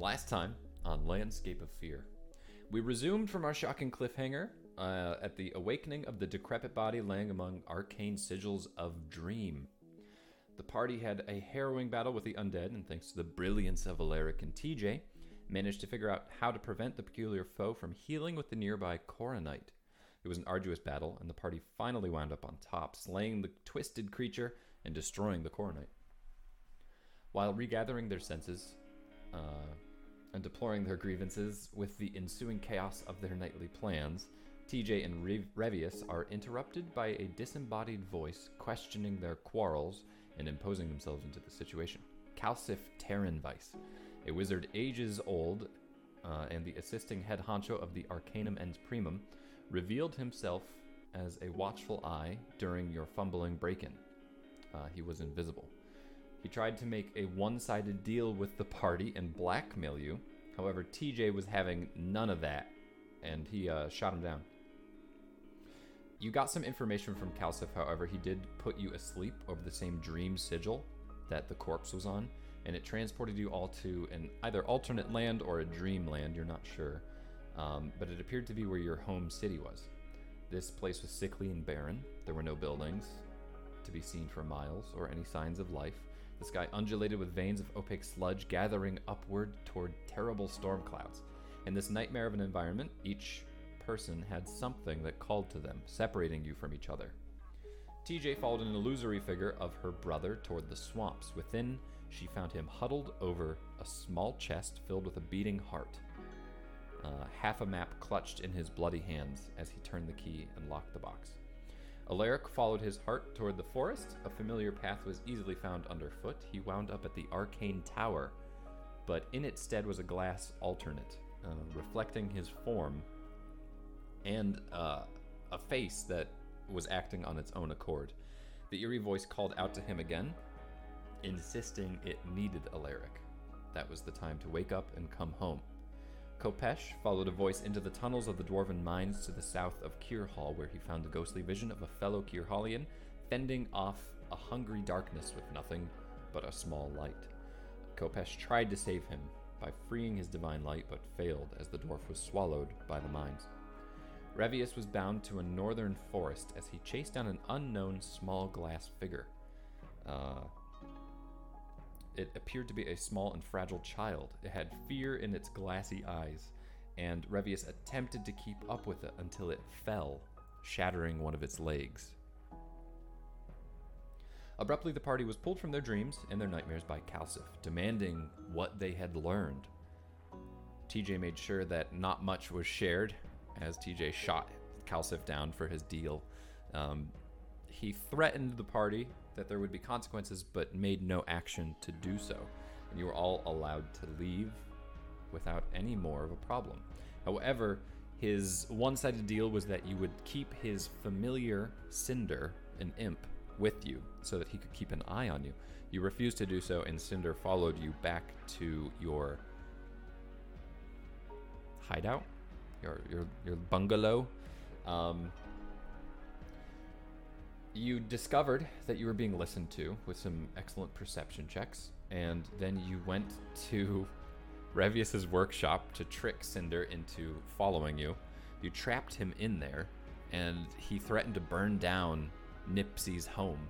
Last time on Landscape of Fear, we resumed from our shocking cliffhanger uh, at the awakening of the decrepit body laying among arcane sigils of dream. The party had a harrowing battle with the undead, and thanks to the brilliance of Alaric and TJ, managed to figure out how to prevent the peculiar foe from healing with the nearby Coronite. It was an arduous battle, and the party finally wound up on top, slaying the twisted creature and destroying the Coronite. While regathering their senses uh, and deploring their grievances with the ensuing chaos of their nightly plans, TJ and Rev- Revius are interrupted by a disembodied voice questioning their quarrels and imposing themselves into the situation. Calcif Terranvice, a wizard ages old uh, and the assisting head honcho of the Arcanum Ens Primum, revealed himself as a watchful eye during your fumbling break in. Uh, he was invisible. He tried to make a one sided deal with the party and blackmail you. However, TJ was having none of that, and he uh, shot him down. You got some information from Calcif, however, he did put you asleep over the same dream sigil that the corpse was on, and it transported you all to an either alternate land or a dream land, you're not sure. Um, but it appeared to be where your home city was. This place was sickly and barren. There were no buildings to be seen for miles or any signs of life. The sky undulated with veins of opaque sludge gathering upward toward terrible storm clouds. In this nightmare of an environment, each person had something that called to them, separating you from each other. TJ followed an illusory figure of her brother toward the swamps. Within, she found him huddled over a small chest filled with a beating heart. Uh, half a map clutched in his bloody hands as he turned the key and locked the box. Alaric followed his heart toward the forest. A familiar path was easily found underfoot. He wound up at the arcane tower, but in its stead was a glass alternate, uh, reflecting his form and uh, a face that was acting on its own accord. The eerie voice called out to him again, insisting it needed Alaric. That was the time to wake up and come home. Kopesh followed a voice into the tunnels of the dwarven mines to the south of Kirhall, where he found the ghostly vision of a fellow Kirhallian fending off a hungry darkness with nothing but a small light. Kopesh tried to save him by freeing his divine light, but failed as the dwarf was swallowed by the mines. Revius was bound to a northern forest as he chased down an unknown small glass figure. Uh, it appeared to be a small and fragile child. It had fear in its glassy eyes, and Revius attempted to keep up with it until it fell, shattering one of its legs. Abruptly, the party was pulled from their dreams and their nightmares by Calcif, demanding what they had learned. TJ made sure that not much was shared as TJ shot Calcif down for his deal. Um, he threatened the party that there would be consequences, but made no action to do so. And you were all allowed to leave without any more of a problem. However, his one sided deal was that you would keep his familiar Cinder, an imp, with you so that he could keep an eye on you. You refused to do so, and Cinder followed you back to your hideout, your your, your bungalow. Um, you discovered that you were being listened to with some excellent perception checks, and then you went to Revius's workshop to trick Cinder into following you. You trapped him in there, and he threatened to burn down Nipsey's home.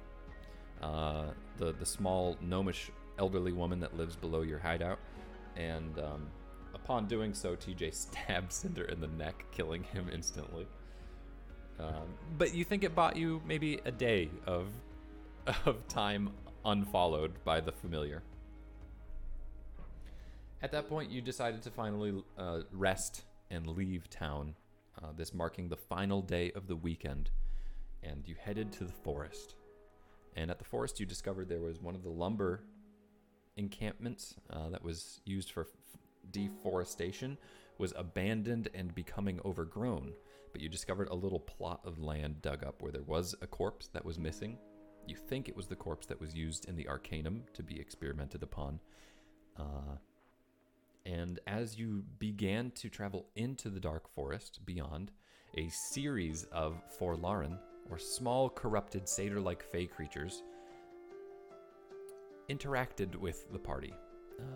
Uh, the the small gnomish elderly woman that lives below your hideout, and um, upon doing so, TJ stabs Cinder in the neck, killing him instantly. Um, but you think it bought you maybe a day of of time unfollowed by the familiar. At that point, you decided to finally uh, rest and leave town. Uh, this marking the final day of the weekend, and you headed to the forest. And at the forest, you discovered there was one of the lumber encampments uh, that was used for f- deforestation was abandoned and becoming overgrown but you discovered a little plot of land dug up where there was a corpse that was missing. You think it was the corpse that was used in the Arcanum to be experimented upon. Uh, and as you began to travel into the dark forest beyond, a series of Forlaren, or small corrupted satyr like fey creatures, interacted with the party.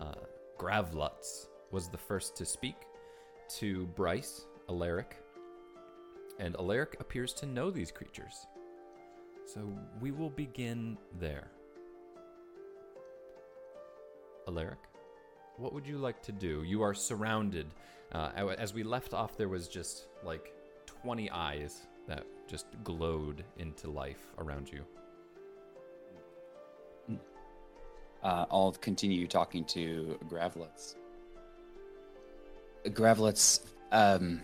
Uh, Gravluts, was the first to speak to Bryce, Alaric, and Alaric appears to know these creatures. So we will begin there. Alaric, what would you like to do? You are surrounded. Uh, as we left off, there was just like 20 eyes that just glowed into life around you. Uh, I'll continue talking to Gravlets. Gravlets, um,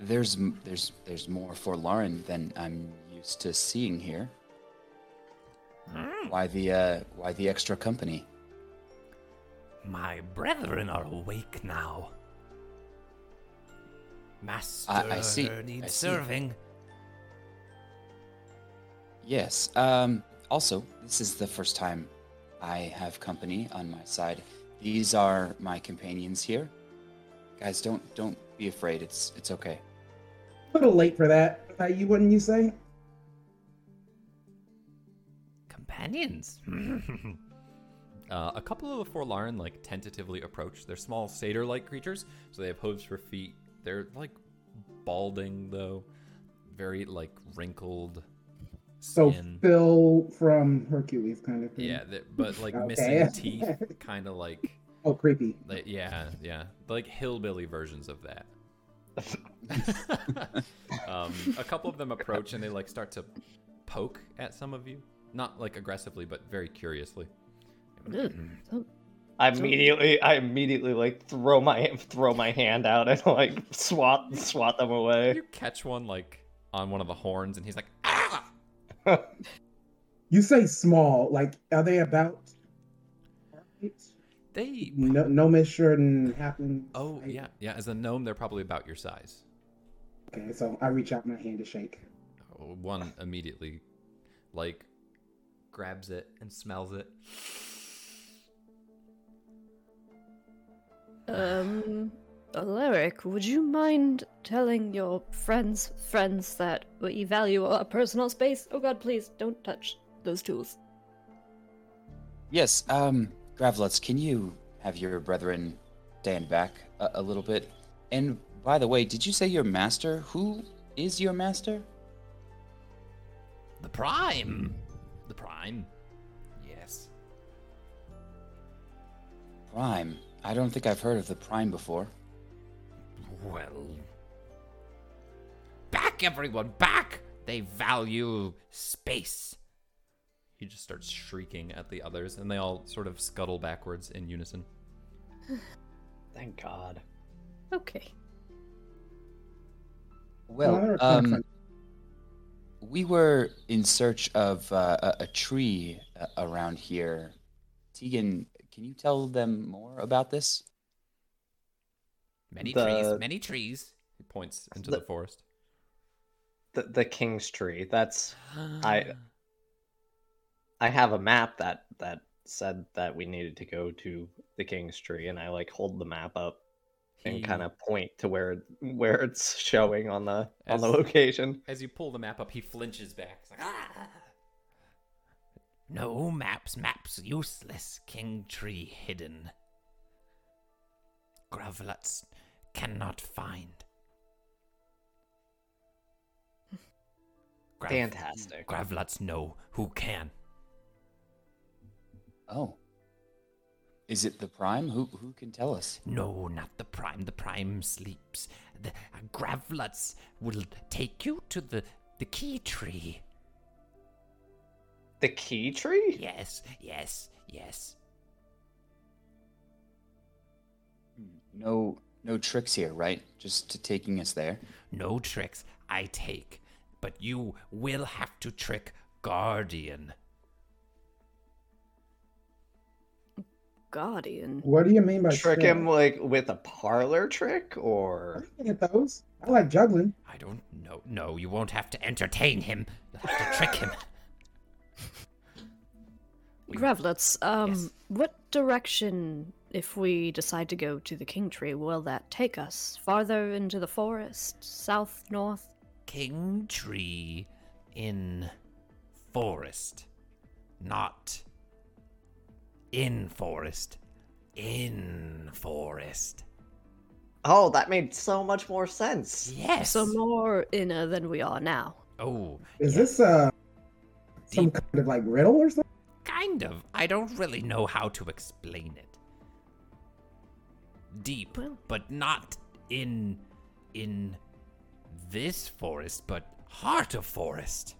there's there's there's more Forlaren than I'm used to seeing here. Why the uh, why the extra company? My brethren are awake now. Master I see, needs I see. serving. Yes. Um, also, this is the first time I have company on my side. These are my companions here. Guys, don't don't be afraid. It's it's okay. A little late for that. Uh, you wouldn't you say? Companions. Uh, a couple of the Forlaren like tentatively approach. They're small satyr-like creatures, so they have hooves for feet. They're like balding though, very like wrinkled So skin. Phil from Hercules kind of thing. yeah, they- but like Okay. missing teeth, kind of like, Oh, creepy. like yeah, yeah, like hillbilly versions of that. um, a couple of them approach and they like start to poke at some of you, not like aggressively, but very curiously. I immediately, I immediately like throw my throw my hand out and like swat swat them away. You catch one like on one of the horns, and he's like, ah! You say small. Like, are they about? They. No, no measure and happen. Oh yeah, yeah. As a gnome, they're probably about your size. Okay, so I reach out my hand to shake. One immediately, like, grabs it and smells it. Um, Alaric, would you mind telling your friends friends that we value our personal space? Oh god, please don't touch those tools. Yes, um, Gravlets, can you have your brethren stand back a, a little bit? And by the way, did you say your master? Who is your master? The Prime. The prime. Yes. Prime. I don't think I've heard of the Prime before. Well. Back, everyone, back! They value space. He just starts shrieking at the others, and they all sort of scuttle backwards in unison. Thank God. Okay. Well, they're kind of um, we were in search of uh, a, a tree uh, around here. Teagan, can you tell them more about this? Many The- trees, many trees. He points into The- the forest. The the king's tree. That's I I have a map that that said that we needed to go to the king's tree, and I like hold the map up and kind of point to where where it's showing on the on the location. As you pull the map up, he flinches back. He's like, ah! No maps, maps useless. King tree hidden. Gravlets cannot find. Grav- Fantastic. Gravlets know who can. Oh. Is it the Prime? Who who can tell us? No, not the prime. The prime sleeps. The uh, Gravlets will take you to the the key tree. The key tree? Yes, yes, yes. No no tricks here, right? Just to taking us there. No tricks I take, but you will have to trick Guardian. Guardian. What do you mean by Trick him like with a parlor trick or I can get those. I like juggling. I don't know. No, you won't have to entertain him. You'll have to trick him. Gravlets, um, Yes. what direction, if we decide to go to the King Tree, will that take us? Farther into the forest? South, north? King tree in forest. Not in forest. in forest. Oh, that made so much more sense. Yes. So more inner than we are now. oh, Is this uh some Deep. kind of like riddle or something? kind of. I don't really know how to explain it. Deep, Well- but not in in this forest, but heart of forest.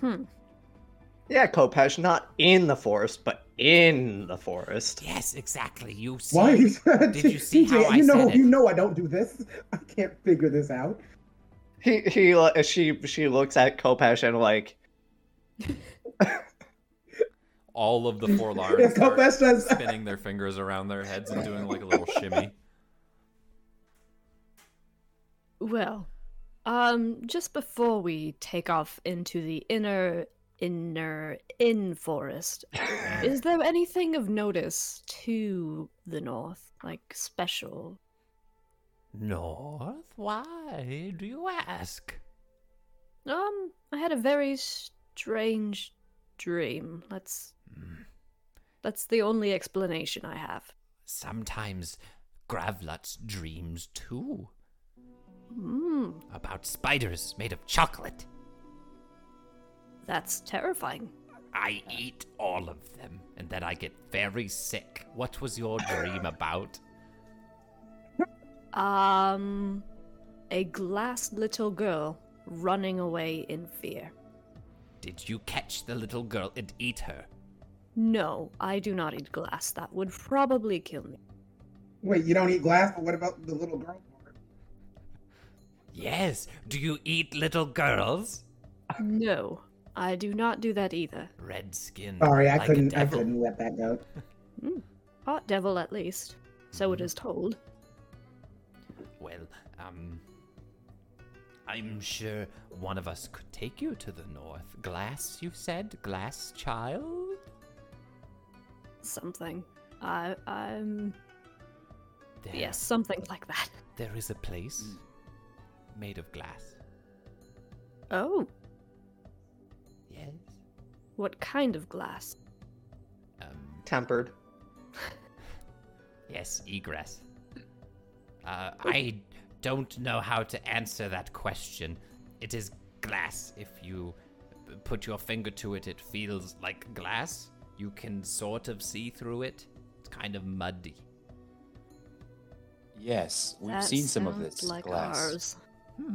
Hmm. Yeah, Kopesh, not in the forest, but in the forest. Yes, exactly. You see. Why? Are you, Did you see how TJ, I you know, said it? you know, I don't do this. I can't figure this out. He he uh, she she looks at Kopesh and like All of the four Yeah, Larns start Kopesh does. spinning their fingers around their heads and doing like a little shimmy. Well, um, just before we take off into the inner, inner, in forest, is there anything of notice to the north, like special? North? Why do you ask? Um, I had a very strange dream. Let's. That's the only explanation I have. Sometimes Gravlutz dreams too Hmm, about spiders made of chocolate. That's terrifying. I eat all of them, and then I get very sick. What was your dream about? Um, a glass little girl running away in fear. Did you catch the little girl and eat her? No, I do not eat glass. That would probably kill me. Wait, you don't eat glass, but what about the little girl part? Yes. Do you eat little girls? No, I do not do that either. Red skin. Sorry, I like couldn't. I couldn't let that go. Hot devil, at least. So it is told. Well, um. I'm sure one of us could take you to the north. Glass, you said? Glass child? Something. I, I'm. There, Yes, something like that. There is a place made of glass. Oh, Yes. What kind of glass? Um, tempered. yes, egress. Uh, I don't know how to answer that question. It is glass. If you put your finger to it, it feels like glass. You can sort of see through it. It's kind of muddy. Yes, we've That seen some of this like glass. ours.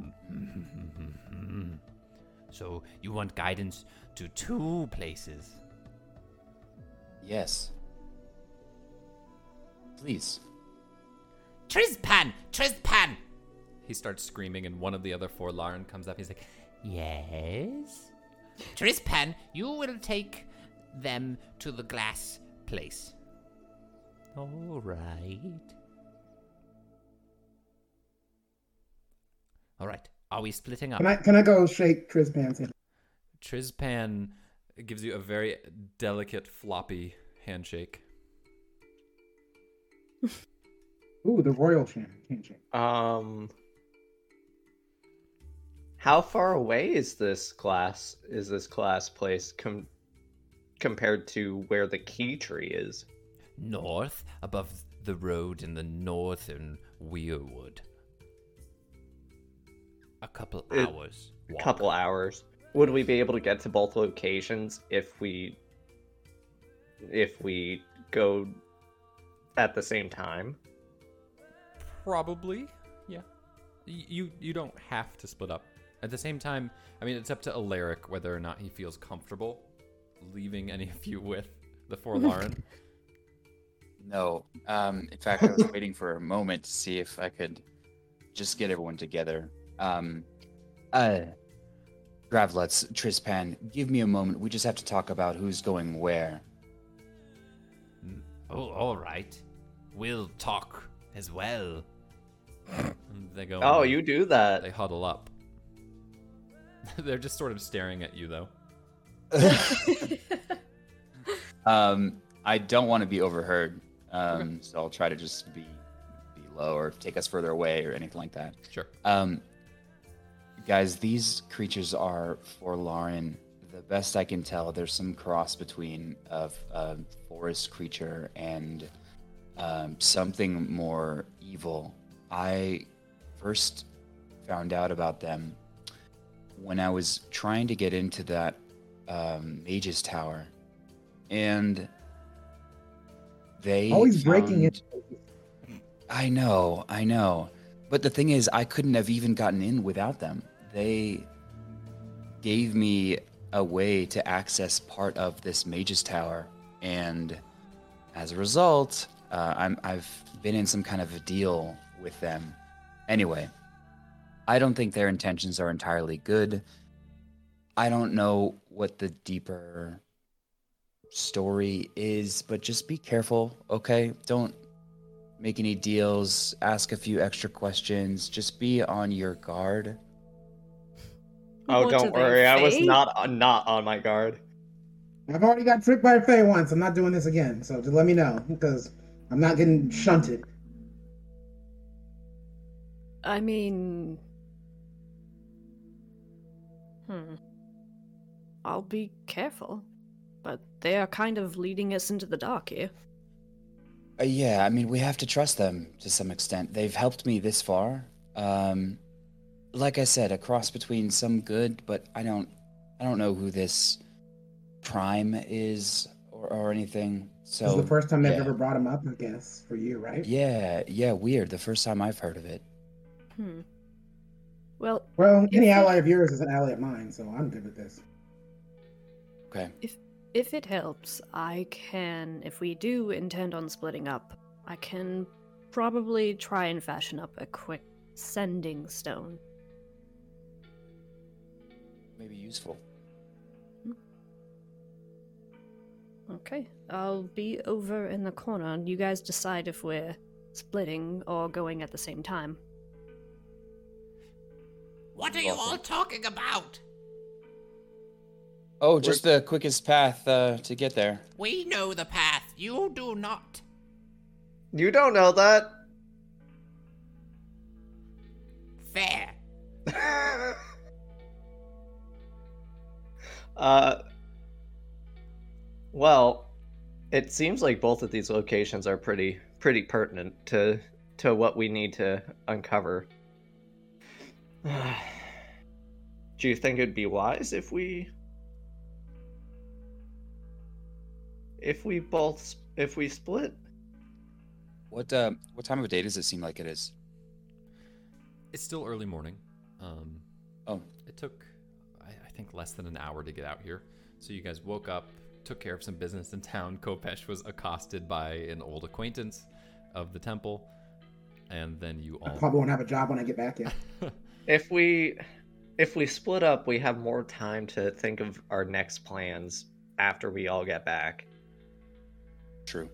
So you want guidance to two places? Yes. Please. Trispan! Trispan! He starts screaming, and one of the other Forlaren comes up. He's like, Yes? Trispan, you will take them to the glass place. All right. All right. Are we splitting up? Can I can I go shake Trispan's hand? Trizpan gives you a very delicate, floppy handshake. Ooh, the royal champ handshake. Um, how far away is this class? Is this class place com- compared to where the key tree is? North, above the road in the northern Weirwood. A couple It- hours. A walk. couple hours. Would we be able to get to both locations if we if we go at the same time? Probably, yeah. You you don't have to split up. At the same time, I mean, it's up to Alaric whether or not he feels comfortable leaving any of you with the Forlaren. No. Um, in fact, I was waiting for a moment to see if I could just get everyone together. Um, uh, Gravlets, Trispan, give me a moment. We just have to talk about who's going where. Oh, all right. We'll talk as well. And they go. Oh, and you do that. They huddle up. They're just sort of staring at you, though. Um, I don't want to be overheard, um, so I'll try to just be be low or take us further away or anything like that. Sure. Um, guys, these creatures are Forlaren the best I can tell, there's some cross between of a forest creature and um, something more evil. I first found out about them when I was trying to get into that um, mage's tower, and they Always breaking it. I know, I know. But the thing is, I couldn't have even gotten in without them. They gave me a way to access part of this mage's tower, and as a result, uh, I'm, I've been in some kind of a deal with them. Anyway, I don't think their intentions are entirely good. I don't know what the deeper story is, but just be careful, okay? Don't make any deals, ask a few extra questions, just be on your guard. Oh, What do don't they worry. I was not uh, not on my guard. I've already got tricked by a Fae once. I'm not doing this again. So just let me know because I'm not getting shunted. I mean. Hmm. I'll be careful. But they are kind of leading us into the dark here. Uh, yeah, I mean, we have to trust them to some extent. They've helped me this far. Um, like I said, a cross between some good, but I don't, I don't know who this Prime is or, or anything. So this is the first time they've yeah. ever brought him up, I guess, for you, right? Yeah, yeah, weird. The first time I've heard of it. Hmm. Well, Well, any you- ally of yours is an ally of mine, so I'm good with this. Okay. If if it helps, I can, if we do intend on splitting up, I can probably try and fashion up a quick sending stone. Maybe useful. Okay, I'll be over in the corner, and you guys decide if we're splitting or going at the same time. What are you all talking about? Oh, just the quickest path uh, to get there. We know the path. You do not. You don't know that. Fair. uh, well, it seems like both of these locations are pretty pretty pertinent to to what we need to uncover. Do you think it'd be wise if we if we both if we split? What uh, what time of day does it seem like it is? It's still early morning. Um, Oh, it took, I, I think, less than an hour to get out here. So you guys woke up, took care of some business in town. Kopesh was accosted by an old acquaintance of the temple, and then you I all. probably won't have a job when I get back yet. If we if we split up, we have more time to think of our next plans after we all get back. true.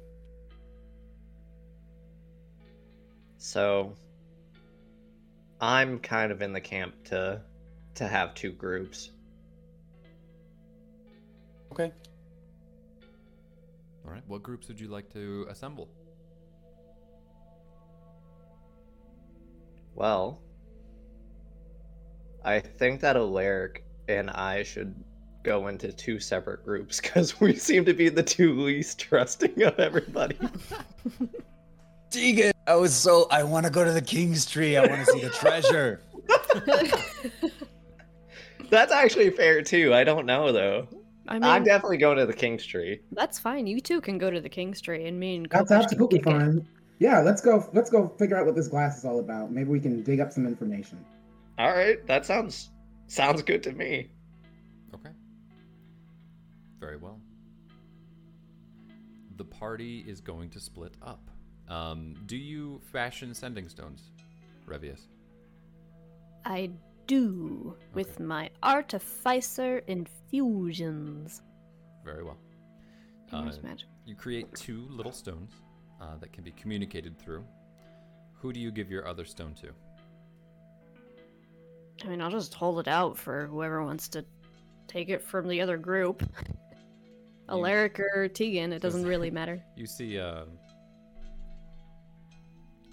So I'm kind of in the camp to to have two groups. All right. What groups would you like to assemble? Well, I think that Alaric and I should go into two separate groups because we seem to be the two least trusting of everybody. Teagan, I was so. I want to go to the King's Tree. I want to see the treasure. That's actually fair too. I don't know though. I mean, I'm definitely going to the King's Tree. that's fine. You two can go to the King's Tree, and me and That's Kopesh can absolutely kick it. fine. Yeah, let's go. Let's go figure out what this glass is all about. Maybe we can dig up some information. All right, that sounds sounds good to me. Okay. Very well. The party is going to split up. Um, do you fashion sending stones, Revius? I do with my artificer infusions. Very well. Uh. You create two little stones uh, that can be communicated through. Who do you give your other stone to? I mean, I'll just hold it out for whoever wants to take it from the other group. Alaric or Teagan, it doesn't really matter. You see, uh,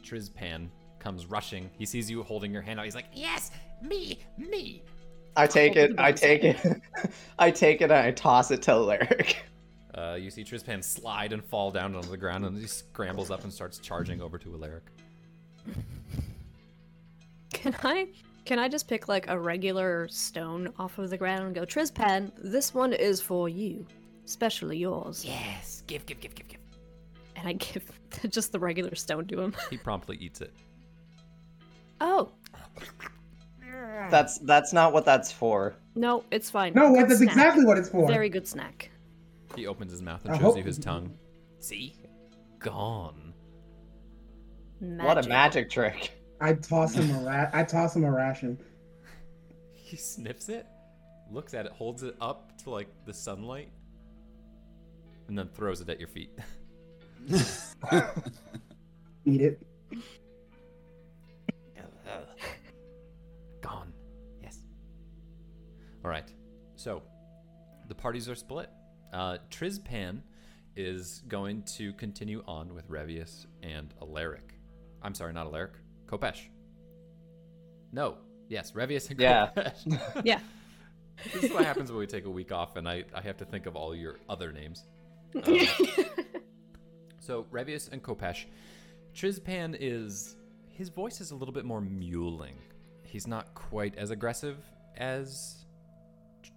Trizpan comes rushing. He sees you holding your hand out. He's like, Yes, me, me. I take it. I take it. I take it and I toss it to Lyric. Uh, you see Trispan slide and fall down onto the ground, and he scrambles up and starts charging over to Alaric. Can I can I just pick like a regular stone off of the ground and go, Trispan, this one is for you. Especially yours. Yes, give, give, give, give, give. And I give just the regular stone to him. He promptly eats it. Oh, That's that's not what that's for. no, it's fine. No, Good that's snack. exactly what it's for. Very good snack. He opens his mouth and I shows hope- you his tongue. See? Gone. What a magic trick. I toss him a rat. I toss him a ration. He sniffs it, looks at it, holds it up to like the sunlight, and then throws it at your feet. Eat it. Gone. Yes. All right. So, the parties are split. Uh, Trizpan is going to continue on with Revius and Alaric. I'm sorry, not Alaric. Kopesh. No. Yes, Revius and Yeah. Kopesh. Yeah. this is what happens when we take a week off, and I, I have to think of all your other names. Um, so Revius and Kopesh, Trizpan is his voice is a little bit more mewling. He's not quite as aggressive as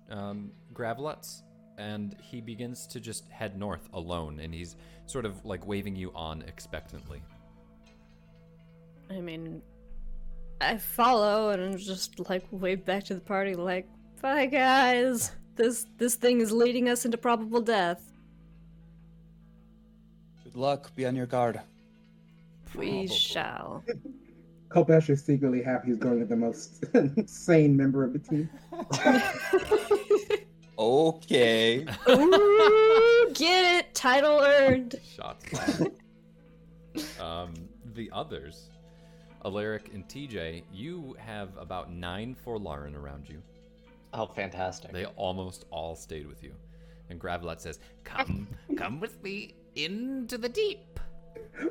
um, Gravlutz, and he begins to just head north alone, and he's sort of like waving you on expectantly. I mean, I follow and I'm just like wave back to the party, like, "Bye, guys. This this thing is leading us into probable death. Good luck. Be on your guard. We shall." Kopesh is secretly happy he's going with the most sane member of the team. Okay. Ooh, get it? Title earned. Shots um, the others, Alaric and TJ, you have about nine Forlaren around you. Oh, fantastic. They almost all stayed with you. And Gravlat says, Come, come with me into the deep.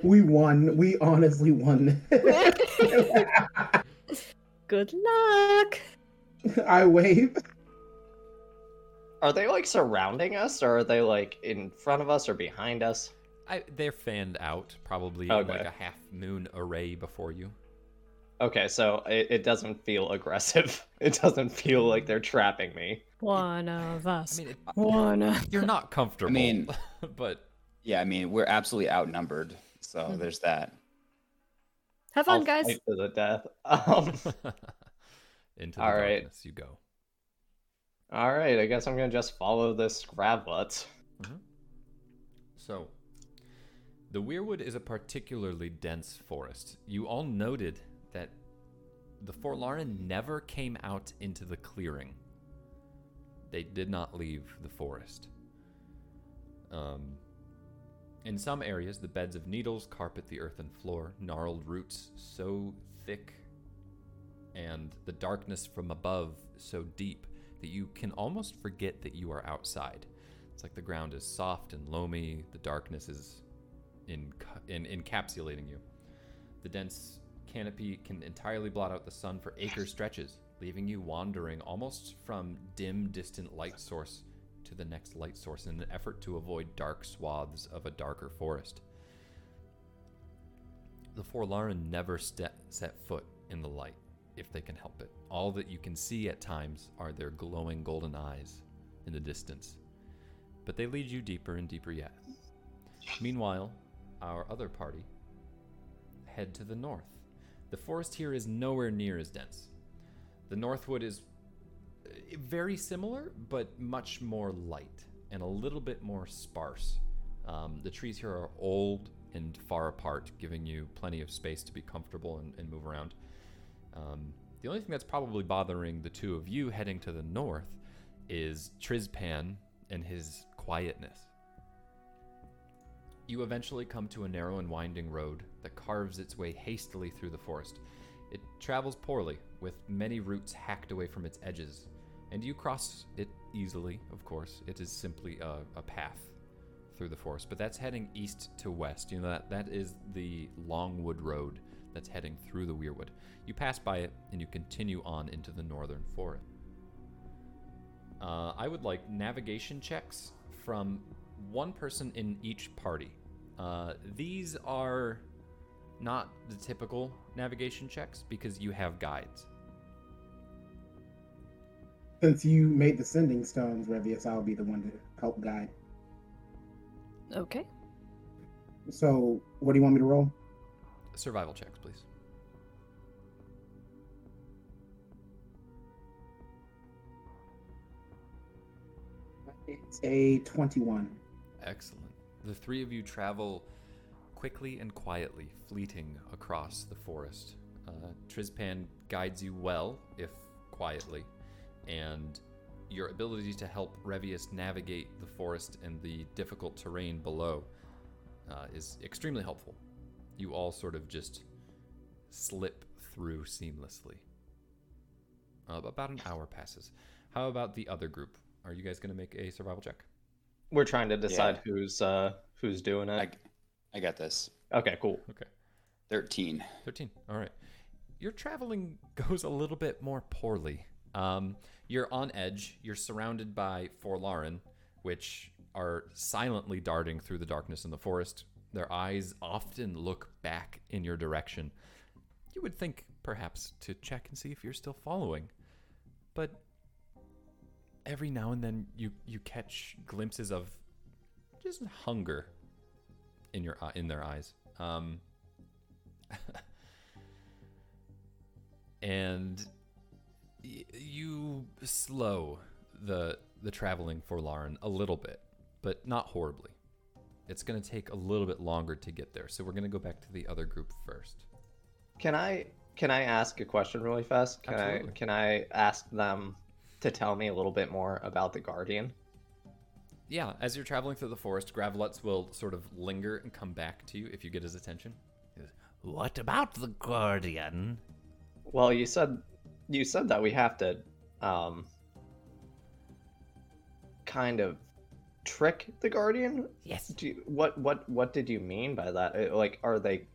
We won. We honestly won. Good luck. I wave. Are they like surrounding us, or are they like in front of us or behind us? I, they're fanned out, probably Okay. like a half moon array before you. Okay, so it, it doesn't feel aggressive. It doesn't feel like they're trapping me. One of I us. mean, it, One of you're not comfortable. I mean- but yeah, I mean, we're absolutely outnumbered. So there's that. Have fun, I'll guys. fight to the death. Um, into the All right. darkness you go. all right, I guess I'm gonna just follow this Gravlut. So, the Weirwood is a particularly dense forest. You all noted that the Forlaren never came out into the clearing. They did not leave the forest. Um, in some areas, the beds of needles carpet the earthen floor, gnarled roots so thick, and the darkness from above so deep that you can almost forget that you are outside. It's like the ground is soft and loamy. The darkness is in, in encapsulating you. The dense canopy can entirely blot out the sun for acre stretches, leaving you wandering almost from dim, distant light source to the next light source in an effort to avoid dark swaths of a darker forest. The Forlaren never set foot in the light, if they can help it. All that you can see at times are their glowing golden eyes in the distance but they lead you deeper and deeper yet. Meanwhile, our other party head to the north. The forest here is nowhere near as dense. The Northwood is very similar, but much more light and a little bit more sparse. Um, the trees here are old and far apart, giving you plenty of space to be comfortable and, and move around. Um, the only thing that's probably bothering the two of you heading to the north is Trizpan and his quietness. You eventually come to a narrow and winding road that carves its way hastily through the forest. It travels poorly, with many roots hacked away from its edges, and you cross it easily, of course. It is simply a, a path through the forest, but that's heading east to west. You know, that, that is the Longwood Road that's heading through the Weirwood. You pass by it, and you continue on into the northern forest. Uh, I would like navigation checks from one person in each party. Uh, these are not the typical navigation checks because you have guides. Since you made the sending stones, Revius, I'll be the one to help guide. Okay. So, what do you want me to roll? Survival checks, please. It's a 21. Excellent. The three of you travel quickly and quietly, fleeting across the forest. Uh, Trizpan guides you well, if quietly, and your ability to help Revius navigate the forest and the difficult terrain below uh, is extremely helpful. You all sort of just slip through seamlessly. Uh, about an hour passes. How about the other group? Are you guys going to make a survival check? We're trying to decide who's uh who's doing I, it. I got this. Okay, cool. Okay. 13. 13. All right. Your traveling goes a little bit more poorly. Um, you're on edge. You're surrounded by Forlaren, which are silently darting through the darkness in the forest. Their eyes often look back in your direction. You would think, perhaps, to check and see if you're still following. But every now and then you, you catch glimpses of just hunger in your eye- in their eyes. Um, and y- you slow the the traveling for Lauren a little bit, but not horribly. It's going to take a little bit longer to get there, so we're going to go back to the other group first. Can I can I ask a question really fast? Can Absolutely. I can I ask them to tell me a little bit more about the Guardian? Yeah, as you're traveling through the forest, Gravelets will sort of linger and come back to you if you get his attention. What about the Guardian? Well, you said you said that we have to um kind of trick the Guardian. Yes. Do you, what what what did you mean by that? Uh, Like, are they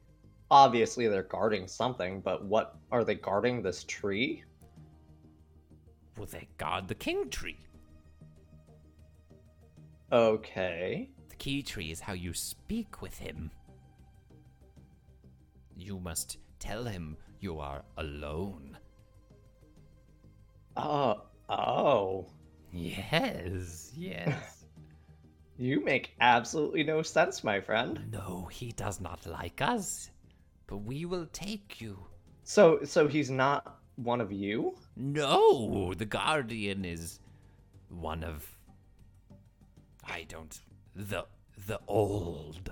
obviously they're guarding something, but what are they guarding this tree? Will they guard the king tree? Okay. The key tree is how you speak with him. You must tell him you are alone. Oh, oh. Yes, yes. You make absolutely no sense, my friend. no, he does not like us, but we will take you. So, so he's not one of you? No, the guardian is one of I don't the the old.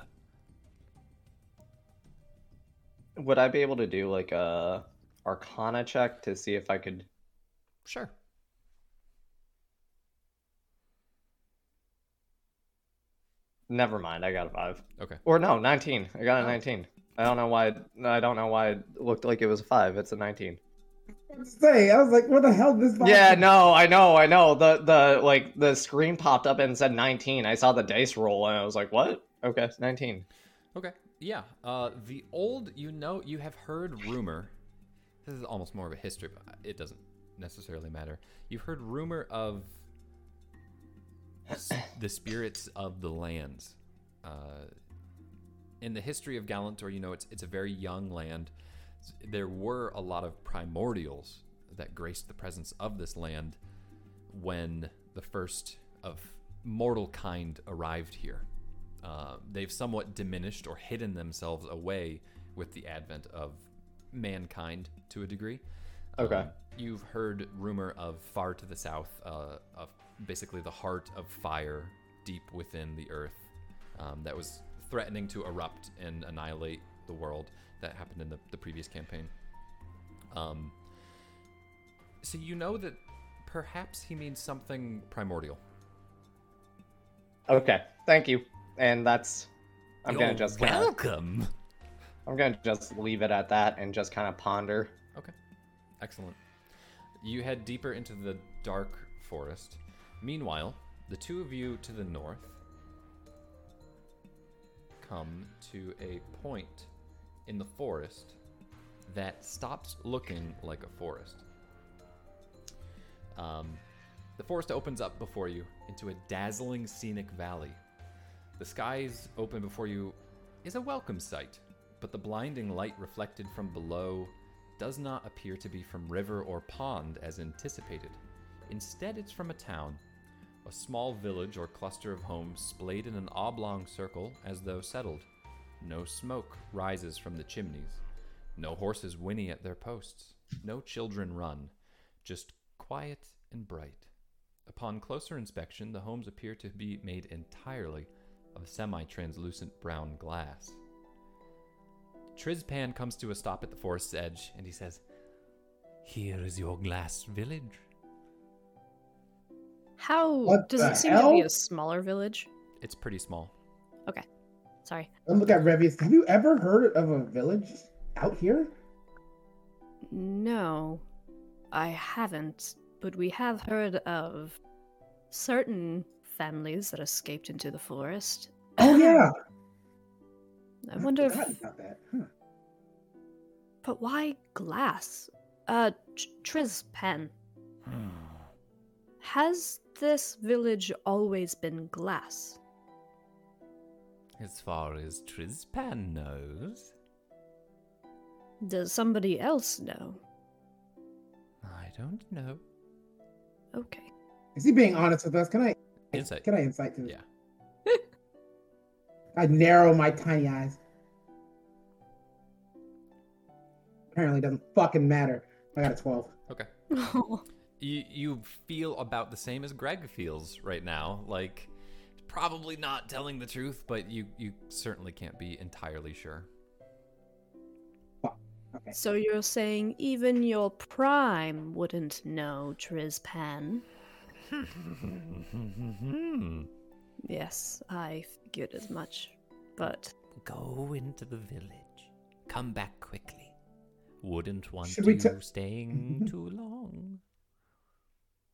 Would I be able to do like a Arcana check to see if I could? Sure. Never mind. I got a five. Okay. Or no, nineteen. I got a Oh. nineteen. I don't know why. I don't know why it looked like it was a five. It's a nineteen. Say, I was like, "What the hell did this? box- Yeah, no, I know, I know. The the like the screen popped up and said nineteen. I saw the dice roll and I was like, what? Okay, nineteen. Okay. Yeah. Uh, the old, you know, you have heard rumor. This is almost more of a history, but it doesn't necessarily matter. You've heard rumor of the spirits of the lands. Uh, in the history of Galantor, you know, it's it's a very young land. There were a lot of primordials that graced the presence of this land when the first of mortal kind arrived here. Uh, they've somewhat diminished or hidden themselves away with the advent of mankind to a degree. Okay. Um, you've heard rumor of far to the south, uh, of basically the heart of fire deep within the earth um, that was threatening to erupt and annihilate the world. That happened in the, the previous campaign. Um, so you know that perhaps he means something primordial. Okay, thank you. And that's. I'm You're gonna just kinda, welcome. I'm gonna just leave it at that and just kind of ponder. Okay. Excellent. You head deeper into the dark forest. Meanwhile, the two of you to the north come to a point in the forest that stops looking like a forest. Um, The forest opens up before you into a dazzling scenic valley. The skies open before you is a welcome sight, but the blinding light reflected from below does not appear to be from river or pond as anticipated. Instead, it's from a town, a small village or cluster of homes splayed in an oblong circle as though settled. No smoke rises from the chimneys. No horses whinny at their posts. No children run. Just quiet and bright. Upon closer inspection, the homes appear to be made entirely of semi translucent brown glass. Trizpan comes to a stop at the forest's edge and he says, Here is your glass village. How What does the it seem to be a smaller village? It's pretty small. Okay. Sorry. Don't look at Revius. Have you ever heard of a village out here? No, I haven't, but we have heard of certain families that escaped into the forest. Oh yeah. I wonder if. forgotten about that. Huh. But why glass? Uh, Tr- Trizpan, has this village always been glass? As far as Trizpan knows, Does somebody else know? I don't know. Okay. Is he being honest with us? Can I Insight. can I insight to this? Yeah. I narrow my tiny eyes. Apparently, it doesn't fucking matter. I got a twelve. Okay. You you feel about the same as Greg feels right now. Like probably not telling the truth, but you you certainly can't be entirely sure. Okay. so you're saying even your prime wouldn't know Trizpan? Yes, I figured as much. But Go into the village. Come back quickly. Wouldn't want Should we you ta- staying too long.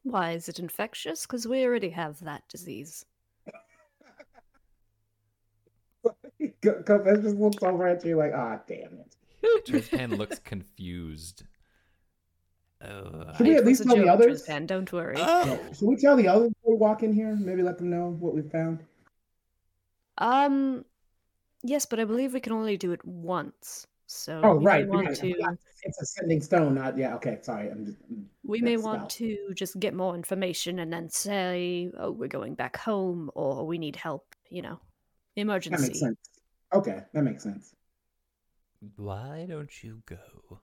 why is it infectious? Because we already have that disease. Kopesh just looks over at you like, ah, damn it. Trizpan looks confused. Oh, Should we It at least tell the others? Trizpan, don't worry. oh. Should we tell the others before we walk in here? Maybe let them know what we found. Um, yes, but I believe we can only do it once. So Oh, we right. may want right. to It's a sending stone. Not yeah. Okay, sorry. I'm just. we may want about- to just get more information and then say, "Oh, we're going back home," or "We need help." You know, That emergency. makes sense. Okay, that makes sense. Why don't you go?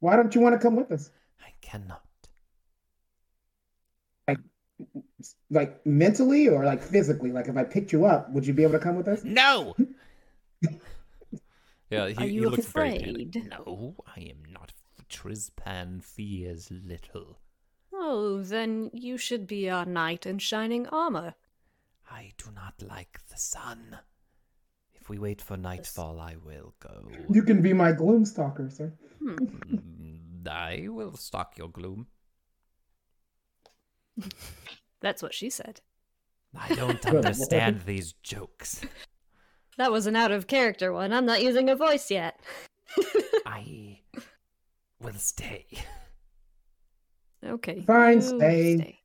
Why don't you want to come with us? I cannot. Like like mentally or like physically? Like if I picked you up, would you be able to come with us? No! Yeah, he, Are he you looks very panicked. afraid? No, I am not. Trizpan fears little. Oh, then you should be our knight in shining armor. I do not like the sun. If we wait for nightfall, I will go. You can be my gloom stalker, sir. Hmm. Mm, I will stalk your gloom. That's what she said. I don't understand these jokes. That was an out of character one. I'm not using a voice yet. I will stay. okay. Fine, you stay.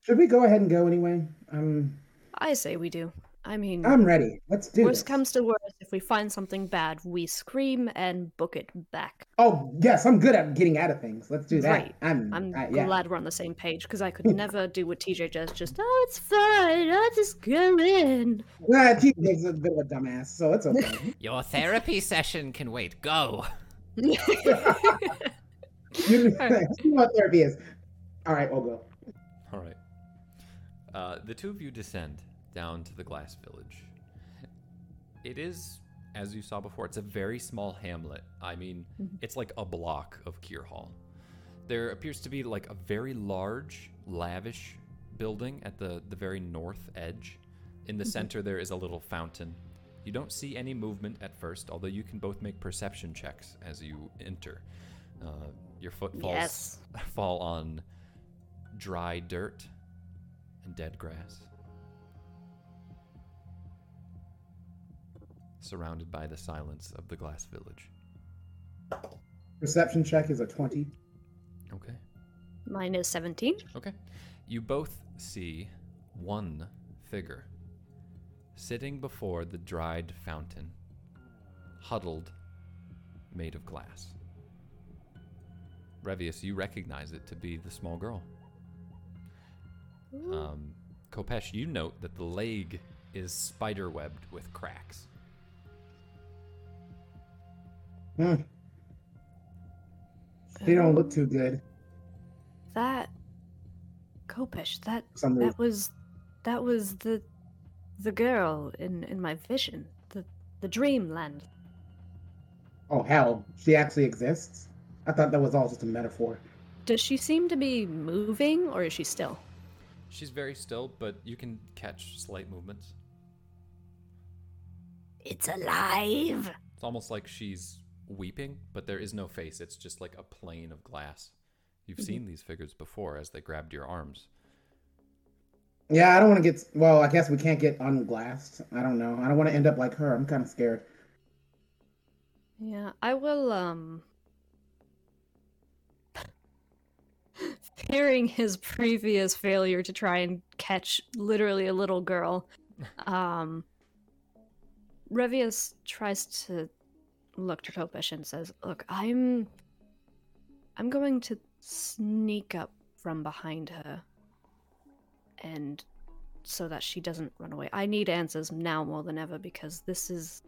Should we go ahead and go anyway? I'm I say we do. I mean, I'm ready. Let's do worst this. comes to worst, if we find something bad, we scream and book it back. Oh yes, I'm good at getting out of things. Let's do that. Right. I'm. I'm I- yeah. glad we're on the same page because I could never do what TJ does. Just oh, it's fine. I'll just go in. Nah, TJ's a bit of a dumbass, so it's okay. Your therapy session can wait. Go. you you know what therapy is. All right, we'll go. All right. Uh, the two of you descend down to the glass village. It is, as you saw before, it's a very small hamlet. I mean, it's like a block of Kier Hall. There appears to be like a very large, lavish building at the, the very north edge. In the center, there is a little fountain. You don't see any movement at first, although you can both make perception checks as you enter. Uh, your footfalls Yes. fall on dry dirt and dead grass. Surrounded by the silence of the glass village. Perception check is a twenty. Okay. Mine is 17. Okay. You both see one figure sitting before the dried fountain, huddled, made of glass. Revius, you recognize it to be the small girl. Um, Kopesh, you note that the leg is spiderwebbed with cracks. Hmm. They don't look too good. That Kopesh, that For some reason. that was that was the the girl in in my vision. The the dreamland. Oh hell, she actually exists. I thought that was all just a metaphor. Does she seem to be moving or is she still? She's very still, but you can catch slight movements. It's alive. It's almost like she's weeping, but there is no face. It's just like a plane of glass. You've seen these figures before as they grabbed your arms. Yeah, I don't want to get. Well, I guess we can't get unglassed. I don't know. I don't want to end up like her. I'm kind of scared. Yeah, I will um fearing his previous failure to try and catch literally a little girl. Um Revius tries to look to Kopesh and says, "Look, I'm I'm going to sneak up from behind her and so that she doesn't run away. I need answers now more than ever because this is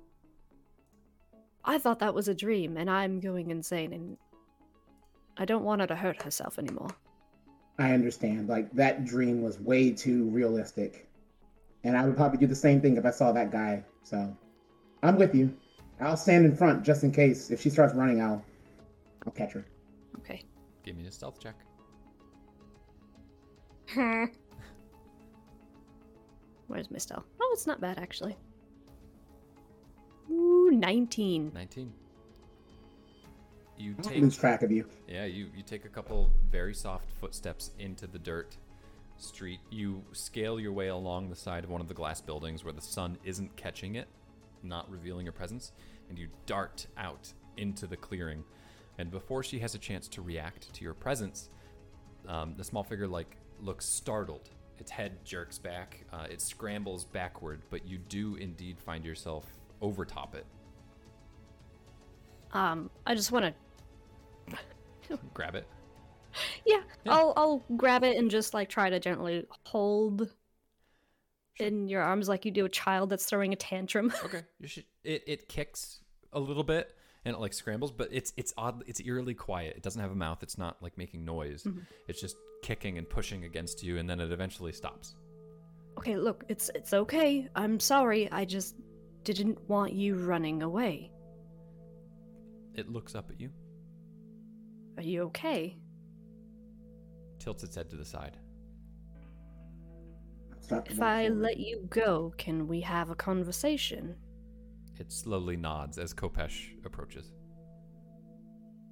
I thought that was a dream, and I'm going insane, and I don't want her to hurt herself anymore. I understand. Like that dream was way too realistic, and I would probably do the same thing if I saw that guy. So, I'm with you. I'll stand in front just in case. If she starts running, I'll I'll catch her. Okay. Give me a stealth check. Where's my stealth? Oh, it's not bad actually. Ooh, 19. 19. You I take lose track of you. Yeah, you, you take a couple very soft footsteps into the dirt street. You scale your way along the side of one of the glass buildings where the sun isn't catching it, not revealing your presence, and you dart out into the clearing. And before she has a chance to react to your presence, um, the small figure like looks startled. Its head jerks back. Uh, it scrambles backward, but you do indeed find yourself overtop it. Um, I just want to Grab it. Yeah, Yeah. I'll I'll grab it and just like try to gently hold in your arms like you do a child that's throwing a tantrum. Okay. You should. It it kicks a little bit and it like scrambles, but it's it's odd. It's eerily quiet. It doesn't have a mouth. It's not like making noise. Mm-hmm. It's just kicking and pushing against you, and then it eventually stops. okay, look, it's it's okay. I'm sorry. I just didn't want you running away. It looks up at you, Are you okay? tilts its head to the side. Start to If I forward. let you go, can we have a conversation? It slowly nods as Kopesh approaches.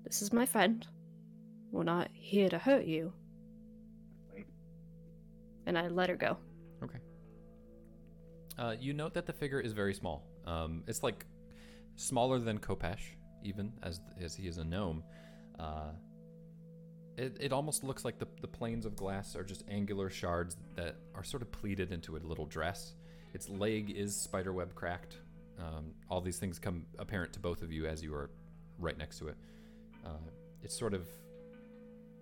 This is my friend. We're not here to hurt you. Wait. And I let her go. Okay. Uh, you note that the figure is very small. Um, it's like smaller than Kopesh, even as as he is a gnome. Uh, it, it almost looks like the, the planes of glass are just angular shards that are sort of pleated into a little dress. Its leg is spiderweb cracked. Um, all these things come apparent to both of you as you are right next to it. Uh, it sort of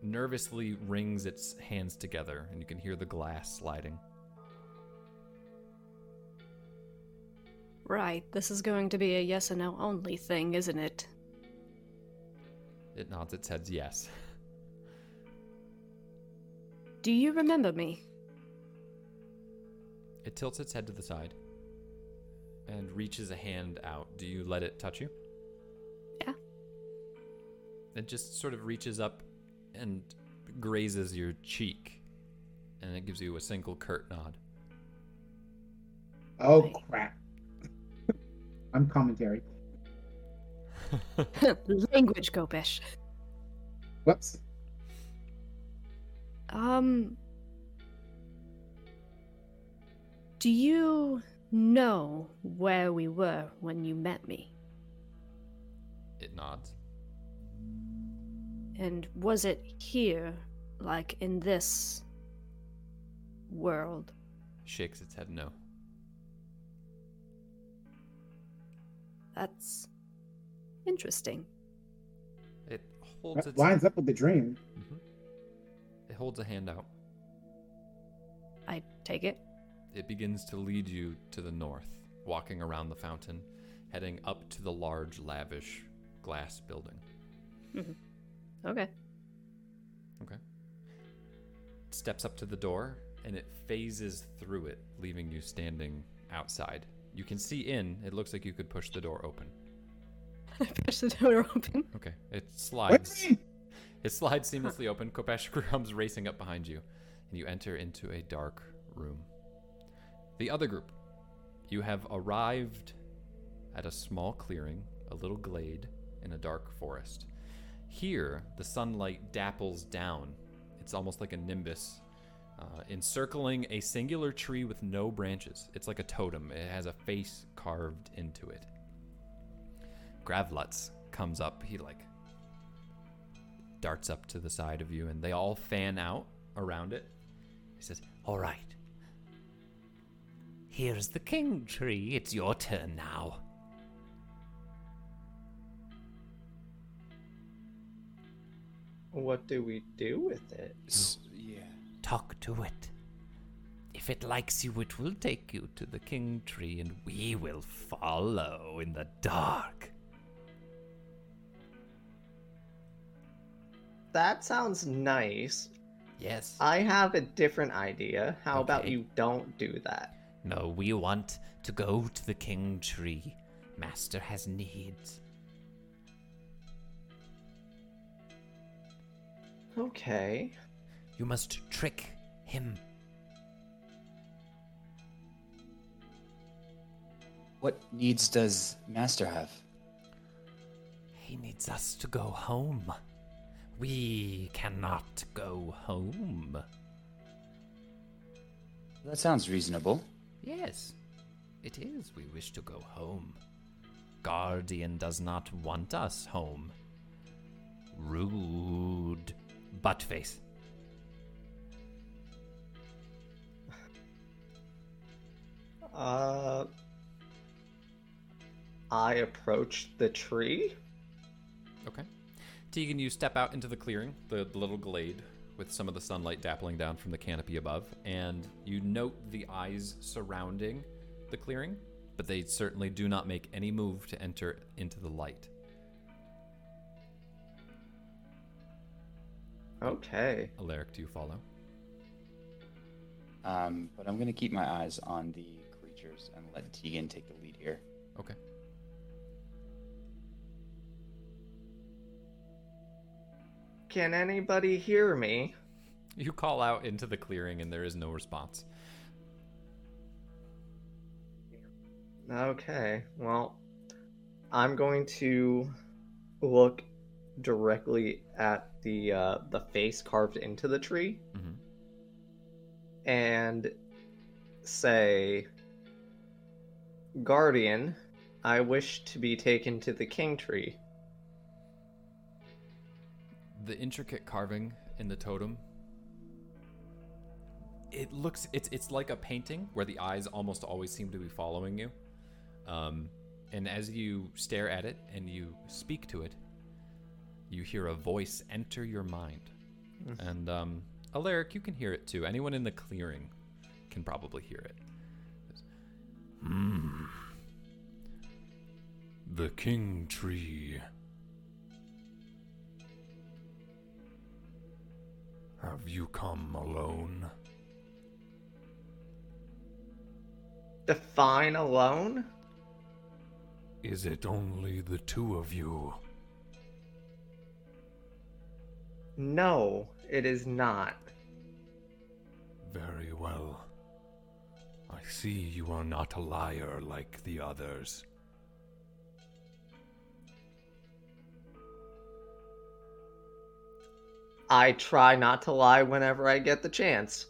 nervously wrings its hands together, and you can hear the glass sliding. Right, this is going to be a yes or no only thing, isn't it? It nods its head yes. Do you remember me? It tilts its head to the side and reaches a hand out. Do you let it touch you? Yeah. It just sort of reaches up and grazes your cheek, and it gives you a single curt nod. Oh crap! I'm commentary. Language, Kopesh. Whoops. Um. Do you know where we were when you met me? It nods. And was it here Like in this world. Shakes its head no. That's interesting. It holds That its lines up with the dream. It holds a hand out. I take it. It begins to lead you to the north, walking around the fountain, heading up to the large, lavish glass building. Mm-hmm. Okay. Okay. Steps up to the door and it phases through it, leaving you standing outside. You can see in. It looks like you could push the door open. I push the door open. Okay. It Wait, slides. It slides seamlessly open. Kopesh comes racing up behind you, and you enter into a dark room. The other group. You have arrived at a small clearing, a little glade in a dark forest. Here, the sunlight dapples down. It's almost like a nimbus, uh, encircling a singular tree with no branches. It's like a totem, it has a face carved into it. Gravlutz comes up. He, like, darts up to the side of you, and they all fan out around it. He says, All right. Here's the king tree. It's your turn now. What do we do with it? S- yeah. Talk to it. If it likes you, it will take you to the king tree, and we will follow in the dark. That sounds nice. Yes. I have a different idea. How about you don't do that? No, we want to go to the king tree. Master has needs. Okay. You must trick him. What needs does Master have? He needs us to go home. We cannot go home. That sounds reasonable. Yes, it is. We wish to go home. Guardian does not want us home. Rude. Buttface. Uh. I approach the tree. Okay. Teagan, you step out into the clearing, the little glade, with some of the sunlight dappling down from the canopy above, and you note the eyes surrounding the clearing, but they certainly do not make any move to enter into the light. Okay. Eleric, do you follow? Um, but I'm gonna keep my eyes on the creatures and let Teagan take the lead here. Okay. Can anybody hear me? You call out into the clearing, and there is no response. Okay. Well, I'm going to look directly at the uh, the face carved into the tree mm-hmm. and say, "Guardian, I wish to be taken to the king tree." The intricate carving in the totem it looks it's it's like a painting where the eyes almost always seem to be following you. Um, and as you stare at it and you speak to it you hear a voice enter your mind. And um, Eleric, you can hear it too. Anyone in the clearing can probably hear it. Hmm. The king tree. Have you come alone? Define alone? Is it only the two of you? No, it is not. Very well. I see you are not a liar like the others. I try not to lie whenever I get the chance.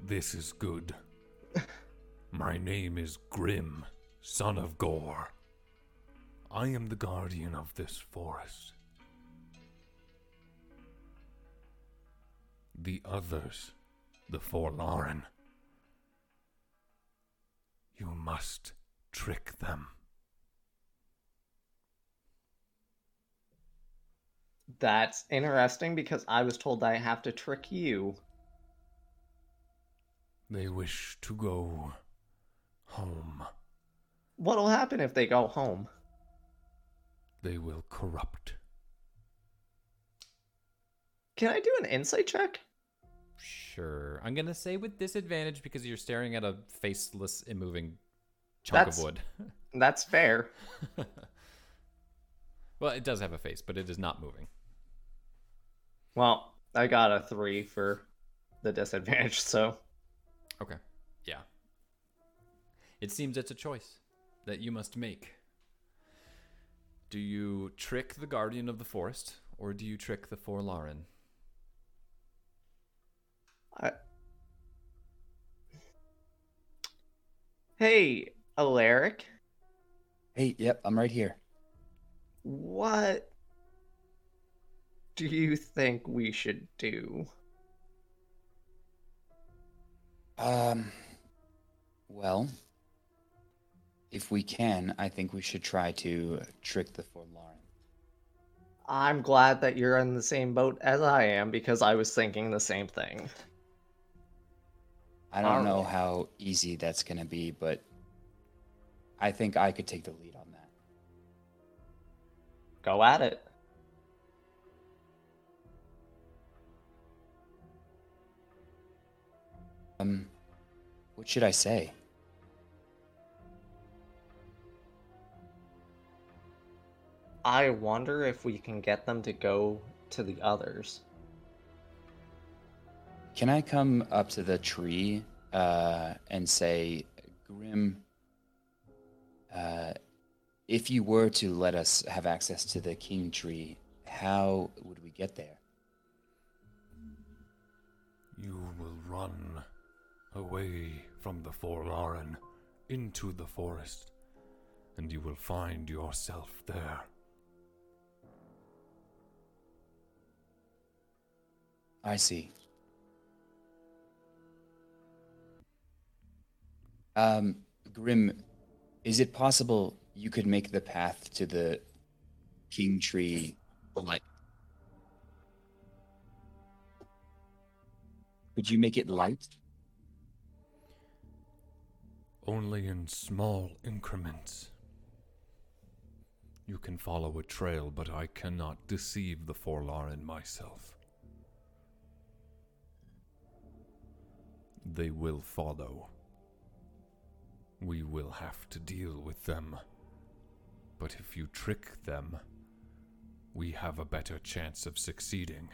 This is good. My name is Grim, son of Gore. I am the guardian of this forest. The others, the Forlaren. You must trick them. That's interesting because I was told I have to trick you. They wish to go home. What'll happen if they go home? They will corrupt. Can I do an insight check? Sure. I'm gonna say with disadvantage because you're staring at a faceless, immoving chunk That's- of wood. That's fair. well, it does have a face, but it is not moving. Well, I got a three for the disadvantage, so Okay. Yeah. It seems it's a choice that you must make. Do you trick the guardian of the forest, or do you trick the Forlaren? I... Hey, Eleric, Hey, yep, I'm right here. what do you think we should do? Um, well, if we can, I think we should try to trick the Forlaren. I'm glad that you're in the same boat as I am because I was thinking the same thing. I don't know how easy that's going to be, but I think I could take the lead on that. Go at it. Um, what should I say? I wonder if we can get them to go to the others. Can I come up to the tree uh, and say, Grim, uh, if you were to let us have access to the king tree, how would we get there? You will run away from the Forlaren into the forest, and you will find yourself there. I see. Um, Grim, is it possible you could make the path to the king tree light? Could you make it light? Only in small increments. You can follow a trail, but I cannot deceive the Forlaren myself. They will follow. We will have to deal with them. But if you trick them, we have a better chance of succeeding.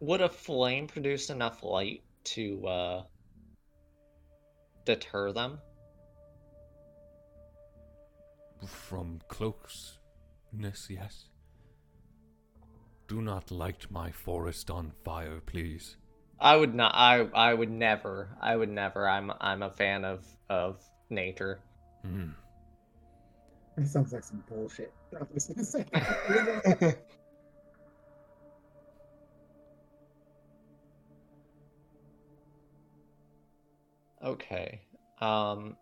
Would a flame produce enough light to uh, deter them? From closeness, yes. Do not light my forest on fire, please. I would not. I I would never. I would never. I'm I'm a fan of of nature. Hmm. That sounds like some bullshit. Okay. Um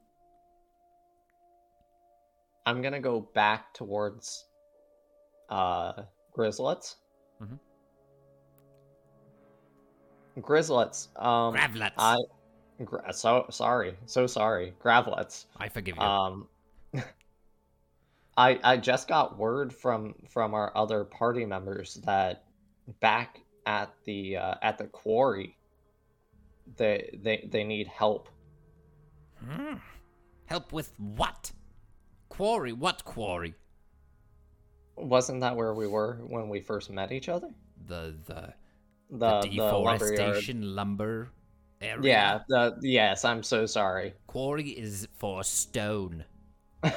I'm going to go back towards uh Grizzlets. Mhm. Grizzlets. Um Gravlets. I gra- so sorry. So sorry. Gravlets. I forgive you. Um I I just got word from from our other party members that back at the uh, at the quarry they they they need help. Hmm. Help with what? Quarry? What quarry? Wasn't that where we were when we first met each other? The the The the the deforestation lumber area. Yeah, the yes, I'm so sorry. Quarry is for stone.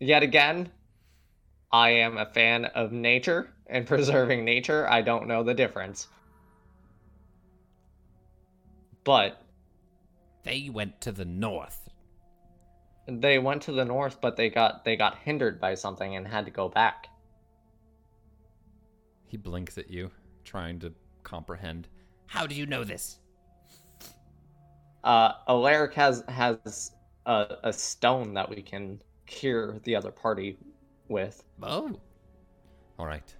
Yet again, I am a fan of nature and preserving nature. I don't know the difference. But They went to the north. they went to the north, but they got they got hindered by something and had to go back. He blinks at you, trying to comprehend. How do you know this? Uh, Eleric has has a, a stone that we can cure the other party with. Oh, All right.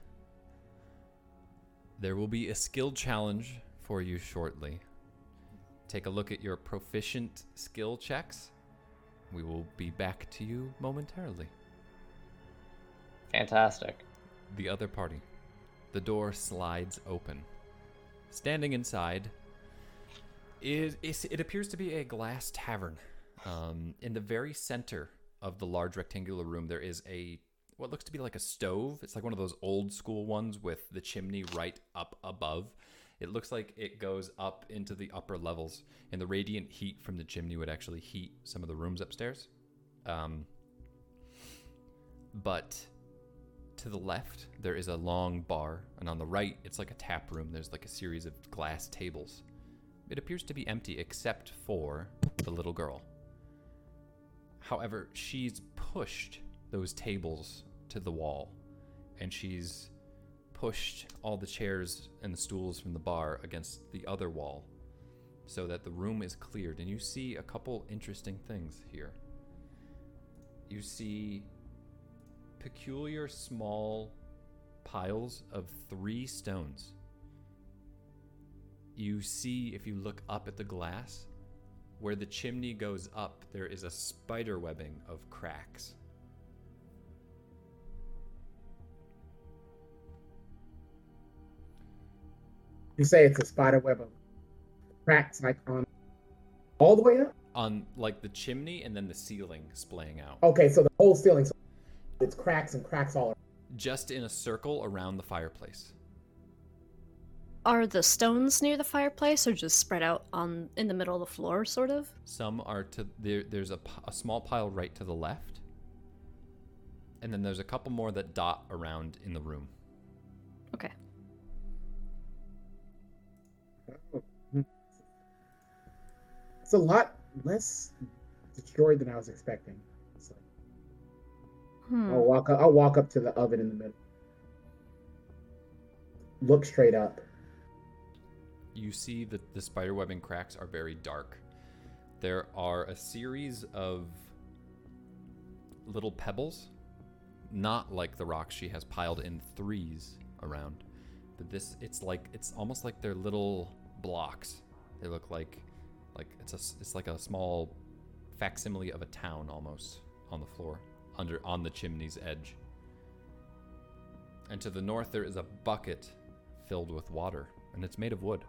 There will be a skill challenge for you shortly. Take a look at your proficient skill checks. We will be back to you momentarily. Fantastic. The other party. The door slides open. Standing inside is, is it appears to be a glass tavern. Um, in the very center of the large rectangular room, there is a what looks to be like a stove. It's like one of those old school ones with the chimney right up above. It looks like it goes up into the upper levels, and the radiant heat from the chimney would actually heat some of the rooms upstairs. Um, but to the left, there is a long bar, and on the right, it's like a tap room. There's like a series of glass tables. It appears to be empty except for the little girl. However, she's pushed those tables to the wall, and she's pushed all the chairs and the stools from the bar against the other wall so that the room is cleared. And you see a couple interesting things here. You see peculiar small piles of three stones. You see, if you look up at the glass, where the chimney goes up, there is a spider webbing of cracks. You say it's a spider web of cracks like on all the way up? On like the chimney and then the ceiling splaying out. Okay, so the whole ceiling, so it's cracks and cracks all around. Just in a circle around the fireplace. Are the stones near the fireplace or just spread out on in the middle of the floor, sort of? Some are to there. There's a small pile right to the left, and then there's a couple more that dot around in the room. Okay. It's a lot less destroyed than I was expecting. So Hmm. I'll walk up. I'll walk up to the oven in the middle. Look straight up. You see that the spider webbing cracks are very dark. There are a series of little pebbles, not like the rocks she has piled in threes around, but this it's like it's almost like they're little blocks. They look like like it's a it's like a small facsimile of a town almost on the floor under on the chimney's edge. And to the north there is a bucket filled with water, and it's made of wood.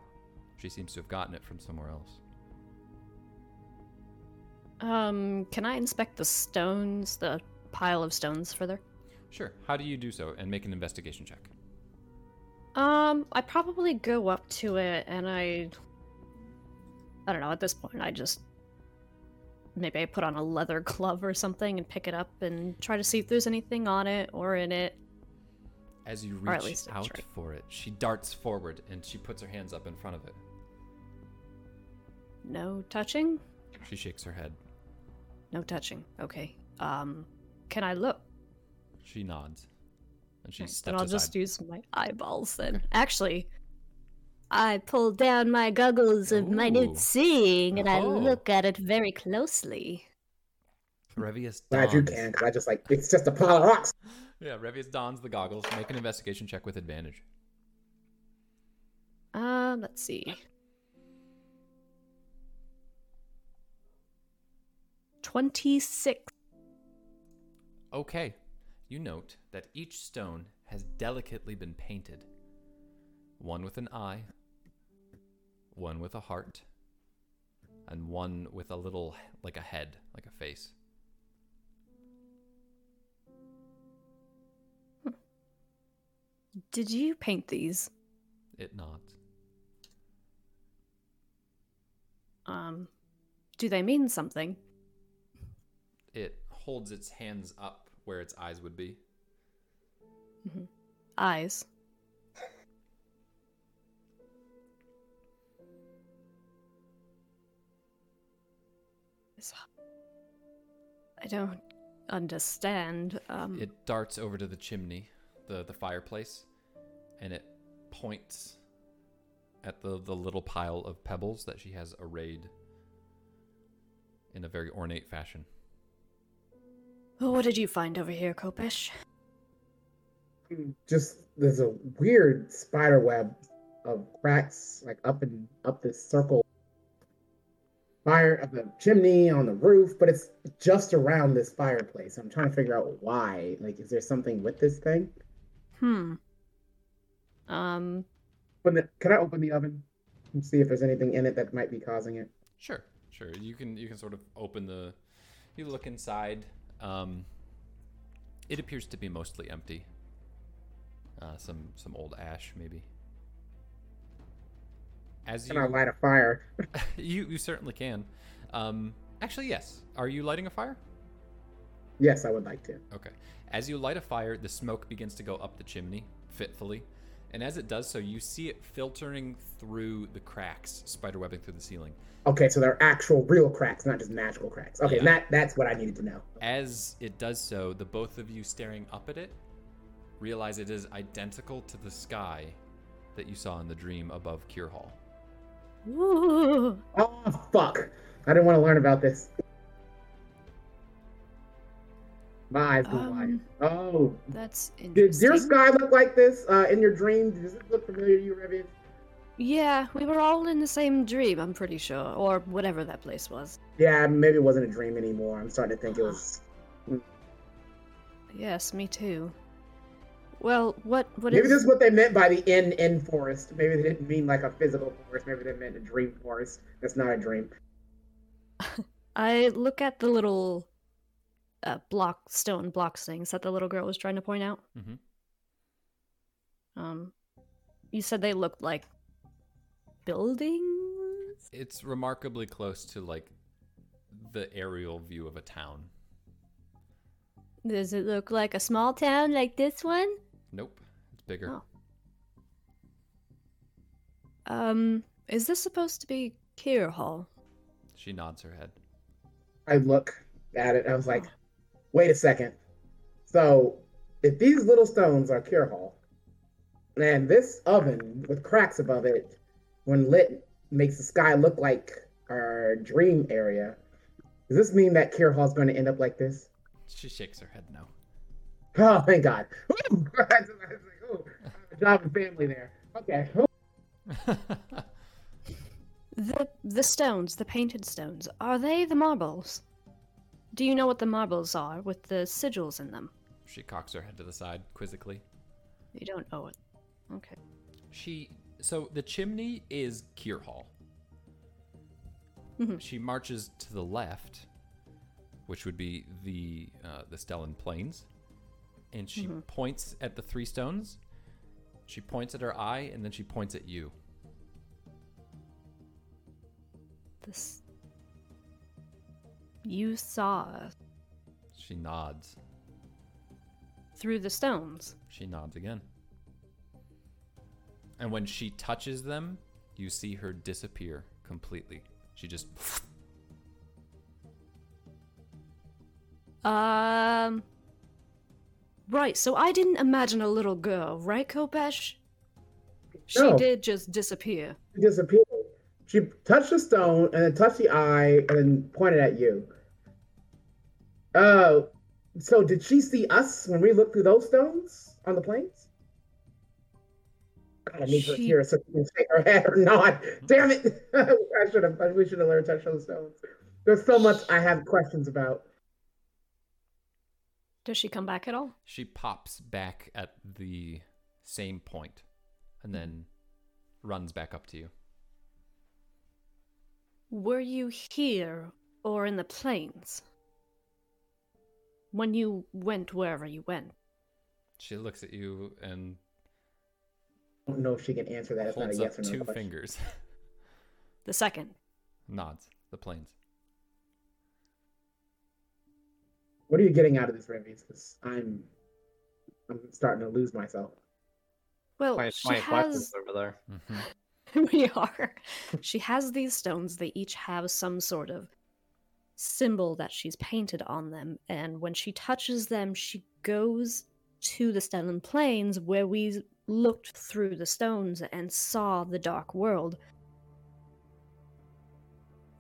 She seems to have gotten it from somewhere else. Um, can I inspect the stones, the pile of stones further? Sure. How do you do so and make an investigation check? Um, I probably go up to it and I I don't know, at this point I just maybe I put on a leather glove or something and pick it up and try to see if there's anything on it or in it. As you reach out try. for it, she darts forward and she puts her hands up in front of it. No touching? She shakes her head. No touching. Okay. Um, can I look? She nods. And she Right, steps then I'll aside. just use my eyeballs then. Actually, I pull down my goggles of Ooh. minute seeing and I Oh. look at it very closely. Revius Glad you can, because I just like it's just a pile of rocks. Yeah, Revius dons the goggles. Make an investigation check with advantage. Um, let's see. Twenty-six. Okay. You note that each stone has delicately been painted. One with an eye, one with a heart, and one with a little, like a head, like a face. Did you paint these? It not. Um, do they mean something? It holds its hands up where its eyes would be. Eyes. I don't understand. Um, It darts over to the chimney, the the fireplace, and it points at the the little pile of pebbles that she has arrayed in a very ornate fashion. oh, what did you find over here, Kopesh? Just there's a weird spider web of cracks like up and up this circle fire of the chimney on the roof, but it's just around this fireplace. I'm trying to figure out why. Like, is there something with this thing? Hmm. Um, When the, can I open the oven and see if there's anything in it that might be causing it? Sure, sure. You can you can sort of open the. You look inside. Um, it appears to be mostly empty. Uh, some some old ash maybe. As Can I light a fire? you you certainly can. Um, actually, yes. Are you lighting a fire? yes, I would like to. Okay. As you light a fire, the smoke begins to go up the chimney fitfully, and as it does so, you see it filtering through the cracks, spiderwebbing through the ceiling. Okay, so they're actual real cracks, not just magical cracks. Okay, Yeah. that that's what I needed to know. As it does so, the both of you staring up at it realize it is identical to the sky that you saw in the dream above Kier Hall. Ooh, Oh fuck! I didn't want to learn about this. My eyes go wide. Um, Oh, that's did your sky look like this uh, in your dream? Does it look familiar to you, Rivian? Yeah, we were all in the same dream, I'm pretty sure, or whatever that place was. Yeah, maybe it wasn't a dream anymore. I'm starting to think it Huh. was. Yes, me too. Well, what what maybe is- this is what they meant by the in in forest. Maybe they didn't mean like a physical forest. Maybe they meant a dream forest. That's not a dream. I look at the little uh, block stone blocks things that the little girl was trying to point out. Mhm. Um, you said they looked like buildings. It's remarkably close to like the aerial view of a town. Does it look like a small town like this one? Nope, it's bigger. Oh. Um, is this supposed to be Kier Hall? She nods her head. I look at it. I was like, wait a second. So, if these little stones are Kier Hall, and this oven with cracks above it, when lit, makes the sky look like our dream area, does this mean that Kier Hall is going to end up like this? She shakes her head no. Oh, thank God. Woo! I like, have a job and family there. Okay. The the stones, the painted stones, are they the marbles? Do you know what the marbles are with the sigils in them? she cocks her head to the side quizzically. You don't know it. Okay. She so the chimney is Kier Hall. Mhm. She marches to the left, which would be the uh, the Stellan Plains, and she Mhm. points at the three stones. She points at her eye, and then she points at you. This. You saw She nods. through the stones. She nods again. And when she touches them, you see her disappear completely. She just Um. Right, so I didn't imagine a little girl, right, Kopesh? She No. did just disappear. She disappeared. She touched the stone and then touched the eye and then pointed at you. Uh, so did she see us when we looked through those stones on the plains? God, I need her She- here so she can shake her head or not. Damn it! I should have. We should have learned to touch those stones. There's so much I have questions about. Does she come back at all? she pops back at the same point and then runs back up to you. Were you here or in the plains? When you went wherever you went. She looks at you and I don't know if she can answer that. It's not a holds yes up or no two question. fingers. The second. Nods. The plains. What are you getting out of this, Remy? Because I'm, I'm starting to lose myself. Well, My, she my has. over there. hmm we are. She has these stones. They each have some sort of symbol that she's painted on them, and when she touches them, she goes to the Stellan Plains where we looked through the stones and saw the dark world.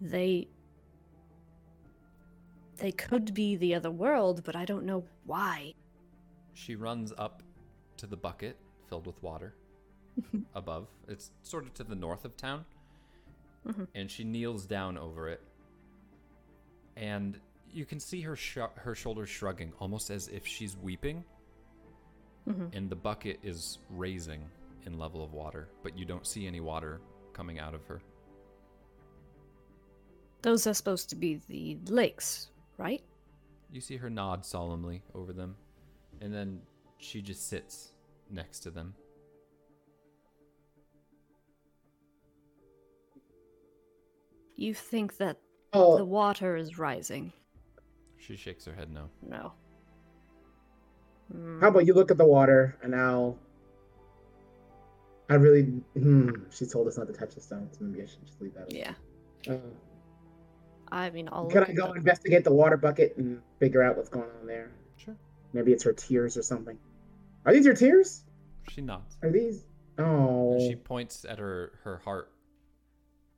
They they could be the other world, but I don't know why. She runs up to the bucket filled with water above. It's sort of to the north of town. Mhm. And she kneels down over it. And you can see her sh- her shoulders shrugging, almost as if she's weeping. Mhm. And the bucket is raising in level of water, but you don't see any water coming out of her. Those are supposed to be the lakes, right? You see her nod solemnly over them, and then she just sits next to them. You think that Oh, the water is rising? She shakes her head no. No. Hmm. how about you look at the water and I'll. I really. Hmm. She told us not to touch the stones. Maybe I should just leave that. Yeah. Uh, I mean, I'll. can I go the- investigate the water bucket and figure out what's going on there? Sure. Maybe it's her tears or something. Are these your tears? She nods. Are these? Oh. And she points at her her heart,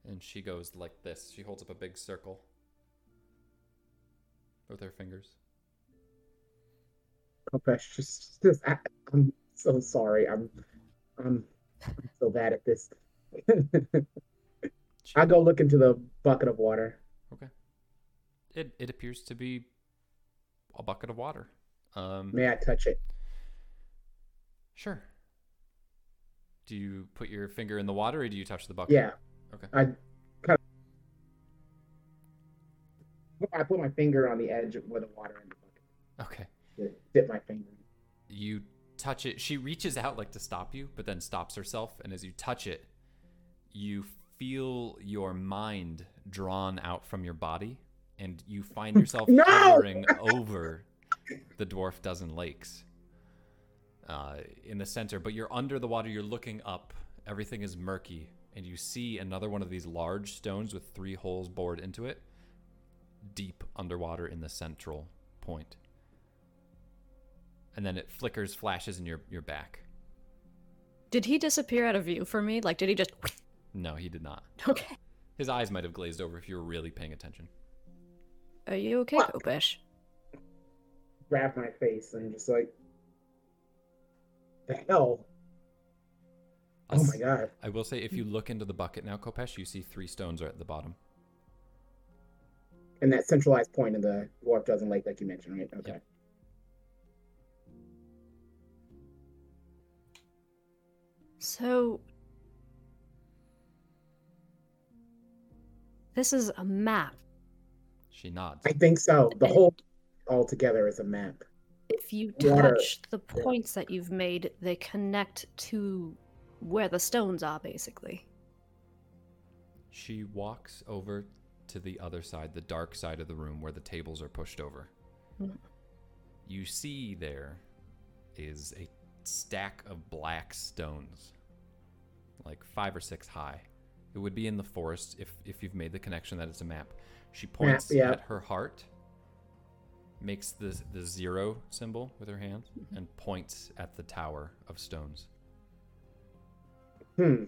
and she goes like this. She holds up a big circle with her fingers. Oh, Kopesh, just, just, I, I'm so sorry. I'm, I'm, I'm so bad at this. I go look into the bucket of water. It it appears to be a bucket of water. Um, May I touch it? sure. Do you put your finger in the water, or do you touch the bucket? Yeah. Okay. I kind of. I put my finger on the edge of where the water in the bucket. Okay. to Dip my finger. you touch it. She reaches out like to stop you, but then stops herself. And as you touch it, you feel your mind drawn out from your body, and you find yourself No! hovering over the dwarf dozen lakes uh, in the center. But you're under the water. You're looking up. Everything is murky, and you see another one of these large stones with three holes bored into it, deep underwater in the central point. point and then it flickers, flashes in your your back. Did he disappear out of view for me? Like, did he just? No, he did not. Okay. His eyes might have glazed over if you were really paying attention. Are you okay, What? Kopesh? Grab my face and just like. The hell? Oh I'll my s- god. I will say, if you look into the bucket now, Kopesh, you see three stones are at the bottom. And that centralized point in the dwarf dozen lake, like you mentioned, right? Okay. Yep. So. This is a map. She nods. I think so. The whole all together is a map. If you Water. touch the points that you've made, they connect to where the stones are, basically. She walks over to the other side, the dark side of the room where the tables are pushed over. Mhm. You see there is a stack of black stones, like five or six high. It would be in the forest if, if you've made the connection that it's a map. She points yeah. at her heart, makes the, the zero symbol with her hand, and points at the tower of stones. Hmm.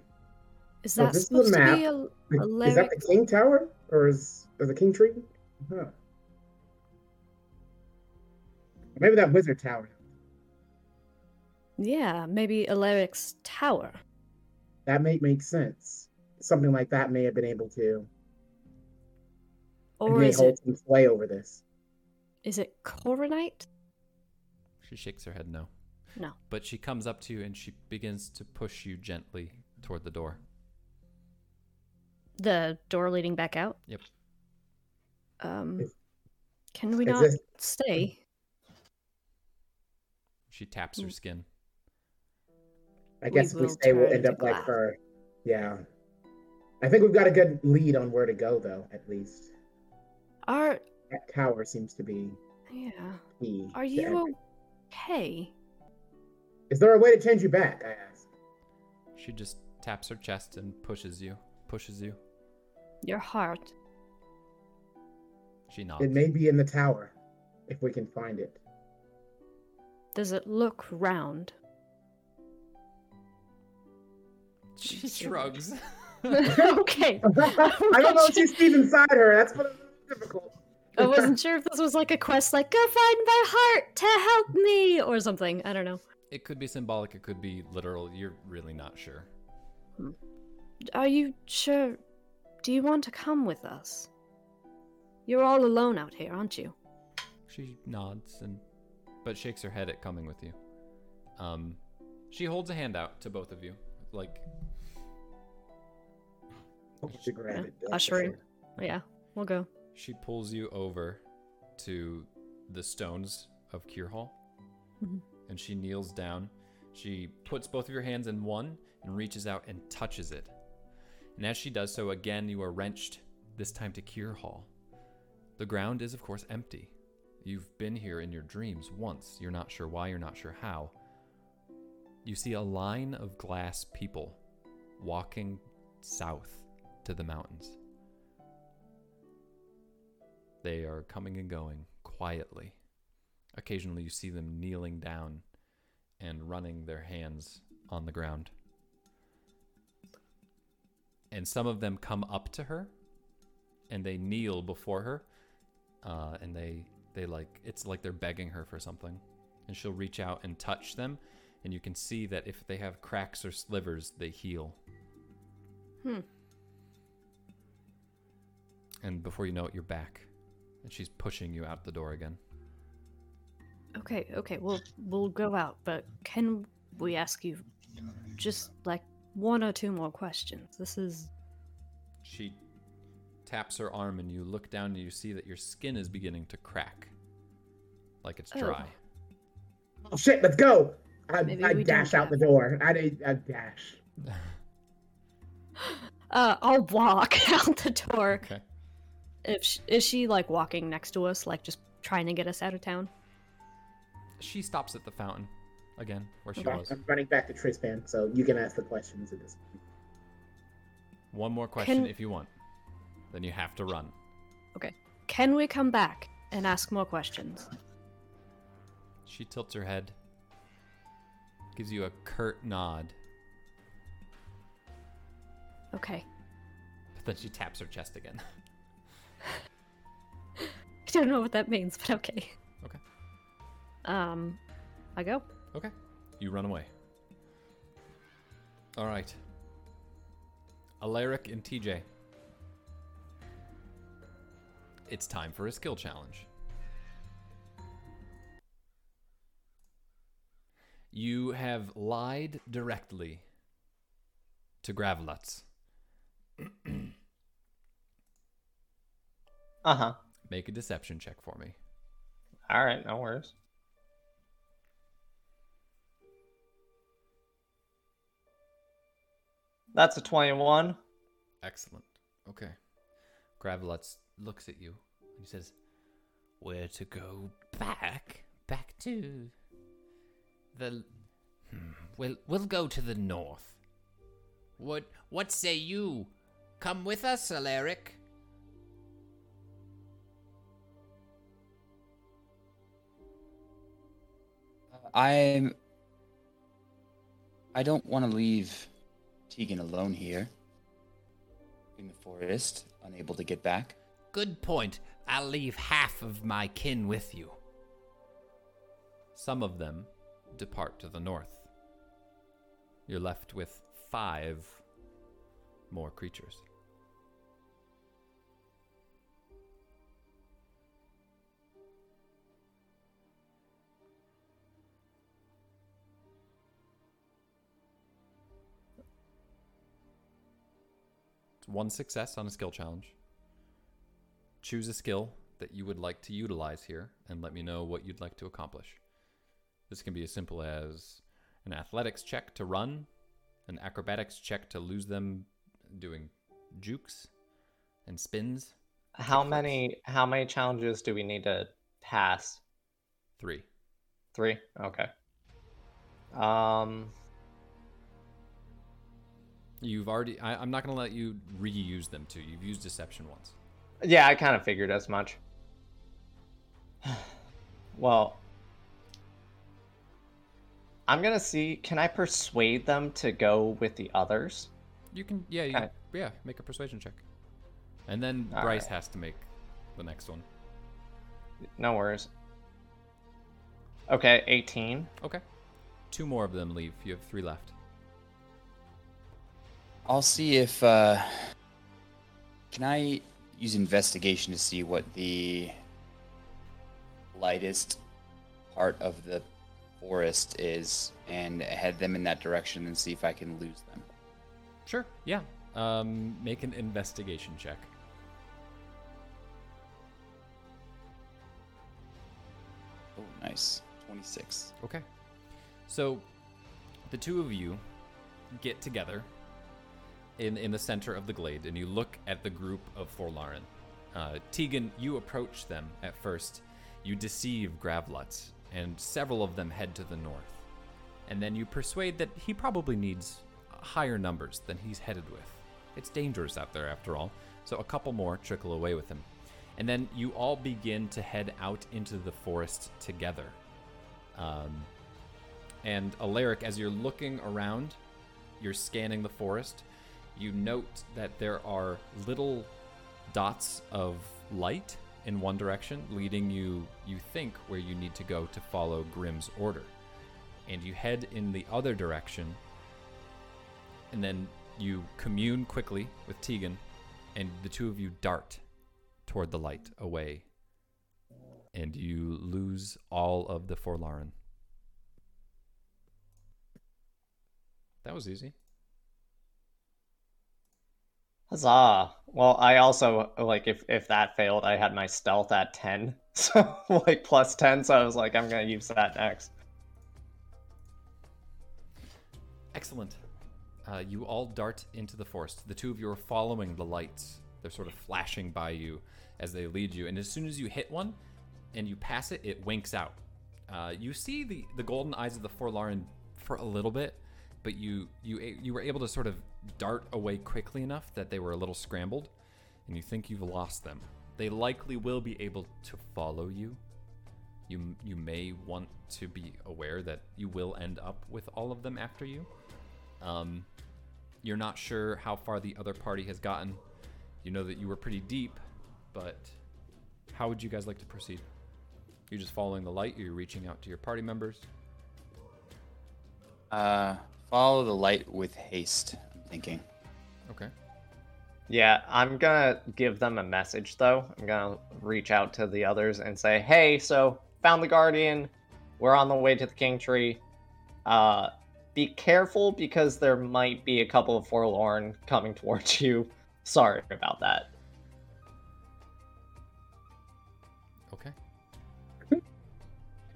Is that this is a supposed to be a, a Is that the king tower? Or is or the king tree? Huh. Maybe that wizard tower. Yeah, maybe Alaric's tower. That may make sense. Something like that may have been able to and Or may is hold it some sway over this. is it Coronite? She shakes her head no. No. But she comes up to you and she begins to push you gently toward the door. The door leading back out? Yep. Um Is- can we not this- stay? She taps her Mm. skin. I We guess if we will stay, we'll end to up like her. Yeah. I think we've got a good lead on where to go, though. At least Are that tower seems to be yeah. key. Are you okay? Is there a way to change you back? I asked. She just taps her chest and pushes you. Pushes you. Your heart. She nods. It may be in the tower, if we can find it. Does it look round? She shrugs. okay. I don't know if she's Steve inside her. That's what difficult. I wasn't sure if this was like a quest, like go find my heart to help me, or something. I don't know. it could be symbolic. It could be literal. You're really not sure. Are you sure? Do you want to come with us? You're all alone out here, aren't you? She nods and, but shakes her head at coming with you. Um, she holds a hand out to both of you, like To grab it. that's for Ushering. Yeah, we'll go. She pulls you over to the stones of Kier Hall, Mhm. and she kneels down. She puts both of your hands in one and reaches out and touches it. And as she does so, again you are wrenched, this time to Kier Hall. The ground is, of course, empty. You've been here in your dreams once. You're not sure why, you're not sure how. You see a line of glass people walking south to the mountains. They are coming and going quietly. Occasionally, you see them kneeling down and running their hands on the ground. And some of them come up to her and they kneel before her. Uh, and they, they like, it's like they're begging her for something. And she'll reach out and touch them. And you can see that if they have cracks or slivers, they heal. Hmm. And before you know it, you're back. And she's pushing you out the door again. Okay, okay, we'll we'll go out, but can we ask you just like one or two more questions? This is She taps her arm, and you look down and you see that your skin is beginning to crack. Like it's Oh. dry. Oh shit, let's go! I, Maybe I we dash don't out the door. I, I dash. uh I'll walk out the door. Okay. If sh- is she like walking next to us, like just trying to get us out of town? She stops at the fountain again, where she Okay, was. I'm running back to Trizpan, so you can ask the questions at this point. One more question Can- if you want. Then you have to run. Okay. Can we come back and ask more questions? She tilts her head, gives you a curt nod, Okay. but then she taps her chest again. I don't know what that means, but okay. Okay. Um, I go. Okay. You run away. All right. Eleric and TJ. It's time for a skill challenge. You have lied directly to Graveluts. Uh huh. Make a deception check for me. All right, no worries. That's a 21. Excellent. Okay. Graveluts looks at you and he says, Where to go back? Back to the. Hmm, We'll we'll go to the north. What what say you? Come with us, Eleric. I'm. I don't want to leave Teagan alone here in the forest, unable to get back. Good point. I'll leave half of my kin with you. Some of them depart to the north. You're left with five more creatures. One success on a skill challenge. Choose a skill that you would like to utilize here and let me know what you'd like to accomplish. This can be as simple as an athletics check to run, an acrobatics check to lose them doing jukes and spins. How many how many challenges do we need to pass? Three. Three? Okay. Um You've already. I, I'm not going to let you reuse them too. You've used deception once. yeah, I kind of figured as much. Well, I'm gonna see. Can I persuade them to go with the others? You can, yeah, you, Okay. yeah, make a persuasion check. And then All Bryce right. has to make the next one. No worries. Okay, 18. Okay. Two more of them leave. You have three left. I'll see if uh can I use investigation to see what the lightest part of the forest is and head them in that direction and see if I can lose them. Sure. Yeah. Um, make an investigation check. Oh, nice. 26. Okay. So, the two of you get together in in the center of the glade, and you look at the group of Forlaren. Uh, Teagan, you approach them at first. You deceive Gravlutz, and several of them head to the north. And then you persuade that he probably needs higher numbers than he's headed with. It's dangerous out there, after all. So a couple more trickle away with him. And then you all begin to head out into the forest together. Um, and Eleric, as you're looking around, you're scanning the forest, you note that there are little dots of light in one direction, leading you, you think, where you need to go to follow Grimm's order. And you head in the other direction, and then you commune quickly with Teagan, and the two of you dart toward the light away. And you lose all of the Forlaren. That was easy. Huzzah! Well, I also like if if that failed, I had my stealth at 10, so like plus 10. So I was like, I'm gonna use that next. Excellent. Uh, you all dart into the forest. The two of you are following the lights. They're sort of flashing by you as they lead you. And as soon as you hit one and you pass it, it winks out. Uh, you see the, the golden eyes of the Forlaren for a little bit, but you you you were able to sort of dart away quickly enough that they were a little scrambled, and you think you've lost them. They likely will be able to follow you. You you may want to be aware that you will end up with all of them after you. Um, you're not sure how far the other party has gotten. You know that you were pretty deep, but how would you guys like to proceed? You're just following the light. You're reaching out to your party members. Uh follow the light with haste, thinking. Okay. Yeah, I'm gonna give them a message though. I'm gonna reach out to the others and say, "Hey, so found the guardian. We're on the way to the king tree. Uh, be careful because there might be a couple of Forlaren coming towards you. Sorry about that." Okay.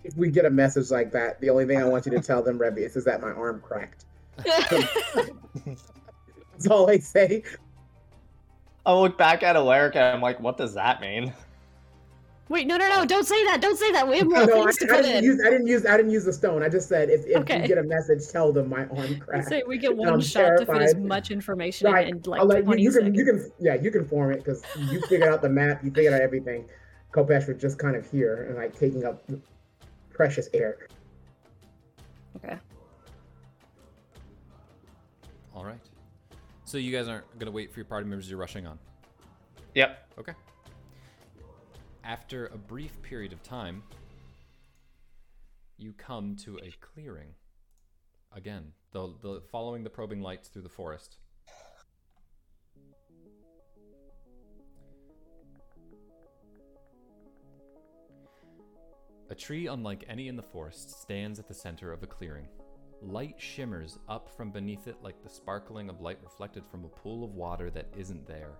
If we get a message like that, the only thing I want you to tell them, Revius, is that my arm cracked. That's all I say. I look back at Eleric and I'm like, "What does that mean?" Wait, no, no, no! Don't say that! Don't say that! We have more No, I, things to I put didn't in. use I didn't use I didn't use the stone. I just said if, if Okay. you get a message, tell them my arm cracked. say we get one I'm shot to fit as much information Right. in, in like I'll let you, 20 you can seconds. you can yeah you can form it because you figured out the map, you figured out everything. Kopesh was just kind of here and like taking up precious air. Okay. All right. So you guys aren't gonna wait for your party members. You're rushing on. Yep. Okay. After a brief period of time, you come to a clearing. Again, the, the following the probing lights through the forest. A tree unlike any in the forest stands at the center of a clearing. Light shimmers up from beneath it like the sparkling of light reflected from a pool of water that isn't there.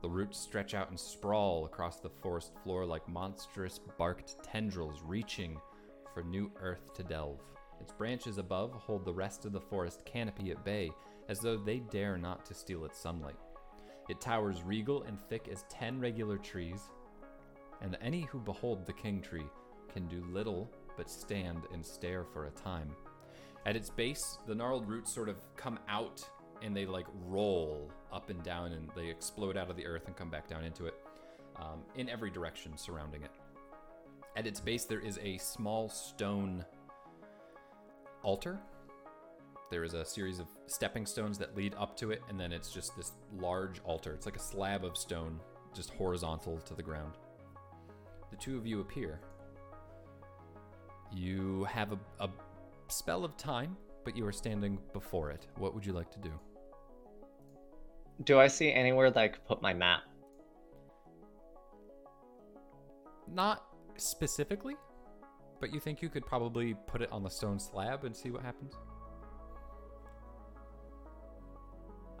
The roots stretch out and sprawl across the forest floor like monstrous barked tendrils reaching for new earth to delve. Its branches above hold the rest of the forest canopy at bay, as though they dare not to steal its sunlight. It towers regal and thick as ten regular trees, and any who behold the king tree can do little but stand and stare for a time. At its base, the gnarled roots sort of come out and they like roll up and down and they explode out of the earth and come back down into it um, in every direction surrounding it. At its base, there is a small stone altar. There is a series of stepping stones that lead up to it, and then it's just this large altar. It's like a slab of stone, just horizontal to the ground. The two of you appear. You have a, a spell of time, but you are standing before it. What would you like to do? Do I see anywhere that I could put my map? Not specifically, but you think you could probably put it on the stone slab and see what happens?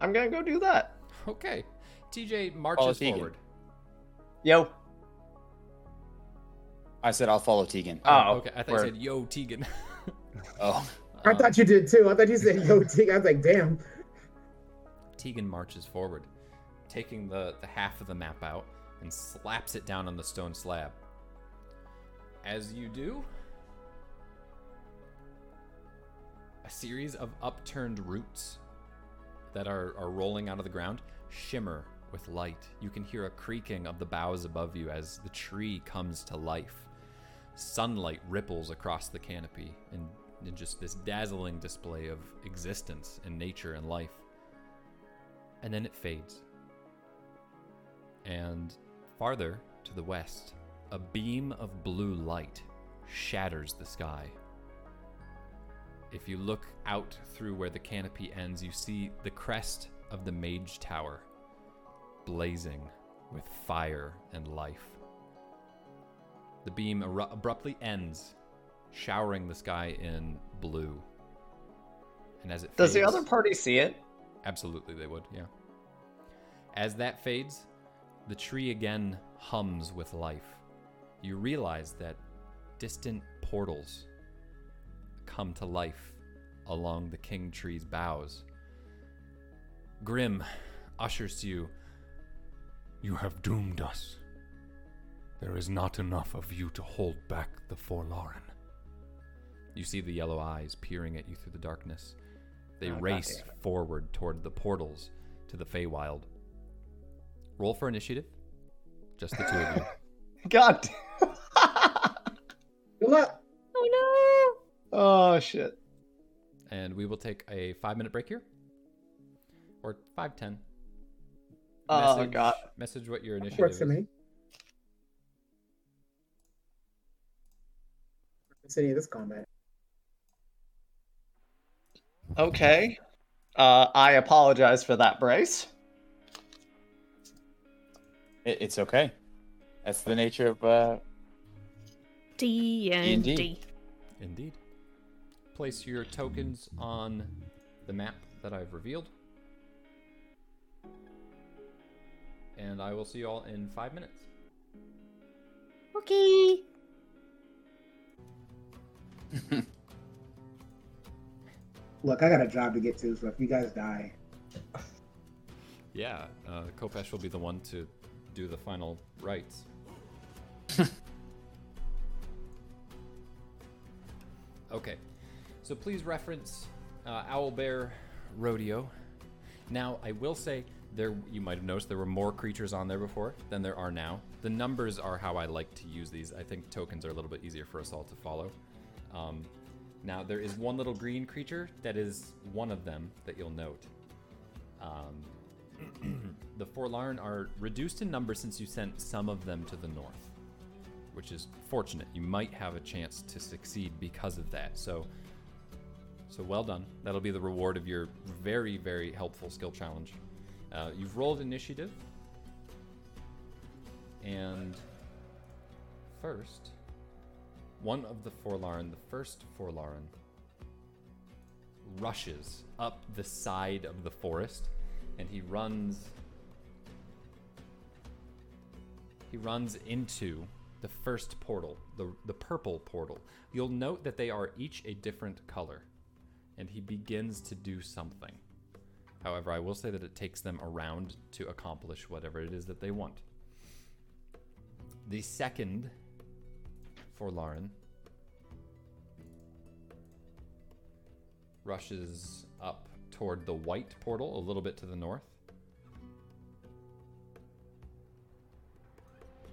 I'm gonna go do that. Okay. TJ marches Teagan. forward. Yo. I said I'll follow Teagan. Oh, okay. I thought we're- you said, yo, Teagan. Oh, I thought you did too. I thought you said yo Tig. I was like, damn. Teagan marches forward, taking the, the half of the map out and slaps it down on the stone slab. As you do, a series of upturned roots that are, are rolling out of the ground shimmer with light. You can hear a creaking of the boughs above you as the tree comes to life. Sunlight ripples across the canopy in, in just this dazzling display of existence and nature and life and then it fades. And farther to the west, a beam of blue light shatters the sky. If you look out through where the canopy ends, you see the crest of the Mage Tower blazing with fire and life. The beam eru- abruptly ends, showering the sky in blue. And as it Does the other party see it? Absolutely, they would, yeah. As that fades, the tree again hums with life. You realize that distant portals come to life along the king tree's boughs. Grim ushers you. You have doomed us. There is not enough of you to hold back the Forlaren. You see the yellow eyes peering at you through the darkness. They Oh, race goddamn forward toward the portals to the Feywild. Roll for initiative. Just the two of you. God. Good luck. Oh no. oh shit. and we will take a five minute break here or five ten Oh message, god. message what your initiative Works for is. me. Any of this combat. Okay. Uh, I apologize for that, Brace. it, it's okay. That's the nature of uh, D and D&D. D. indeed place your tokens on the map that i've revealed and i will see you all in five minutes Okay. Look, I got a job to get to, so if you guys die, yeah uh, kopesh will be the one to do the final rites Okay, so please reference uh, Owlbear Rodeo. Now, I will say there. You might have noticed there were more creatures on there before than there are now. The numbers are how I like to use these. I think tokens are a little bit easier for us all to follow. Um, now, there is one little green creature that is one of them that you'll note. Um, the Forlaren are reduced in number since you sent some of them to the north which is fortunate. You might have a chance to succeed because of that. So, so well done. That'll be the reward of your very, very helpful skill challenge. Uh, you've rolled initiative, and first, one of the Forlaren, the first Forlaren, rushes up the side of the forest, and he runs. He runs into the first portal, the, the purple portal. You'll note that they are each a different color, and he begins to do something. However, I will say that it takes them around to accomplish whatever it is that they want. The second Forlaren rushes up toward the white portal a little bit to the north.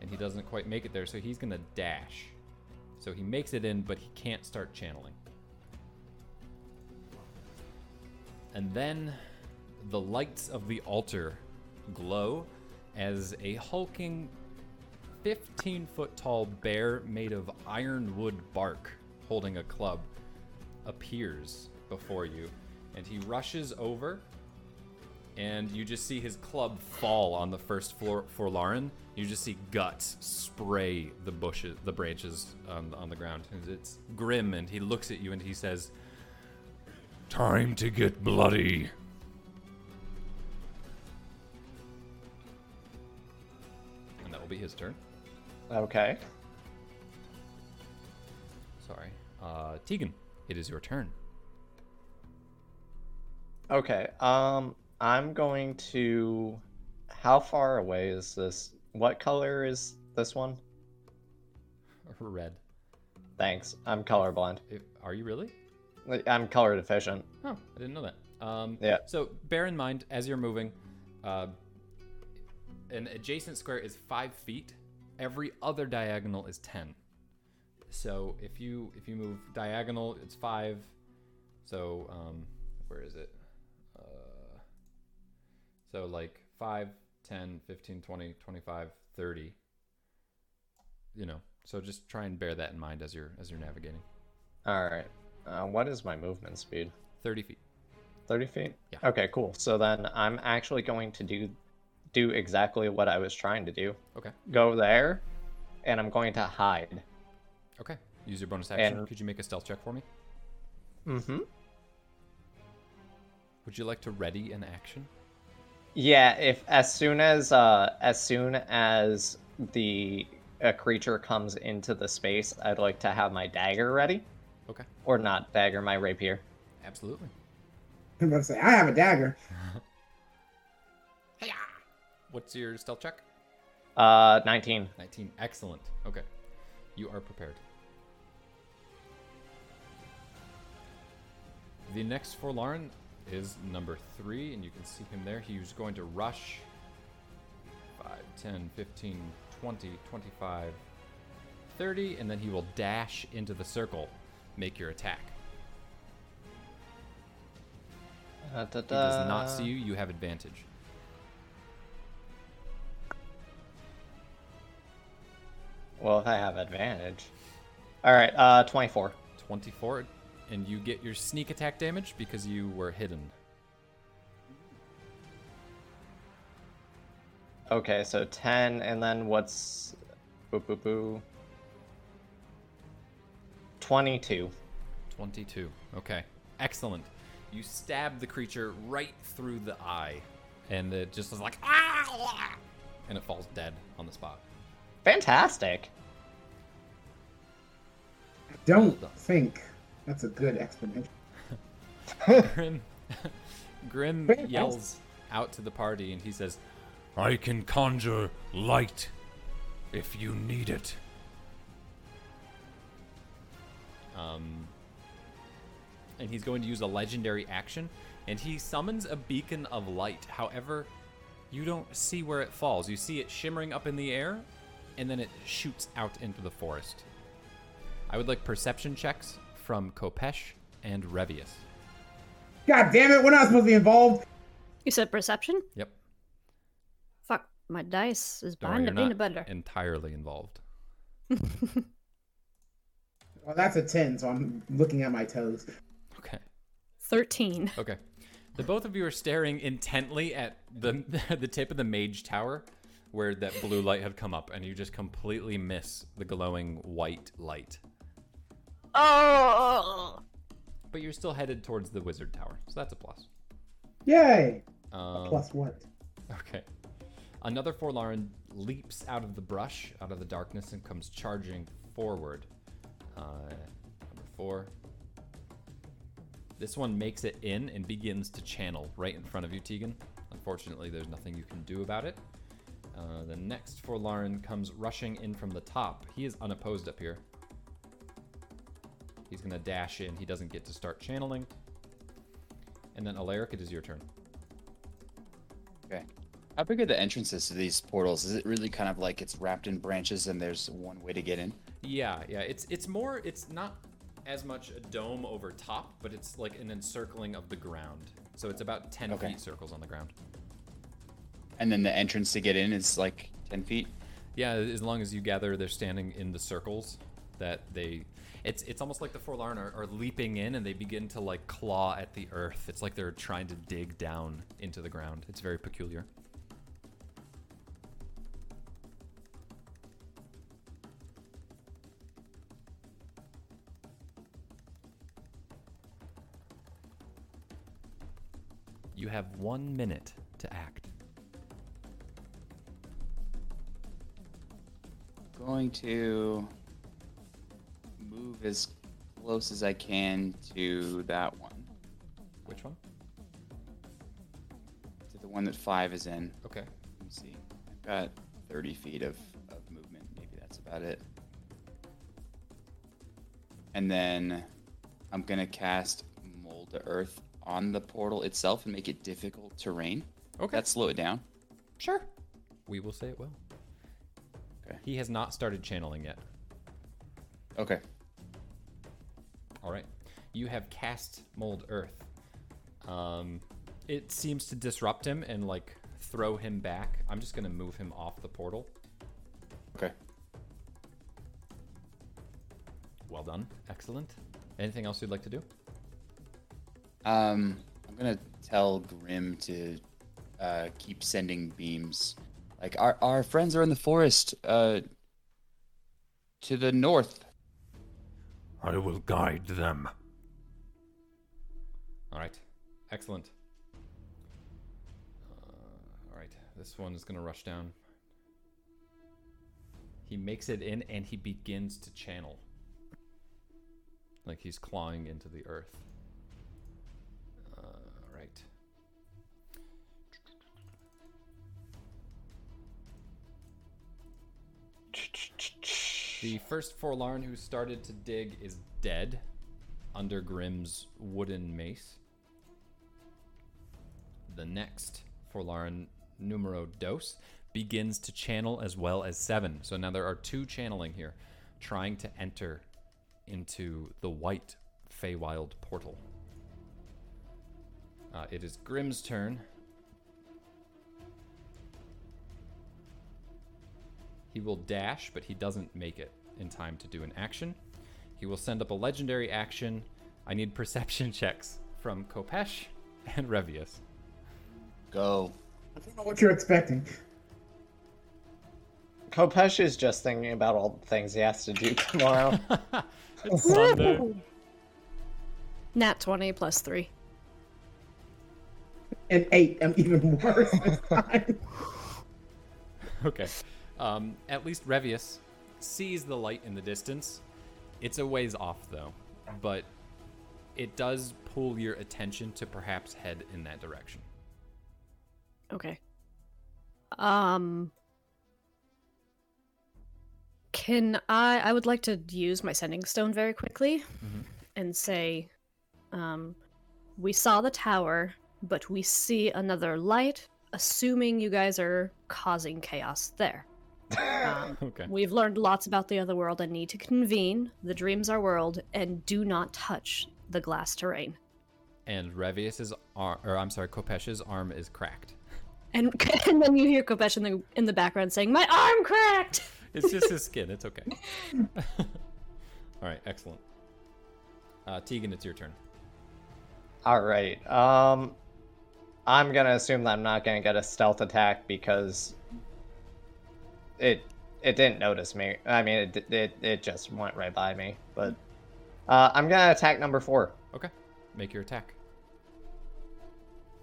And he doesn't quite make it there, so he's gonna dash. So he makes it in, but he can't start channeling. And then the lights of the altar glow as a hulking 15 foot tall bear made of ironwood bark holding a club appears before you. And he rushes over, and you just see his club fall on the first floor Forlaren. You just see guts spray the bushes, the branches on, on the ground. It's grim, and he looks at you and he says, Time to get bloody. and that will be his turn. Okay. Sorry. Uh, Teagan, it is your turn. Okay. Um, I'm going to. How far away is this? What color is this one? Red. Thanks. I'm colorblind. If, are you really? I'm color deficient. Oh, I didn't know that. Um, Yeah. So bear in mind as you're moving, uh, an adjacent square is five feet. Every other diagonal is ten. So if you if you move diagonal, it's five. So um, where is it? Uh, so like 5, 10, 15, 20, 25, 30. You know, so just try and bear that in mind as you're as you're navigating. All right. Uh, what is my movement speed? 30 feet. 30 feet? Yeah. Okay, cool. So then I'm actually going to do do exactly what I was trying to do. Okay. Go there, and I'm going to hide. Okay. Use your bonus action. And- Could you make a stealth check for me? Mm-hmm. Would you like to ready an action? Yeah, if as soon as uh as soon as the a creature comes into the space, I'd like to have my dagger ready. Okay. Or not dagger, my rapier. Absolutely. I'm about to say I have a dagger. What's your stealth check? Uh 19. 19. Excellent. Okay. You are prepared. The next Forlaren is number three, and you can see him there. He's going to rush 5, 10, 15, 20, 25, 30, and then he will dash into the circle. Make your attack. Uh, He does not see you. You have advantage. Well, if I have advantage. All right, uh 24. 24, and you get your sneak attack damage because you were hidden. Okay, so 10 and then what's boo boo boo 22. 22. Okay. Excellent. You stab the creature right through the eye, and it just is like, ah! And it falls dead on the spot. Fantastic. I don't think that's a good explanation. Grim, Grim yells out to the party, and he says, I can conjure light if you need it. um, and he's going to use a legendary action, and he summons a beacon of light. However, you don't see where it falls. You see it shimmering up in the air, and then it shoots out into the forest. I would like perception checks from Kopesh and Revius. God damn it, we're not supposed to be involved. You said perception? Yep. Fuck, my dice is Don't behind the peanut butter. entirely involved. Well, that's a 10, so I'm looking at my toes. Okay. 13. Okay. The both of you are staring intently at the the tip of the mage tower where that blue light had come up and you just completely miss the glowing white light. Oh! But you're still headed towards the wizard tower. So that's a plus. Yay! Um, Plus what? Okay. Another Forlaren leaps out of the brush, out of the darkness, and comes charging forward. Uh, number four. This one makes it in and begins to channel right in front of you, Teagan. Unfortunately, there's nothing you can do about it. Uh, the next Forlaren comes rushing in from the top. He is unopposed up here. He's going to dash in. He doesn't get to start channeling. And then Eleric, it is your turn. Okay. How big are the entrances to these portals? Is it really kind of like it's wrapped in branches and there's one way to get in? Yeah, yeah. It's it's more. It's not as much a dome over top, but it's like an encircling of the ground. So it's about ten Okay. feet circles on the ground. And then the entrance to get in is like 10 feet? Yeah, as long as you gather they're standing in the circles that they it's it's almost like the Forlaren are, are leaping in and they begin to like claw at the earth. It's like they're trying to dig down into the ground. It's very peculiar. You have one minute to act. Going to move as close as I can to that one, Which one? to the one that five is in. Okay. Let me see. I've got 30 feet of, of movement. Maybe that's about it. And then I'm going to cast Mold to Earth on the portal itself and make it difficult terrain. Okay. That slow it down. Sure. We will say it will. Okay. He has not started channeling yet. Okay. All right. You have cast Mold Earth. Um, it seems to disrupt him and like throw him back. I'm just gonna move him off the portal. Okay. Well done. Excellent. Anything else you'd like to do? Um, I'm gonna tell Grim to uh, keep sending beams. Like our our friends are in the forest, uh, to the north. I will guide them. All right. Excellent. Uh, all right. This one is gonna rush down. He makes it in and he begins to channel. Like he's clawing into the earth. The first Forlaren who started to dig is dead under Grimm's wooden mace. The next Forlaren numero dos begins to channel as well as seven. So now there are two channeling here, trying to enter into the white Feywild portal. Uh, it is Grimm's turn. He will dash, but he doesn't make it in time to do an action. He will send up a legendary action. I need perception checks from Kopesh and Revius. Go. I don't know what you're expecting. Kopesh is just thinking about all the things he has to do tomorrow. it's Sunday. Nat 20 plus 3. And eight, I'm even worse this time. Okay. Um, at least Revius sees the light in the distance. It's a ways off, though, but it does pull your attention to perhaps head in that direction. Okay. Um Can I I would like to use my sending stone very quickly and say um we saw the tower, but we see another light, assuming you guys are causing chaos there. Um, Okay. We've learned lots about the other world and need to convene. The dreams are world and do not touch the glass terrain. And Revius's arm, or I'm sorry, Kopesh's arm is cracked. And, and then you hear Kopesh in the in the background saying, "My arm cracked." It's just his skin. It's okay. All right, excellent. Uh, Teagan, it's your turn. All right. Um, I'm gonna assume that I'm not gonna get a stealth attack because it it didn't notice me. I mean, it it it just went right by me. But uh, I'm gonna attack number four. Okay, make your attack.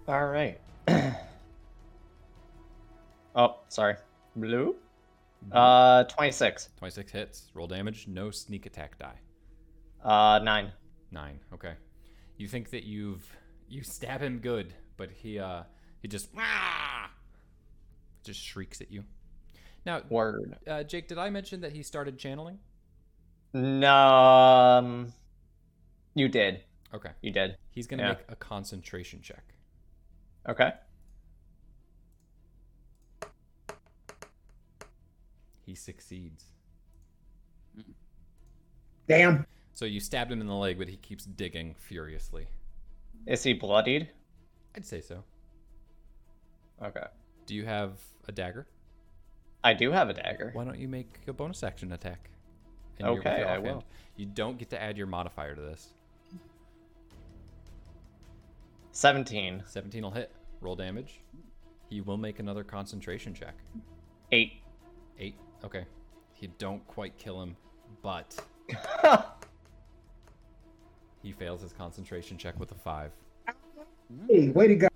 All right. oh, sorry. Blue. Uh, 26. 26 hits. Roll damage. No sneak attack die. Uh, nine. Nine. Okay. You think that you've you stab him good, but he uh he just "Wah!" just shrieks at you. Now, Word. uh, Jake, did I mention that he started channeling? No. Um, you did. Okay. You did. He's gonna Yeah. make a concentration check. Okay. He succeeds. Damn. So you stabbed him in the leg, but he keeps digging furiously. Is he bloodied? I'd say so. Okay. Do you have a dagger? I do have a dagger. Why don't you make a bonus action attack? And you're Okay, I will. You don't get to add your modifier to this. 17. 17 will hit. Roll damage. He will make another concentration check. 8. Eight. Okay. You don't quite kill him, but he fails his concentration check with a five. Hey, way to go.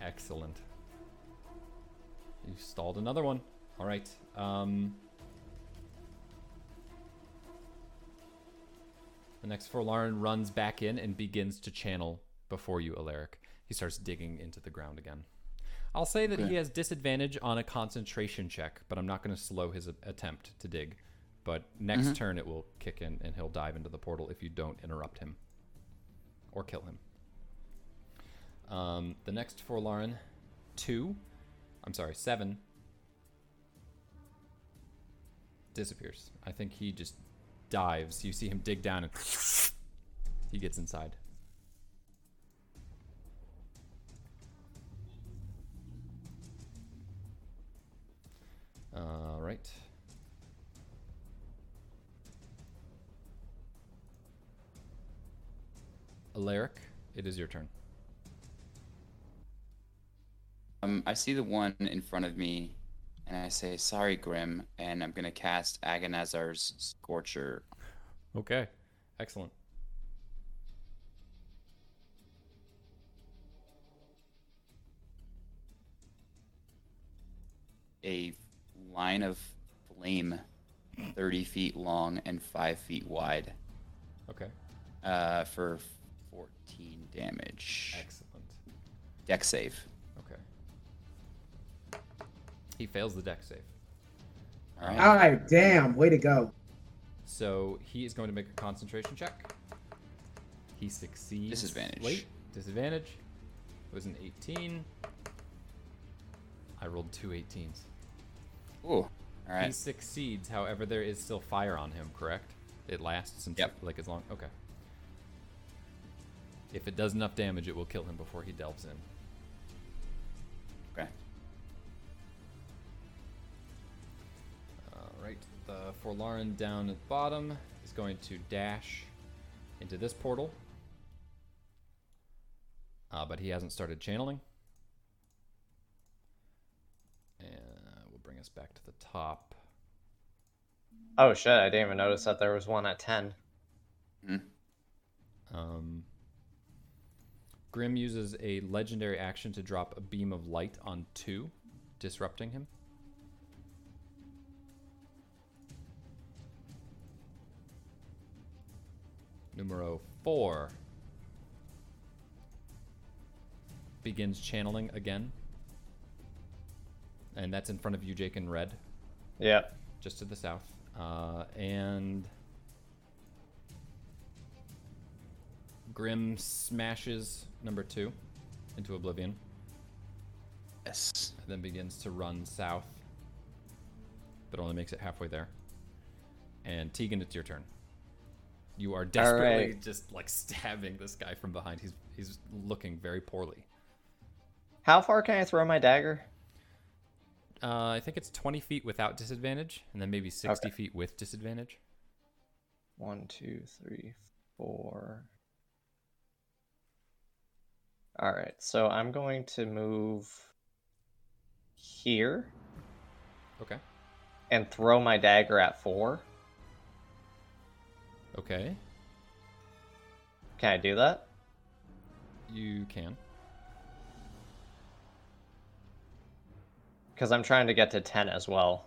Excellent. You stalled another one. All right. Um, the next Forlaren runs back in and begins to channel before you, Eleric. He starts digging into the ground again. I'll say that he has disadvantage on a concentration check, but I'm not going to slow his attempt to dig. But next turn it will kick in and he'll dive into the portal if you don't interrupt him or kill him. Um, the next Forlaren, two, I'm sorry, seven, disappears. I think he just dives. You see him dig down and he gets inside. All right. Eleric, it is your turn. Um, I see the one in front of me, and I say, "Sorry, Grim," and I'm gonna cast Aganazzar's Scorcher. Okay, excellent. A line of flame, thirty feet long and five feet wide, Okay, uh, for fourteen damage. excellent. Deck save. Okay. He fails the deck save. All right. All right, damn, way to go. So he is going to make a concentration check. He succeeds. Disadvantage. Wait, disadvantage. It was an 18. I rolled two 18s. Ooh. All He succeeds, however, there is still fire on him, correct? It lasts until, Yep. like as long. Okay. If it does enough damage, it will kill him before he delves in. Okay. The Forlaren down at the bottom is going to dash into this portal. Uh, but he hasn't started channeling. And we'll bring us back to the top. Oh shit, I didn't even notice that there was one at 10. Um, Grim uses a legendary action to drop a beam of light on two, disrupting him. Numero four begins channeling again. And that's in front of you, Jake, in red, Yeah. just to the south. Uh, and Grim smashes number two into oblivion, Yes. and then begins to run south, but only makes it halfway there. And Teagan, it's your turn. You are desperately right. just like stabbing this guy from behind. He's he's looking very poorly. How far can I throw my dagger? Uh, I think it's 20 feet without disadvantage, and then maybe 60 Okay. feet with disadvantage. One, two, three, four. All right, so I'm going to move here Okay. and throw my dagger at four. Okay. Can I do that? You can. Because I'm trying to get to 10 as well.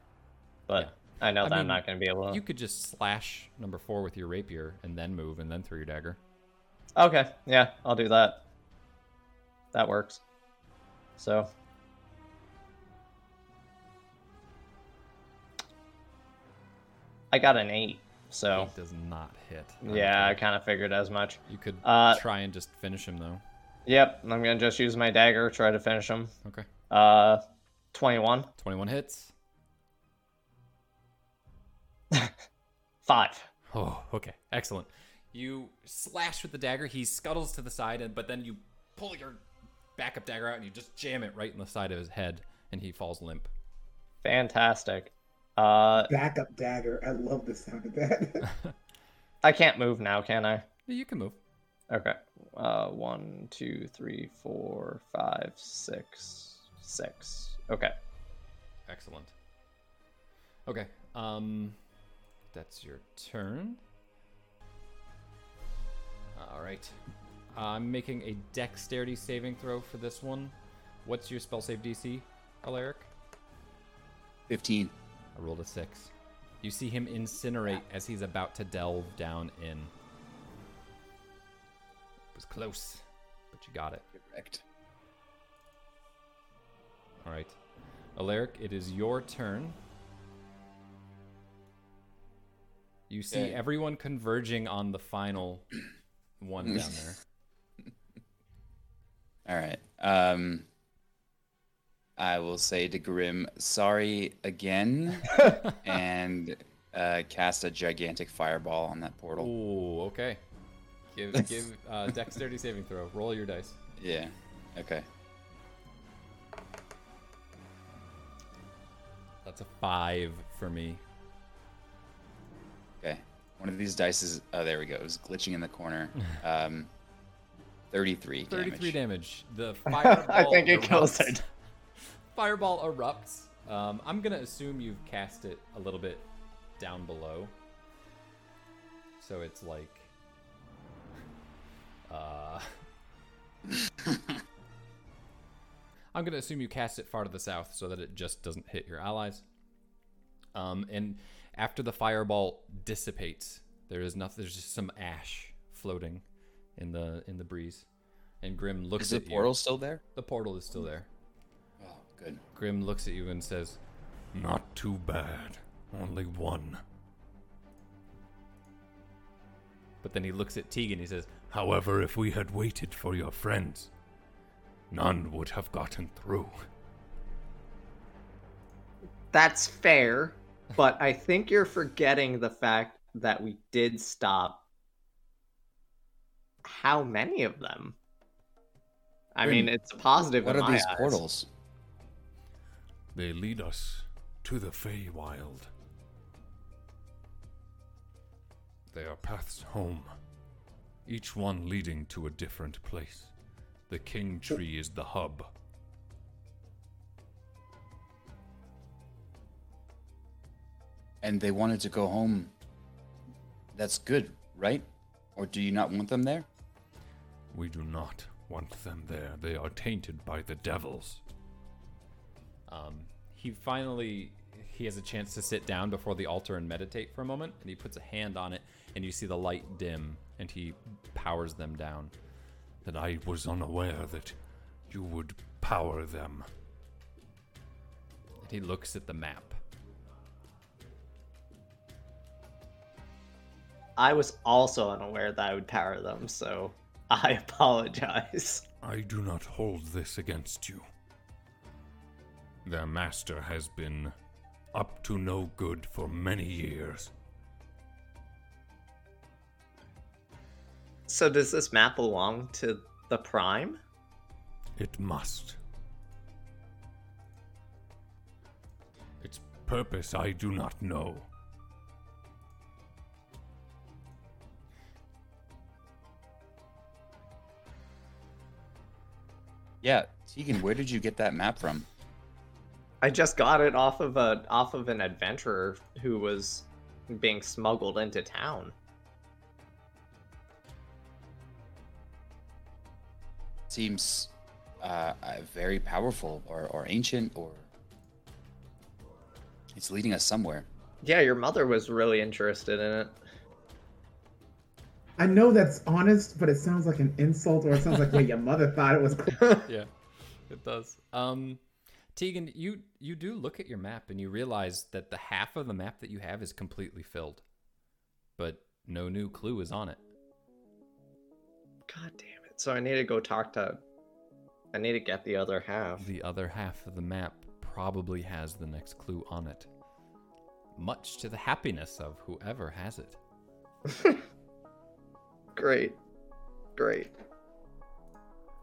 But Yeah. I know I that mean, I'm not going to be able to. You could just slash number four with your rapier and then move and then throw your dagger. Okay, yeah, I'll do that. That works. So. I got an 8, so. It does not hit. Yeah, I kind of figured as much. You could Uh, try and just finish him though. Yep, I'm to just use my dagger, try to finish him. Okay. Uh, 21. 21 hits. Five. Oh, okay. Excellent. You slash with the dagger. He scuttles to the side, and but then you pull your backup dagger out and you just jam it right in the side of his head, and he falls limp. Fantastic. Uh, Backup dagger. I love the sound of that. I can't move now, can I? You can move. Okay. Uh, one, two, three, four, five, six, six. Okay. Excellent. Okay. Um, that's your turn. All right. I'm making a dexterity saving throw for this one. What's your spell save DC, Eleric? 15. I rolled a six. You see him incinerate as he's about to delve down in. It was close, but you got it. Correct. All right. Eleric, it is your turn. You see Okay. everyone converging on the final one down there. All right. Um, I will say to Grim, sorry again, and uh, cast a gigantic fireball on that portal. Oh, okay. Give give uh, dexterity saving throw. Roll your dice. Yeah. Okay. That's a five for me. Okay. One of these dice is. Oh, there we go. It was glitching in the corner. Um, 33 Thirty-three damage. damage. The fireball. I think it kills it. Fireball erupts. Um, I'm gonna assume you've cast it a little bit down below. So it's like. Uh. I'm gonna assume you cast it far to the south so that it just doesn't hit your allies. Um, and after the fireball dissipates, there is nothing. There's just some ash floating in the in the breeze. And Grim looks Is the at you. portal still there? The portal is still there. Good. Grim looks at you and says, Not too bad. Only one. but then he looks at Teagan. And he says, However, if we had waited for your friends, none would have gotten through. That's fair, but I think you're forgetting the fact that we did stop. How many of them? I mean, Grim, it's a positive. What in are my these eyes. portals? They lead us to the Feywild. They are paths home, each one leading to a different place. The King Tree is the hub. And they wanted to go home. That's good, right? Or do you not want them there? We do not want them there. They are tainted by the devils. Um, he finally he has a chance to sit down before the altar and meditate for a moment, and he puts a hand on it, and you see the light dim, and he powers them down. That I was unaware that you would power them. And he looks at the map. I was also unaware that I would power them, so I apologize. I do not hold this against you. Their master has been up to no good for many years. So does this map belong to the Prime? It must. Its purpose I do not know. Yeah, Teagan, where did you get that map from? I just got it off of a off of an adventurer who was being smuggled into town. Seems uh, uh, very powerful or, or ancient or. It's leading us somewhere. Yeah, your mother was really interested in it. I know that's honest, but it sounds like an insult, or it sounds like what your mother thought it was. Yeah, it does. Um, Teagan, you you do look at your map and you realize that the half of the map that you have is completely filled, but no new clue is on it. God damn it. So I need to go talk to I need to get the other half. The other half of the map probably has the next clue on it. much to the happiness of whoever has it. Great. Great.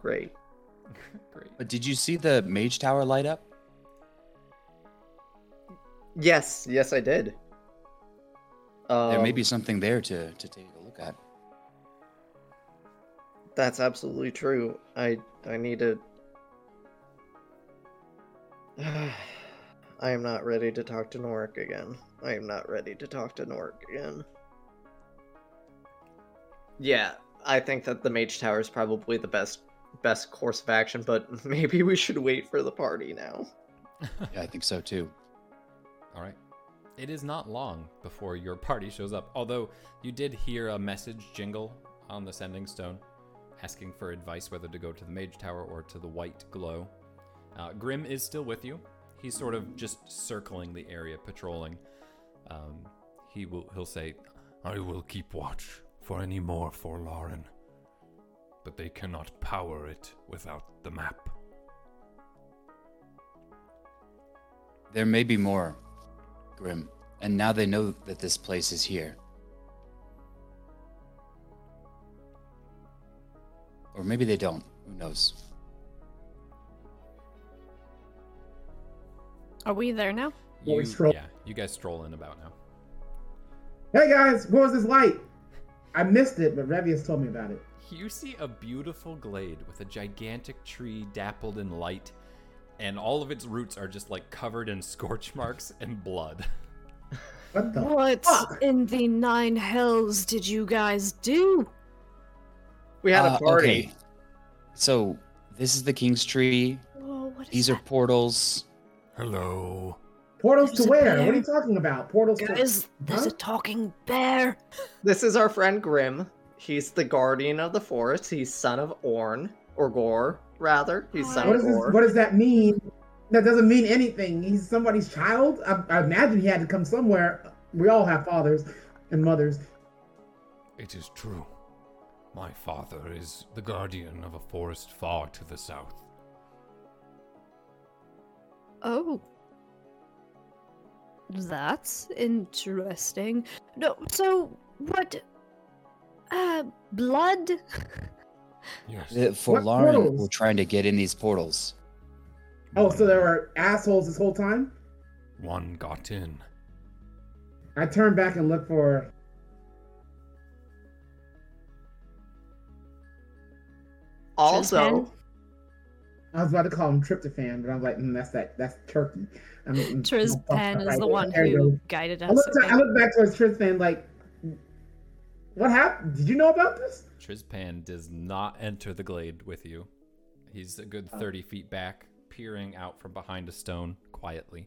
Great. Great. But did you see the mage tower light up? Yes, yes, I did. Um, there may be something there to, to take a look at. That's absolutely true. I I need to. I am not ready to talk to Norik again. I am not ready to talk to Norik again. Yeah, I think that the Mage Tower is probably the best best course of action, but maybe we should wait for the party now. Yeah, I think so too. All right. It is not long before your party shows up, although you did hear a message jingle on the sending stone asking for advice whether to go to the Mage Tower or to the White Glow. Uh, Grim is still with you. He's sort of just circling the area, patrolling. Um, he will. He'll say, I will keep watch for any more Forlaren. But they cannot power it without the map. There may be more, Grim. And now they know that this place is here. Or maybe they don't. Who knows? Are we there now? Well, we you, stroll- yeah, you guys stroll in about now. Hey guys, what was this light? I missed it, but Revius told me about it. You see a beautiful glade with a gigantic tree dappled in light, and all of its roots are just like covered in scorch marks and blood. What the What fuck? in the nine hells did you guys do? We had Uh, a party. okay. So, this is the King's Tree. Whoa, what is These are portals. Hello. Portals There's to where? bear. What are you talking about? Portals to Guys, there's a talking bear. This is our friend Grim. He's the guardian of the forest. He's son of Orn or Gore, rather. He's son What of does this, Gore. what does that mean? That doesn't mean anything. He's somebody's child. I, I imagine he had to come somewhere. We all have fathers and mothers. It is true. My father is the guardian of a forest far to the south. Oh. That's interesting. No, so what? Uh, blood? Yes. Uh, For What Lauren, portals? we're trying to get in these portals. Oh, so there were assholes this whole time? One got in. I turned back and looked for. Also, I was about to call him tryptophan, but I was like, mm, that's that. That's turkey. I mean, Trizpan is the Right, one there who go. guided I us. looked, I okay? looked back towards Trizpan, like, what happened? Did you know about this? Trizpan does not enter the glade with you. He's a good 30 feet back, peering out from behind a stone quietly.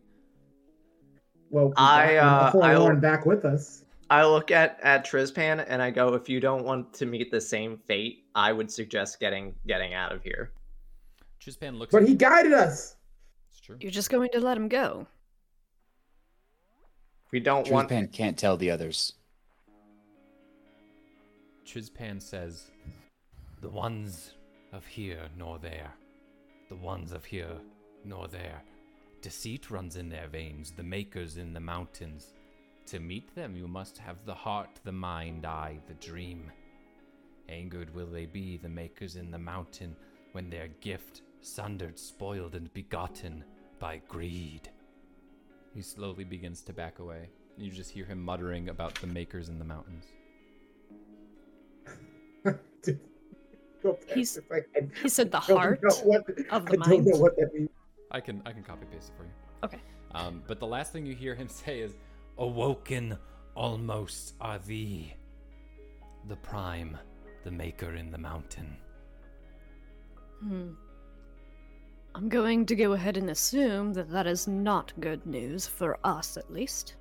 Well, I, uh, before I- Lauren back with us. I look at at Trizpan and I go, if you don't want to meet the same fate, I would suggest getting getting out of here. Trizpan looks But he guided us. It's true. You're just going to let him go. We don't want. Trizpan can't tell the others. Trizpan says, The ones of here nor there. The ones of here nor there. Deceit runs in their veins, the makers in the mountains. To meet them, you must have the heart, the mind, eye, the dream. Angered will they be, the makers in the mountain, when their gift sundered, spoiled, and begotten by greed. he slowly begins to back away. You just hear him muttering about the makers in the mountains. Go back. He's- It's like, I He said the heart what- of I the don't know mind. what that means. I can I can copy paste it for you. Okay. Um, but the last thing you hear him say is, Awoken almost are thee. The prime, the maker in the mountain. Hmm. I'm going to go ahead and assume that that is not good news for us, at least.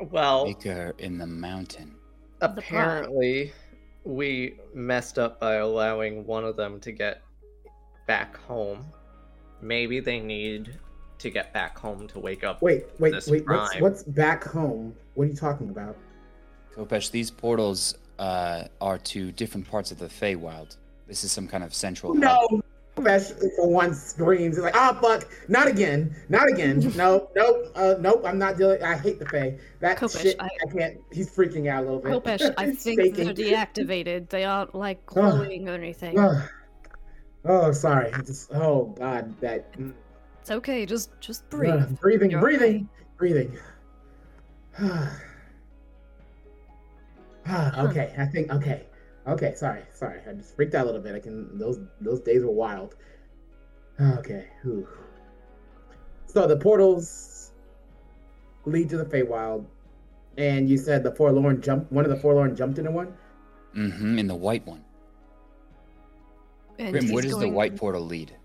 Well, Maker in the mountain. The apparently, we messed up by allowing one of them to get back home. Maybe they need to get back home to wake up. Wait, wait, This wait. What's, what's back home? What are you talking about? Kopesh, these portals uh, are to different parts of the Feywild. This is some kind of central hub. Especially for one screams. It's like, oh fuck, not again, not again. No, nope, uh, nope. I'm not dealing. I hate the Fae. That Kopesh, shit. I- I... can't. He's freaking out a little bit. Kopesh, I think shaking. they're deactivated. They aren't like glowing or anything. Oh, oh, sorry. Just oh god, that mm, It's okay. Just just uh, breathe. breathing, You're breathing, breathing. okay, I think okay, okay. Sorry, sorry. I just freaked out a little bit. I can. Those those days were wild. Okay. whew. So the portals lead to the Feywild, and you said the forlorn jumped. One of the forlorn jumped into one. Mm-hmm. In the white one. And Grim, where does the going- white portal lead?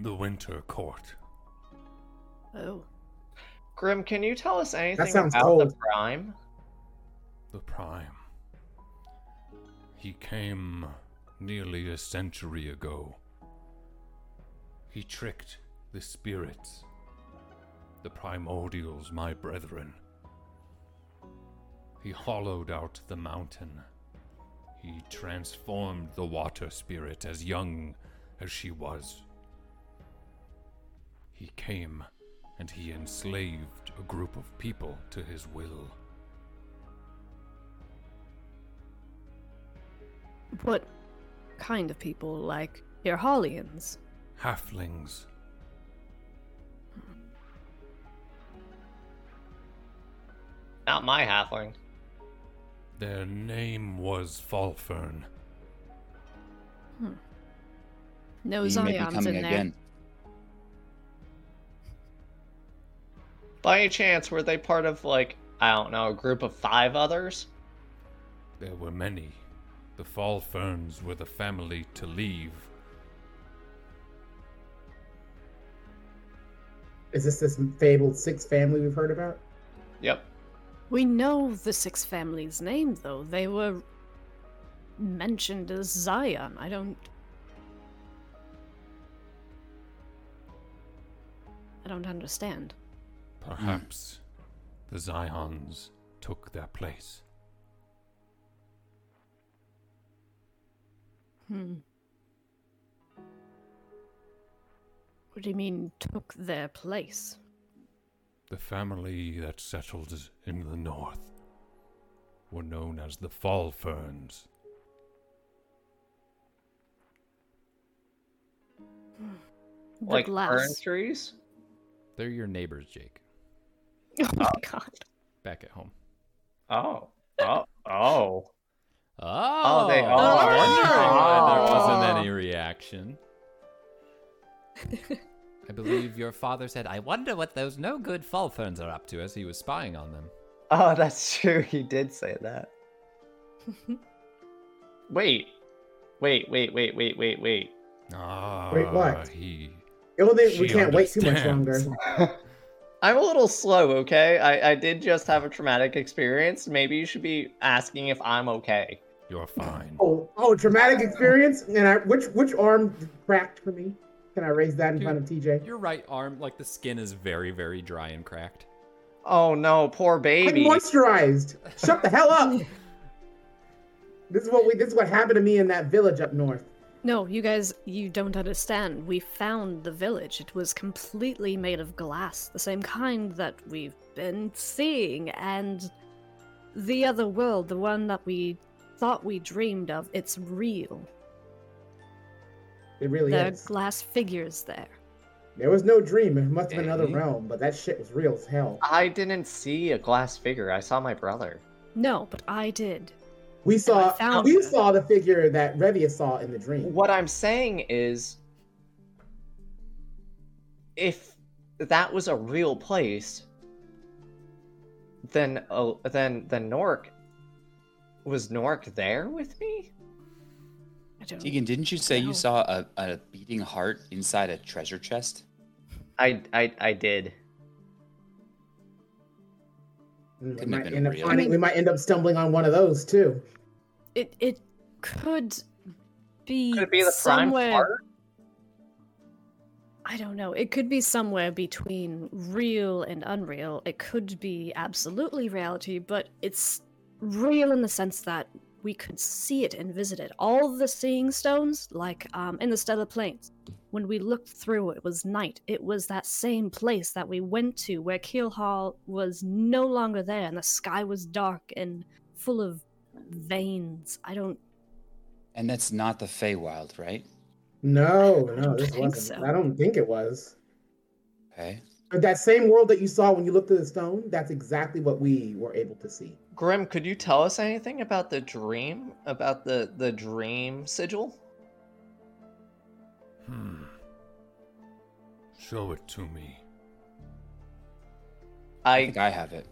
The Winter Court. Oh, Grim, can you tell us anything sounds about cold. the Prime? The Prime. He came nearly a century ago. He tricked the spirits, the primordials, my brethren. He hollowed out the mountain. He transformed the water spirit as young as she was. He came and he enslaved a group of people to his will. What kind of people? Like your Irhalians? Halflings. Not my halfling. Their name was Falfern. Hmm. No he Zions coming in there. again. By any chance, were they part of like I don't know, a group of five others? There were many. The Fall Ferns were the family to leave. Is this this fabled six family we've heard about? Yep. We know the six families' name, though. They were mentioned as Zion. I don't. I don't understand. Perhaps the Zions took their place. Hmm. What do you mean, took their place? The family that settled in the north were known as the Falferns. The like fern glass. trees? They're your neighbors, Jake. Oh my god. Back at home. Oh. Oh. Oh. Oh, they I are. wonder why there Oh. wasn't any reaction. I believe your father said, I wonder what those no good Falferns are up to as he was spying on them. Oh, that's true. He did say that. wait. Wait, wait, wait, wait, wait, wait. Ah, Wait, what? he. The only thing we can't wait too much longer. I'm a little slow, okay? I, I did just have a traumatic experience. Maybe you should be asking if I'm okay. You're fine. Oh, oh, traumatic experience. And I, which which arm cracked for me? Can I raise that in Dude, front of TJ? Your right arm, like the skin is very, very dry and cracked. Oh no, poor I'm baby. moisturized. Shut the hell up. This is what we. This is what happened to me in that village up north. No, you guys, you don't understand. We found the village. It was completely made of glass, the same kind that we've been seeing. And the other world, the one that we thought we dreamed of, it's real. It really There are is. glass figures there. There was no dream. It must have been another realm, but that shit was real as hell. I didn't see a glass figure. I saw my brother. No, but I did. We saw. found We it. saw the figure that Revia saw in the dream. What I'm saying is if that was a real place, then uh, then then Nork was Nork there with me? I don't Teagan, didn't you say No. you saw a, a beating heart inside a treasure chest? I I I did. We might, end up real. finding, we might end up stumbling on one of those too. It it could be Could it be the somewhere. heart? I don't know. It could be somewhere between real and unreal. It could be absolutely reality, but it's real in the sense that we could see it and visit it. All the seeing stones, like um, in the stellar Plains, when we looked through, it was night. It was that same place that we went to where Kier Hall was no longer there and the sky was dark and full of veins. I don't. And that's not the Feywild, right? No, no, this think wasn't. so. I don't think it was. Okay. But that same world that you saw when you looked at the stone, that's exactly what we were able to see. Grim, could you tell us anything about the dream? About the the dream sigil? Hmm. Show it to me. I I think I have it.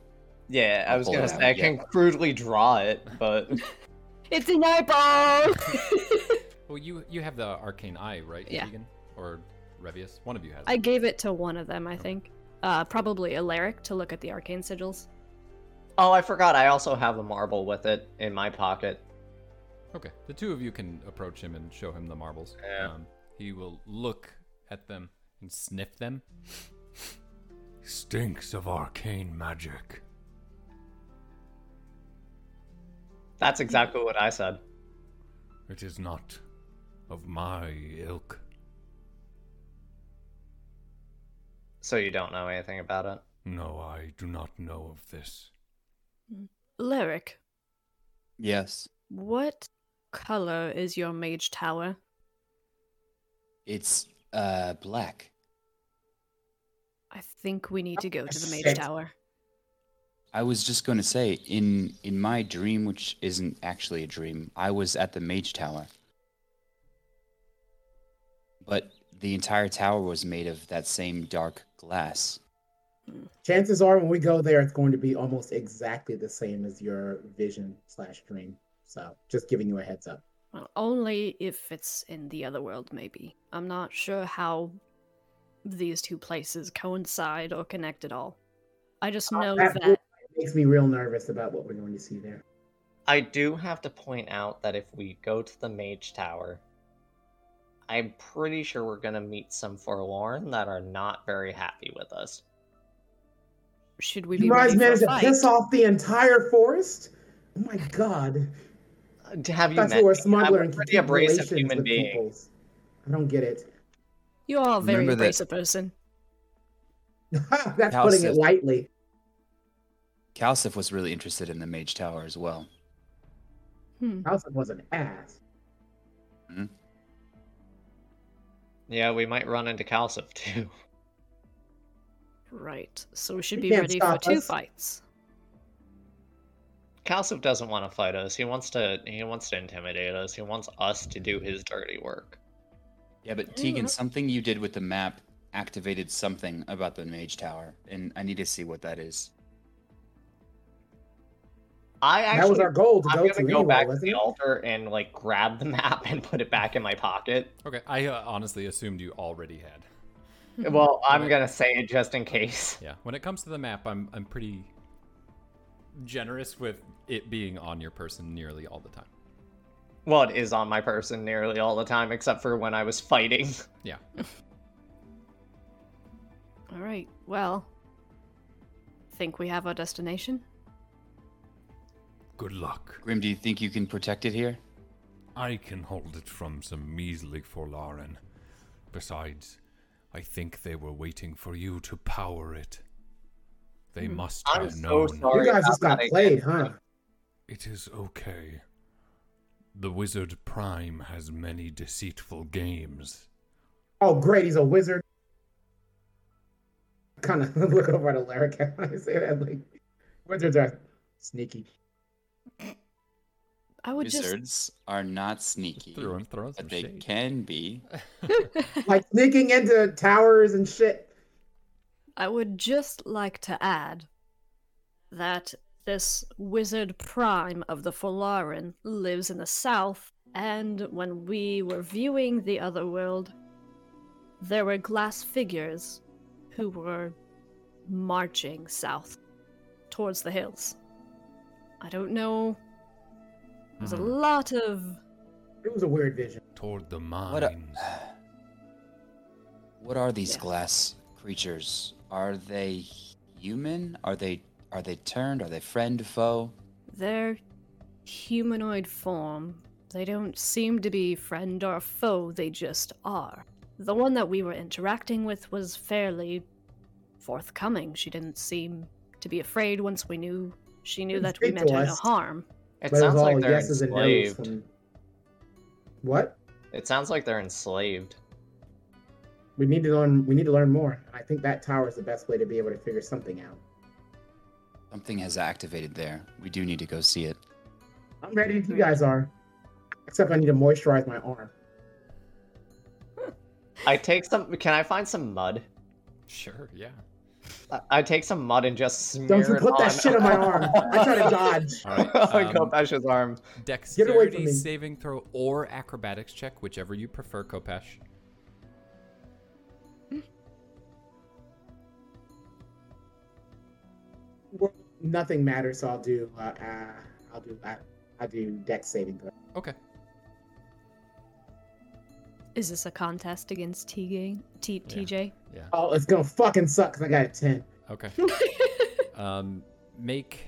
yeah, I I'll was gonna out, say I yeah. can crudely draw it, but It's an eyeball! Well, you you have the arcane eye, right, Yeah. Teagan? Or Revius? One of you has. I it. gave it to one of them, I think. Uh, probably Eleric to look at the arcane sigils. Oh, I forgot. I also have a marble with it in my pocket. Okay, the two of you can approach him and show him the marbles. Yeah. Um, he will look at them and sniff them. Stinks of arcane magic. That's exactly what I said. It is not of my ilk. So you don't know anything about it. No, I do not know of this. Eleric, Yes. what color is your mage tower? It's uh black. I think we need to go to the mage tower. I was just going to say in in my dream which isn't actually a dream. I was at the Mage Tower. But the entire tower was made of that same dark glass. Chances are, when we go there, it's going to be almost exactly the same as your vision slash dream. So, just giving you a heads up. Well, only if it's in the other world, maybe. I'm not sure how these two places coincide or connect at all. I just Uh, know that that. makes me real nervous about what we're going to see there. I do have to point out that if we go to the Mage Tower, I'm pretty sure we're gonna meet some Forlorn that are not very happy with us. Should we You be guys ready for managed a to piss off the entire forest? Oh my god. To Have you That's met who a me? smuggler I'm and a pretty keep abrasive human with being. peoples. I don't get it. You are a very Remember that- abrasive person. That's How putting it lightly. Kalsif was really interested in the Mage Tower as well. Hmm. House was an ass. Yeah, we might run into Kalsif too. Right. So we should You be ready for stop two fights. Kalsif doesn't want to fight us. He wants to. He wants to intimidate us. He wants us to do his dirty work. Yeah, but Teagan, something you did with the map activated something about the Mage Tower, and I need to see what that is. I actually. that was our goal to I'm go gonna to go anyway, back to the it? altar and like grab the map and put it back in my pocket. Okay, I uh, honestly assumed you already had. Well, I'm gonna say it just in case. Yeah, when it comes to the map, I'm I'm pretty generous with it being on your person nearly all the time. Well, it is on my person nearly all the time, except for when I was fighting. Yeah. All right. Well, think we have our destination? Good luck. Grim, do you think you can protect it here? I can hold it from some measly Forlaren. Besides, I think they were waiting for you to power it. They Hmm. must I'm have so known. sorry. You guys just got played, huh? It is okay. The Wizard Prime has many deceitful games. Oh, great, he's a wizard. Kind of look over at Eleric when I say that. Like, wizards are sneaky. I would Wizards are not sneaky, Throw and throw some but they shade. can be. just. Like sneaking into towers and shit. I would just like to add that this wizard prime of the Forlaren lives in the south, and when we were viewing the other world, there were glass figures who were marching south towards the hills. I don't know. There's a Hmm. lot of. It was a weird vision. Toward the What, a- mines. what are these Yes. glass creatures? Are they human? Are they are they turned? Are they friend foe? their humanoid form. They don't seem to be friend or foe, they just are. the one that we were interacting with was fairly forthcoming. She didn't seem to be afraid once we knew she knew Didn't that we meant her no harm. It But it sounds like all they're yeses and no's enslaved. from- What? It sounds like they're enslaved. We need to learn. We need to learn more. I think that tower is the best way to be able to figure something out. Something has activated there. We do need to go see it. I'm ready if you hmm. guys are. Except I need to moisturize my arm. I take some. Can I find some mud? Sure, yeah. I- I take some mud and just smear Don't you it put that on- shit on my arm. I try to dodge. All right. on um, Kopesh's arm. Get away from me. saving throw or acrobatics check, whichever you prefer, Kopesh. Well, Nothing matters, so I'll do. Uh, uh, I'll do. Uh, I do dex saving throw. Okay. Is this a contest against TJ? T- TJ? Yeah. Oh, it's gonna fucking suck 'cause I got a ten. Okay. um, make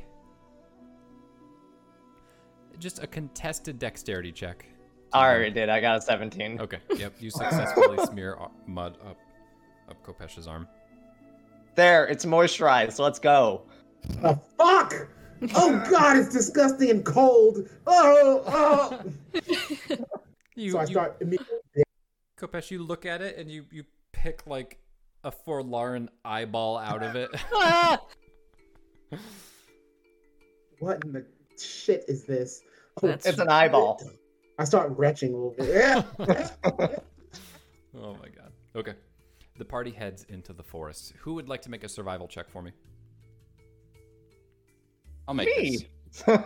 just a contested dexterity check. I already did. I got a 17. Okay. Yep. You successfully smear mud up up Kopesh's arm. There, it's moisturized. Let's go. The fuck! Oh god, it's disgusting and cold. Oh, oh. You, so I you start immediately. Kopesh, you look at it and you you pick like a forlorn eyeball out of it. Ah! What in the shit is this? Oh, That's- It's an eyeball. I start retching a little bit. oh my god. Okay. The party heads into the forest. Who would like to make a survival check for me? I'll make this. Me.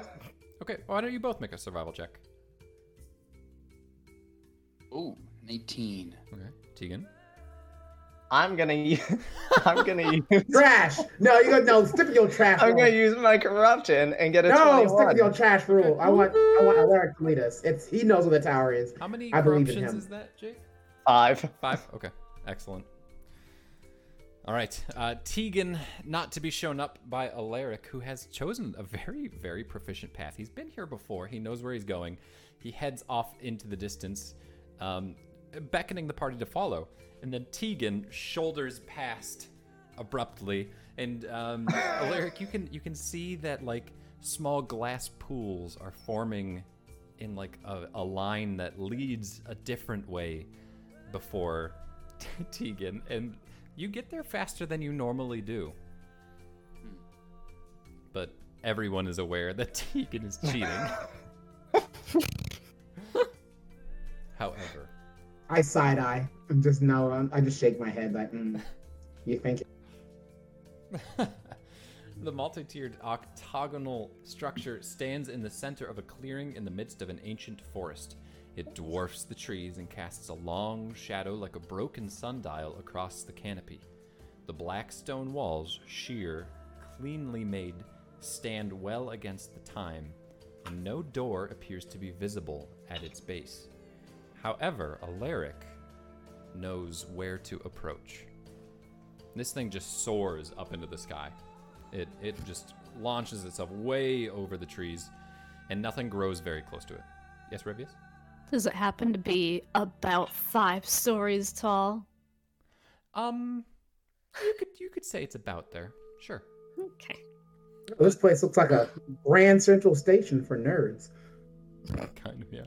Okay, why don't you both make a survival check? Ooh, an 18. Okay. Teagan? I'm gonna use. I'm gonna use. trash. No, you go. No, stick with your trash. I'm rule. gonna use my corruption and get a No, stick 21. with your trash rule. I want. I want Eleric to lead us. It's he knows where the tower is. How many I believe in him. is that, Jake? Five. Five? Okay. Excellent. All right. Uh, Teagan, not to be shown up by Eleric, who has chosen a very, very proficient path. He's been here before. He knows where he's going. He heads off into the distance, um, beckoning the party to follow. And then Teagan shoulders past abruptly. And um, Eleric, you can you can see that like small glass pools are forming in like a, a line that leads a different way before Teagan, and you get there faster than you normally do. But everyone is aware that Teagan is cheating. However, I side eye. I'm just no. I'm, I just shake my head like, mm, you think? the multi-tiered octagonal structure stands in the center of a clearing in the midst of an ancient forest. It dwarfs the trees and casts a long shadow like a broken sundial across the canopy. The black stone walls, sheer, cleanly made, stand well against the time, and no door appears to be visible at its base. However, Eleric knows where to approach. This thing just soars up into the sky. It it just launches itself way over the trees, and nothing grows very close to it. Yes, Revius? Does it happen to be about five stories tall? Um, you could you could say it's about there. Sure. Okay. This place looks like a Grand Central Station for nerds. kind of yeah.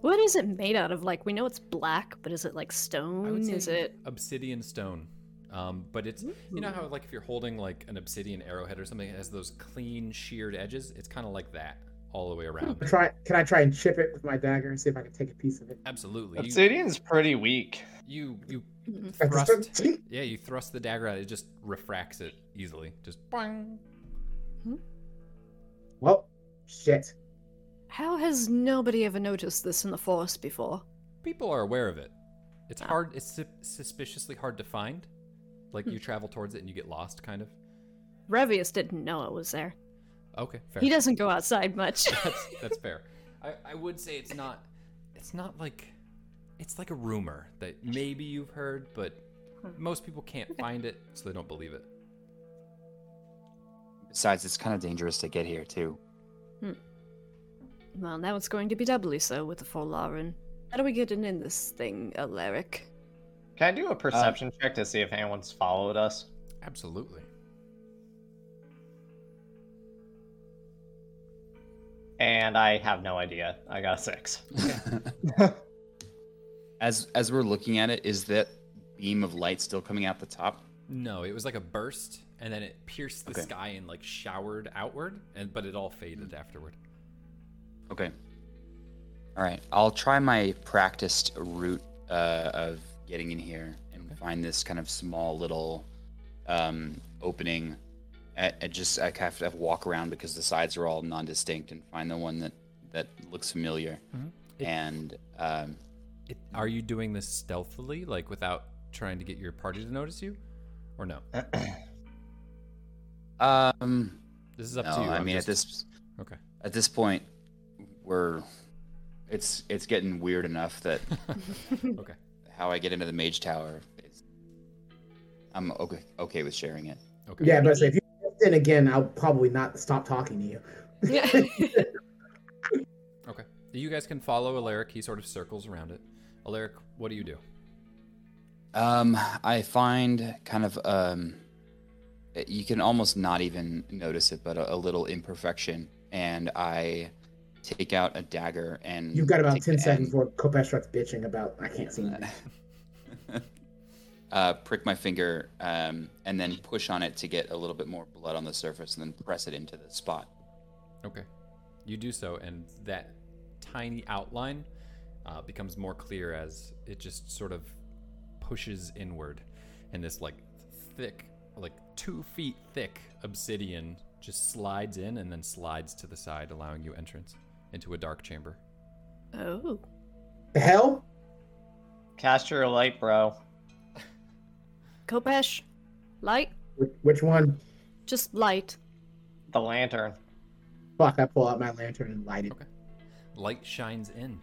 What is it made out of? Like, we know it's black, but is it like I stone? would say Is it. obsidian stone? Um, but it's you know how like if you're holding like an obsidian arrowhead or something that has those clean sheared edges, it's kind of like that all the way around. Try. Can I try and chip it with my dagger and see if I can take a piece of it? Absolutely. You Obsidian's pretty weak. you, you. I just thrust. Yeah, you thrust the dagger out. It just refracts it easily. Just boing. Well, shit. How has nobody ever noticed this in the forest before? people are aware of it. It's Ah. hard. It's su- suspiciously hard to find. Like you travel towards it and you get lost, kind of. Revius didn't know it was there. Okay, fair. He doesn't go outside much. that's that's fair. I, I would say it's not. It's not like. It's like a rumor that maybe you've heard, but most people can't find it, so they don't believe it. Besides, it's kind of dangerous to get here, too. Well, now it's going to be doubly so with the Forlaren How do we get in, in this thing, Eleric? Can I do a uh, perception check to see if anyone's followed us? Absolutely. And I have no idea. I got a six. as as we're looking at it, is that beam of light still coming out the top? No, it was like a burst, and then it pierced the Okay. sky and like showered outward, and but it all faded hmm. afterward. Okay. All right. I'll try my practiced route uh, of getting in here and find this kind of small little um, opening. I, I just I have to walk around because the sides are all non-distinct and find the one that that looks familiar. It- And um, It, are you doing this stealthily, like without trying to get your party to notice you, or no? um, This is up no, to you. I I'm mean just- at this Okay. at this point we're it's it's getting weird enough that okay. how I get into the mage tower is I'm okay okay with sharing it. Okay. Yeah, but if you then again, I'll probably not stop talking to you. Okay. You guys can follow Eleric. He sort of circles around it. Eleric, what do you do? Um, I find kind of um, you can almost not even notice it, but a, a little imperfection, and I take out a dagger and You've got about ten seconds end- before Kopesh starts bitching about I can't see anything. uh, prick my finger, um, and then push on it to get a little bit more blood on the surface, and then press it into the spot. Okay. You do so, and that tiny outline uh, becomes more clear as it just sort of pushes inward, and this like thick, like two feet thick obsidian just slides in and then slides to the side, allowing you entrance into a dark chamber. oh. The hell? Cast your light, bro. Kopesh, light? Which one? Just light. The lantern. Fuck! I pull out my lantern and light it. Okay. Light shines in.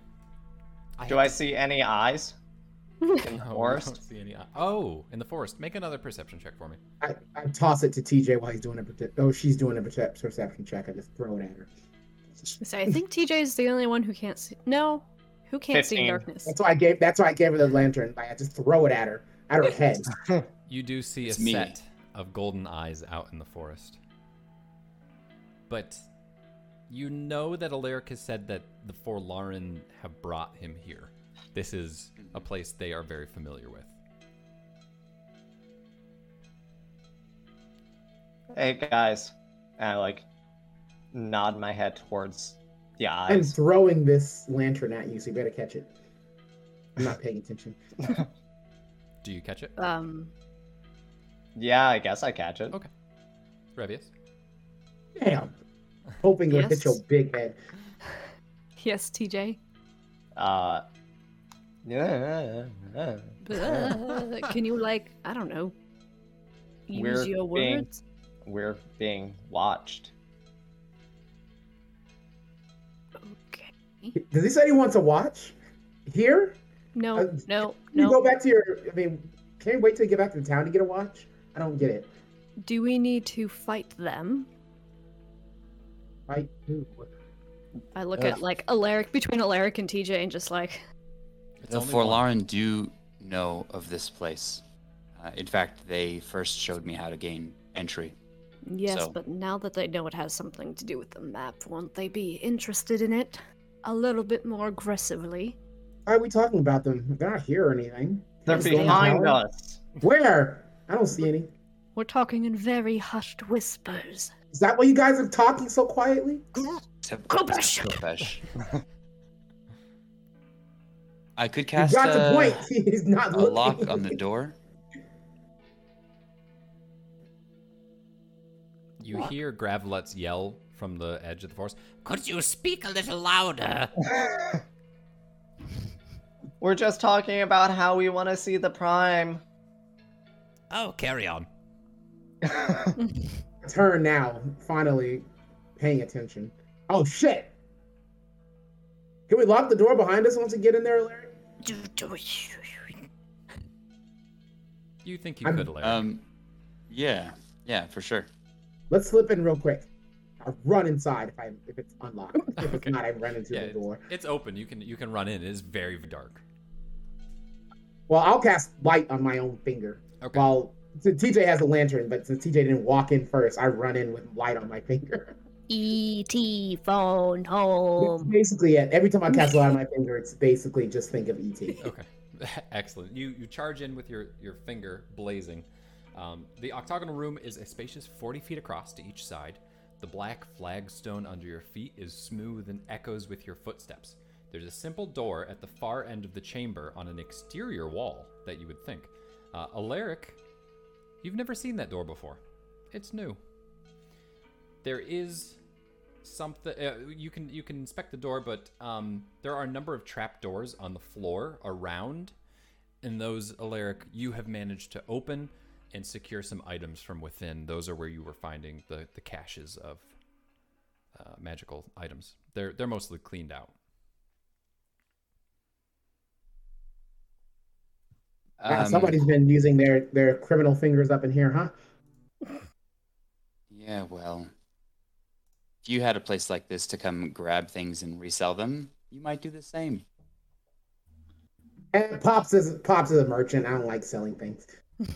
Do I see any eyes in the No, you forest? don't see any- Oh, in the forest. Make another perception check for me. I, I toss it to TJ while he's doing a perce- oh she's doing a percep- perception check. I just throw it at her. So I think TJ is the only one who can't see. No, who can't see in darkness? That's why I gave. That's why I gave her the lantern. Like, I just throw it at her, at her head. You do see It's a me. set of golden eyes out in the forest. But you know that Eleric has said that the Forlaren have brought him here. This is a place they are very familiar with. Hey guys. And I like nod my head towards the I'm throwing this lantern at you, so you better catch it. I'm not paying attention. Do you catch it? Um, Yeah, I guess I catch it. Okay. Revius? Damn. Hoping you'll hit your big head. yes, TJ. Uh, yeah. Uh, can you like I don't know, use We're your being- words? We're being watched. Does he say he wants to watch? Here? No, Uh, no, Can you go back to your. I mean, can you wait till you get back to the town to get a watch? I don't get it. Do we need to fight them? Right? Ooh. I look Uh, at like Eleric between Eleric and TJ and just like It's The only one. Forlaren do know of this place. Uh, in fact, they first showed me how to gain entry. yes, So- but now that they know it has something to do with the map, won't they be interested in it a little bit more aggressively? Why are we talking about them? They're not here or anything. They're Just behind down. us. Where? I don't see any. We're talking in very hushed whispers. Is that why you guys are talking so quietly? Except Kopesh! Kopesh. I could You cast got the a, point. He's not a looking. lock on the door. You hear Gravelets yell from the edge of the forest. Could you speak a little louder? We're just talking about how we want to see the prime. Oh, carry on. Turn now. Finally, paying attention. Oh shit! Can we lock the door behind us once we get in there, Larry? You think you I'm- could, Eleric. Um, yeah, yeah, for sure. Let's slip in real quick. I run inside if I if it's unlocked. If it's not, I run into Yeah, the door. it's open. You can you can run in. It is very dark. Well, I'll cast light on my own finger. Okay. While so TJ has a lantern, but since TJ didn't walk in first, I run in with light on my finger. E.T. phone That's home. basically it. Every time I cast light on my finger, it's basically just think of E ET. Okay, excellent. You you charge in with your your finger blazing. Um, the octagonal room is a spacious 40 feet across to each side. The black flagstone under your feet is smooth and echoes with your footsteps. There's a simple door at the far end of the chamber on an exterior wall that you would think. Uh, Eleric, you've never seen that door before. It's new. There is something uh, you can you can inspect the door, but um, there are a number of trap doors on the floor around, and those Eleric you have managed to open and secure some items from within. Those are where you were finding the the caches of uh, magical items. They're they're mostly cleaned out. Yeah, Um, somebody's been using their their criminal fingers up in here, huh? Yeah, well, if you had a place like this to come grab things and resell them, you might do the same. And Pops is Pops is a merchant. I don't like selling things.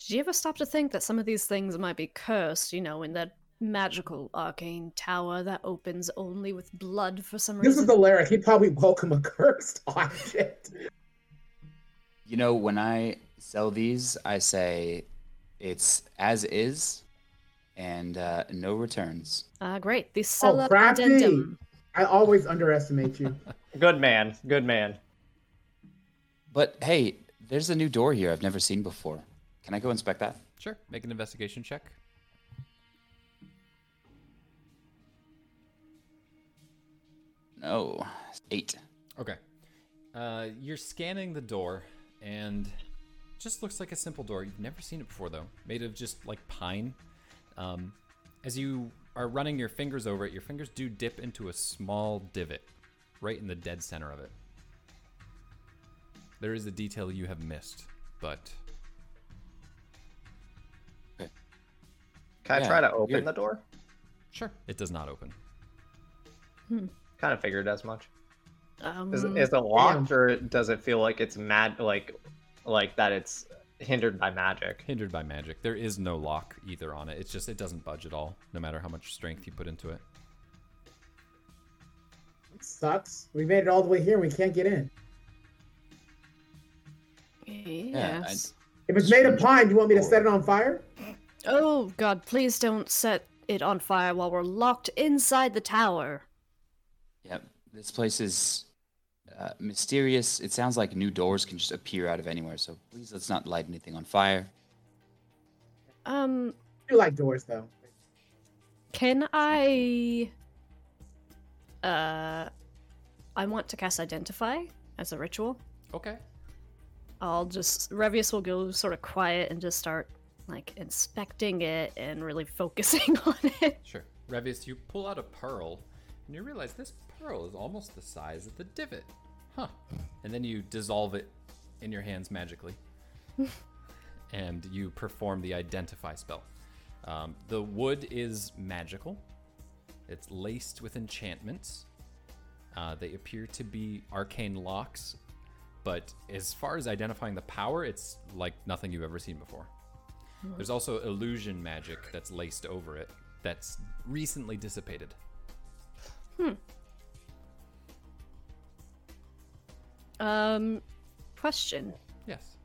Did you ever stop to think that some of these things might be cursed, you know, in that magical arcane tower that opens only with blood for some reason? This is the lyric. He'd probably welcome a cursed object. You know, when I sell these, I say it's as is and uh, no returns. Ah, great. The Oh, seller crafty! addendum. I always underestimate you. Good man. Good man. But hey, there's a new door here I've never seen before. Can I go inspect that? Sure, make an investigation check. No, eight. Okay. Uh, you're scanning the door, and just looks like a simple door. You've never seen it before, though. Made of just like pine. Um, as you are running your fingers over it, your fingers do dip into a small divot right in the dead center of it. There is a detail you have missed, but Can I try to open weird. the door? sure, it does not open. Kind of figured as much. Um, Is, is it locked or does it feel like it's mad like like that it's hindered by magic? Hindered by magic. There is no lock either on it. It's just it doesn't budge at all, no matter how much strength you put into it. It sucks. We made it all the way here. We can't get in. yes. If it's made of pine, do you want me to set it on fire? Oh, God, please don't set it on fire while we're locked inside the tower. Yep, this place is uh, mysterious. It sounds like new doors can just appear out of anywhere. So please let's not light anything on fire. Um, I do like doors though. can I. Uh. I want to cast Identify as a ritual. Okay. I'll just. Revius will go sort of quiet and just start, like, inspecting it and really focusing on it. Sure. Revius, you pull out a pearl, and you realize this pearl is almost the size of the divot. Huh. And then you dissolve it in your hands magically. and you perform the identify spell. Um, the wood is magical, it's laced with enchantments. Uh, they appear to be arcane locks, but as far as identifying the power, it's like nothing you've ever seen before. There's also illusion magic that's laced over it that's recently dissipated. Um, question. Yes,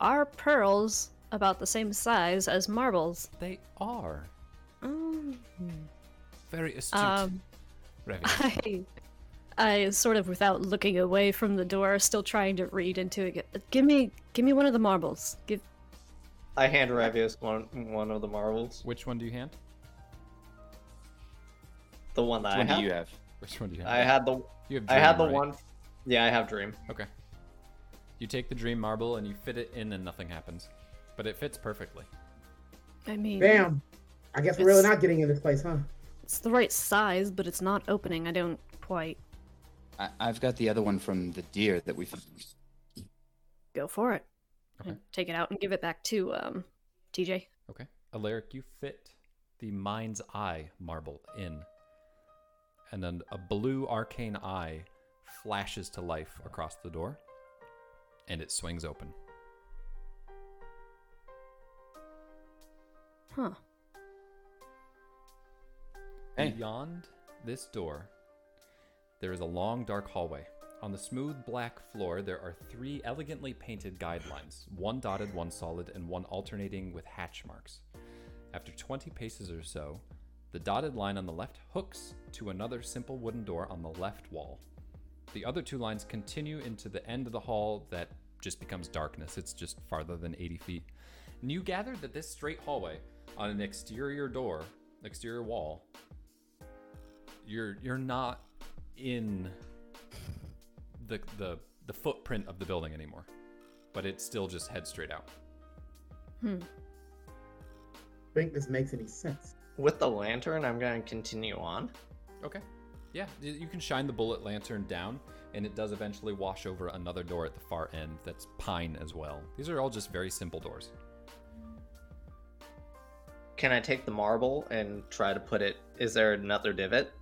Are pearls about the same size as marbles? they are. Um, Very astute. um. I, I sort of, without looking away from the door, still trying to read into it. Give me, give me one of the marbles. Give. I hand Revius one one of the marbles. Which one do you hand? The one that Which one I have. do you have? Which one do you have? I had the You have I had the right? one. Yeah, I have dream. Okay. You take the dream marble and you fit it in, and nothing happens. But it fits perfectly. I mean, Bam! I guess we're really It's- not getting in this place, huh? it's the right size, but it's not opening. I don't quite I- I've got the other one from the deer that we found. go for it. Okay. And take it out and give it back to um, TJ. Okay. Eleric, you fit the Mind's Eye marble in. And then a blue arcane eye flashes to life across the door, and it swings open. Huh. Hey. Beyond this door, there is a long, dark hallway. On the smooth black floor, there are three elegantly painted guidelines one dotted, one solid, and one alternating with hatch marks. After 20 paces or so, the dotted line on the left hooks to another simple wooden door on the left wall. The other two lines continue into the end of the hall that just becomes darkness. It's just farther than 80 feet. And you gather that this straight hallway on an exterior door, exterior wall, you're you're not in the the the footprint of the building anymore. But it still just heads straight out. Hmm. think this makes any sense. With the lantern, I'm going to continue on. Okay. Yeah, you can shine the bullet lantern down, and it does eventually wash over another door at the far end that's pine as well. These are all just very simple doors. Can I take the marble and try to put it? Is there another divot?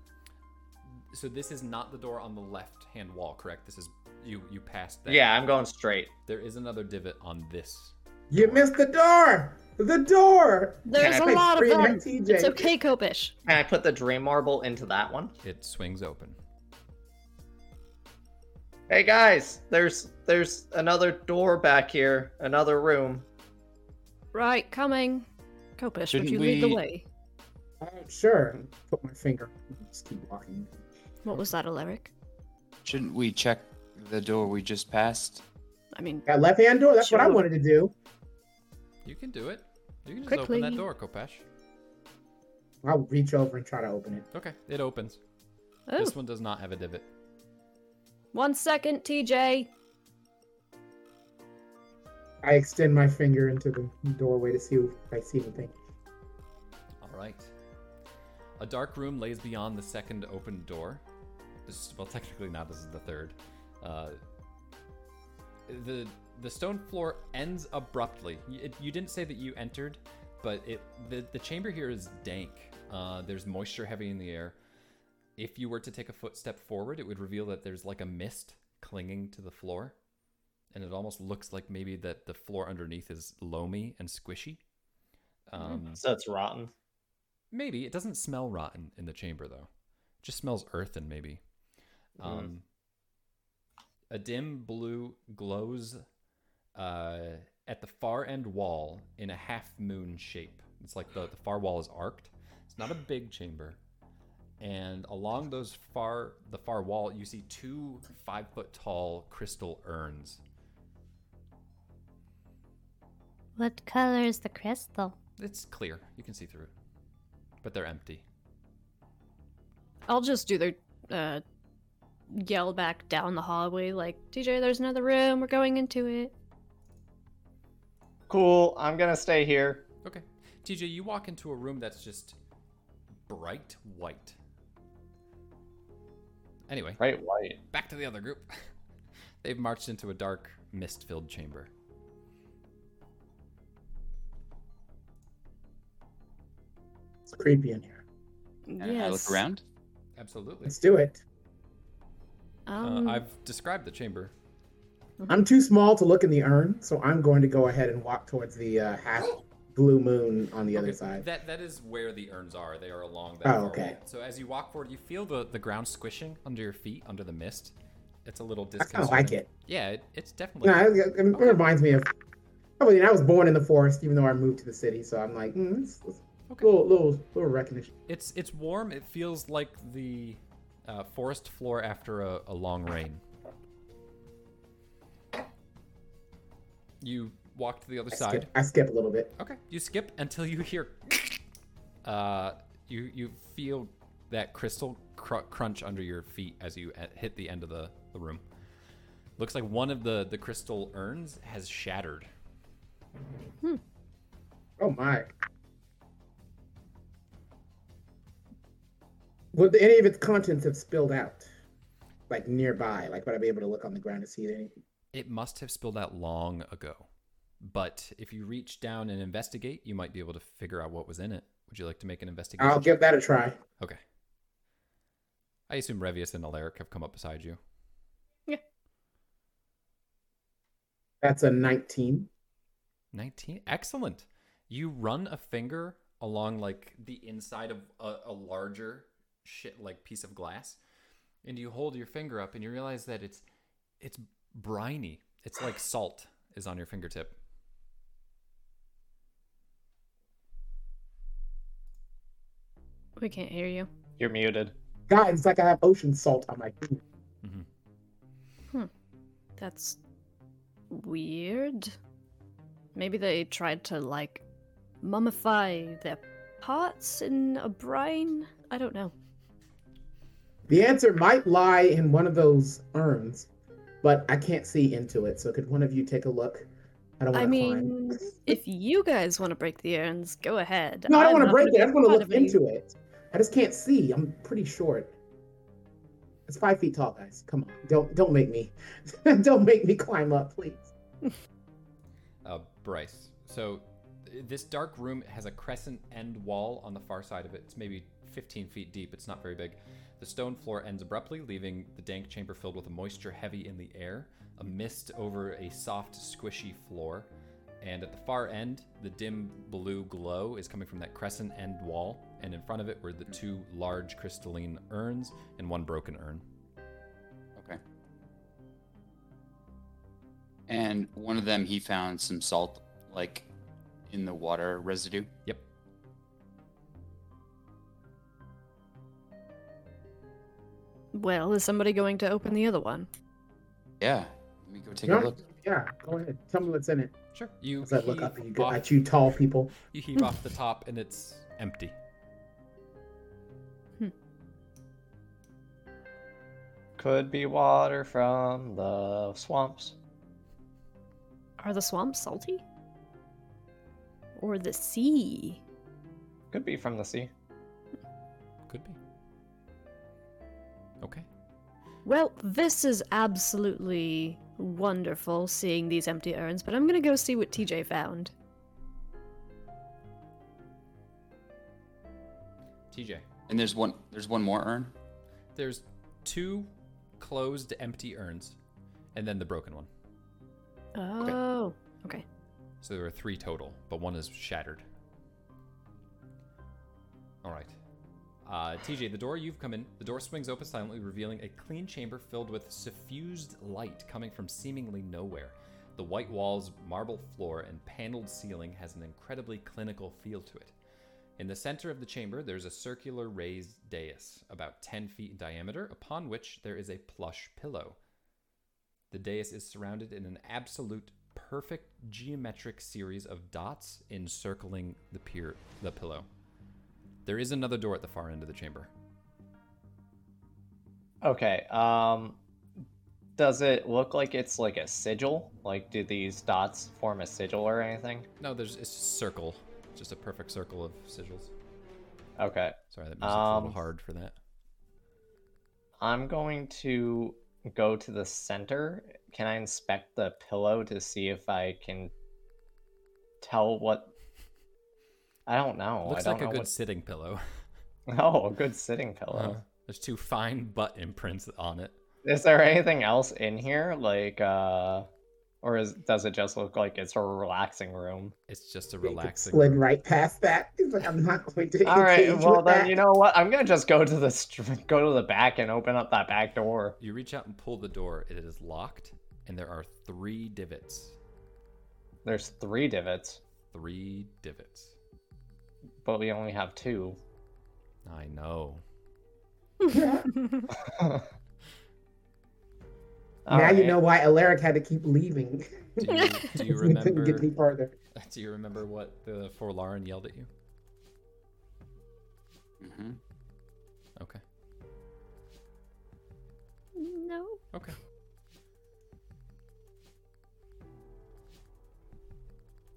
So this is not the door on the left hand wall, correct? This is you you passed that. Yeah, I'm going straight. There is another divot on this. You missed the door. The door. There's a lot of them. It's okay, Kopesh. Can I put the dream marble into that one? It swings open. Hey guys, there's there's another door back here, another room. Right, coming. Kopesh, would Shouldn't you lead the we- way? Uh, sure. Put my finger. Just keep walking. What was that, Eleric? Shouldn't we check the door we just passed? I mean, That left hand door. That's what I wanted to do. You can do it. You can just open that door, Kopesh. I'll reach over and try to open it. Okay, it opens. oh, This one does not have a divot. one second, TJ. I extend my finger into the doorway to see if I see anything. All right. A dark room lays beyond the second open door. This well, technically not. This is the third. Uh, the the stone floor ends abruptly. It, you didn't say that you entered, but it the, the chamber here is dank. Uh, there's moisture heavy in the air. If you were to take a footstep forward, it would reveal that there's like a mist clinging to the floor, and it almost looks like maybe that the floor underneath is loamy and squishy. Um, So it's rotten. Maybe it doesn't smell rotten in the chamber though. It just smells earthen maybe. Mhm. Um, a dim blue glows uh, at the far end wall in a half moon shape. It's like the, the far wall is arced. It's not a big chamber. And along those far the far wall, you see two five foot tall crystal urns. What color is the crystal? It's clear. You can see through it. But they're empty. I'll just do the uh, yell back down the hallway, like, TJ, there's another room. We're going into it. Cool. I'm gonna stay here. Okay. TJ, you walk into a room that's just bright white. Anyway, Right, white. back to the other group. They've marched into a dark, mist filled chamber. It's creepy in here. Can I look around? Absolutely. Let's do it. Um, uh, I've described the chamber. I'm too small to look in the urn, so I'm going to go ahead and walk towards the uh, half blue moon on the other side. That that is where the urns are. They are along that. Oh, okay. wall. So as you walk forward, you feel the the ground squishing under your feet, under the mist. It's a little I disconcerting. kind of like it. Yeah, it, it's definitely. No, it, it reminds me of. I mean, I was born in the forest, even though I moved to the city. So I'm like, mm, it's, it's Okay. little, little, little recognition. It's it's warm. It feels like the uh, forest floor after a, a long rain. You walk to the other I side. skip, I skip a little bit. Okay. You skip until you hear. Uh, you you feel that crystal cr- crunch under your feet as you uh, hit the end of the, the room. Looks like one of the the crystal urns has shattered. Oh my. Would any of its contents have spilled out? Like nearby? Like, would I be able to look on the ground to see anything? It must have spilled out long ago. But if you reach down and investigate, you might be able to figure out what was in it Would you like to make an investigation? I'll give that a try. Okay. I assume Revius and Eleric have come up beside you. Yeah. That's a 19. 19. Excellent. You run a finger along like the inside of a, a larger shit like piece of glass and you hold your finger up and you realize that it's it's briny. It's like salt is on your fingertip. We can't hear you. You're muted. God, it's like I have ocean salt on my finger. hmm That's weird. Maybe they tried to like mummify their parts in a brine. I don't know. The answer might lie in one of those urns, but I can't see into it. So could one of you take a look? I don't I want to mean, climb. if you guys want to break the urns, go ahead. No, I don't I'm want to break it. I just want to look into it. I just can't see. I'm pretty short. It's five feet tall, guys. Come on, don't don't make me, don't make me climb up, please. Uh, Bryce. So this dark room has a crescent end wall on the far side of it. It's maybe 15 feet deep. It's not very big. The stone floor ends abruptly, leaving the dank chamber filled with a moisture heavy in the air, a mist over a soft, squishy floor. And at the far end, the dim blue glow is coming from that crescent end wall, and in front of it were the two large crystalline urns and one broken urn. Okay. And one of them, he found some salt, like in the water residue. Yep. Well, is somebody going to open the other one? Yeah. Let me go take Yeah. a look. Yeah, go ahead. Tell me what's in it. Sure. You As I look up at you, off- at you tall people. You heave off the top, and it's empty. Hmm. Could be water from the swamps. Are the swamps salty? Or the sea? Could be from the sea. Okay. Well, this is absolutely wonderful seeing these empty urns, but I'm gonna go see what TJ found. TJ. And there's one. There's one more urn. There's two closed empty urns, and then the broken one. Oh, okay. So there are three total, but one is shattered. All right. Uh, TJ, the door you've come in, the door swings open silently, revealing a clean chamber filled with suffused light coming from seemingly nowhere. The white walls, marble floor, and paneled ceiling has an incredibly clinical feel to it. In the center of the chamber, there's a circular raised dais, about 10 feet in diameter, upon which there is a plush pillow. The dais is surrounded in an absolute perfect geometric series of dots encircling the pier the pillow. There is another door at the far end of the chamber. Okay. Um, does it look like it's like a sigil? Like, do these dots form a sigil or anything? No, there's it's just a circle, it's just a perfect circle of sigils. Okay. Sorry, that music's a little Um, hard for that. I'm going to go to the center. Can I inspect the pillow to see if I can tell what? I don't know. Looks I don't like a good what- sitting pillow. Oh, a good sitting pillow. Uh, there's two fine butt imprints on it. Is there anything else in here, like, uh, or is does it just look like it's a relaxing room? It's just a You could relaxing. Slid right past that. He's like, I'm not going to. All right, well with then that. you know what? I'm gonna just go to the str- go to the back and open up that back door. You reach out and pull the door. It is locked, and there are three divots. There's three divots, Three divots. But we only have two. I know. All now you know why Eleric had to keep leaving. Do you, do you He couldn't get any farther. Do you remember what the Forlaren yelled at you? hmm Okay. no. Okay.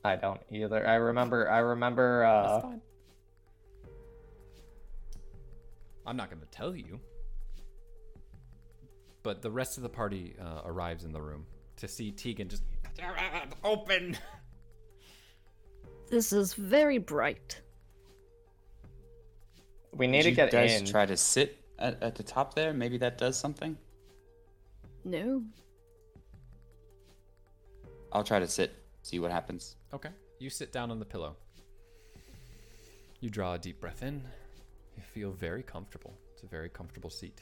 I don't either. I remember. I remember. That's Uh, I'm not going to tell you. But the rest of the party uh, arrives in the room to see Teagan just open. This is very bright. We need Did to you get guys in. try to sit at, at the top there? Maybe that does something. No. I'll try to sit, see what happens. Okay. You sit down on the pillow. You draw a deep breath in. You feel very comfortable. It's a very comfortable seat.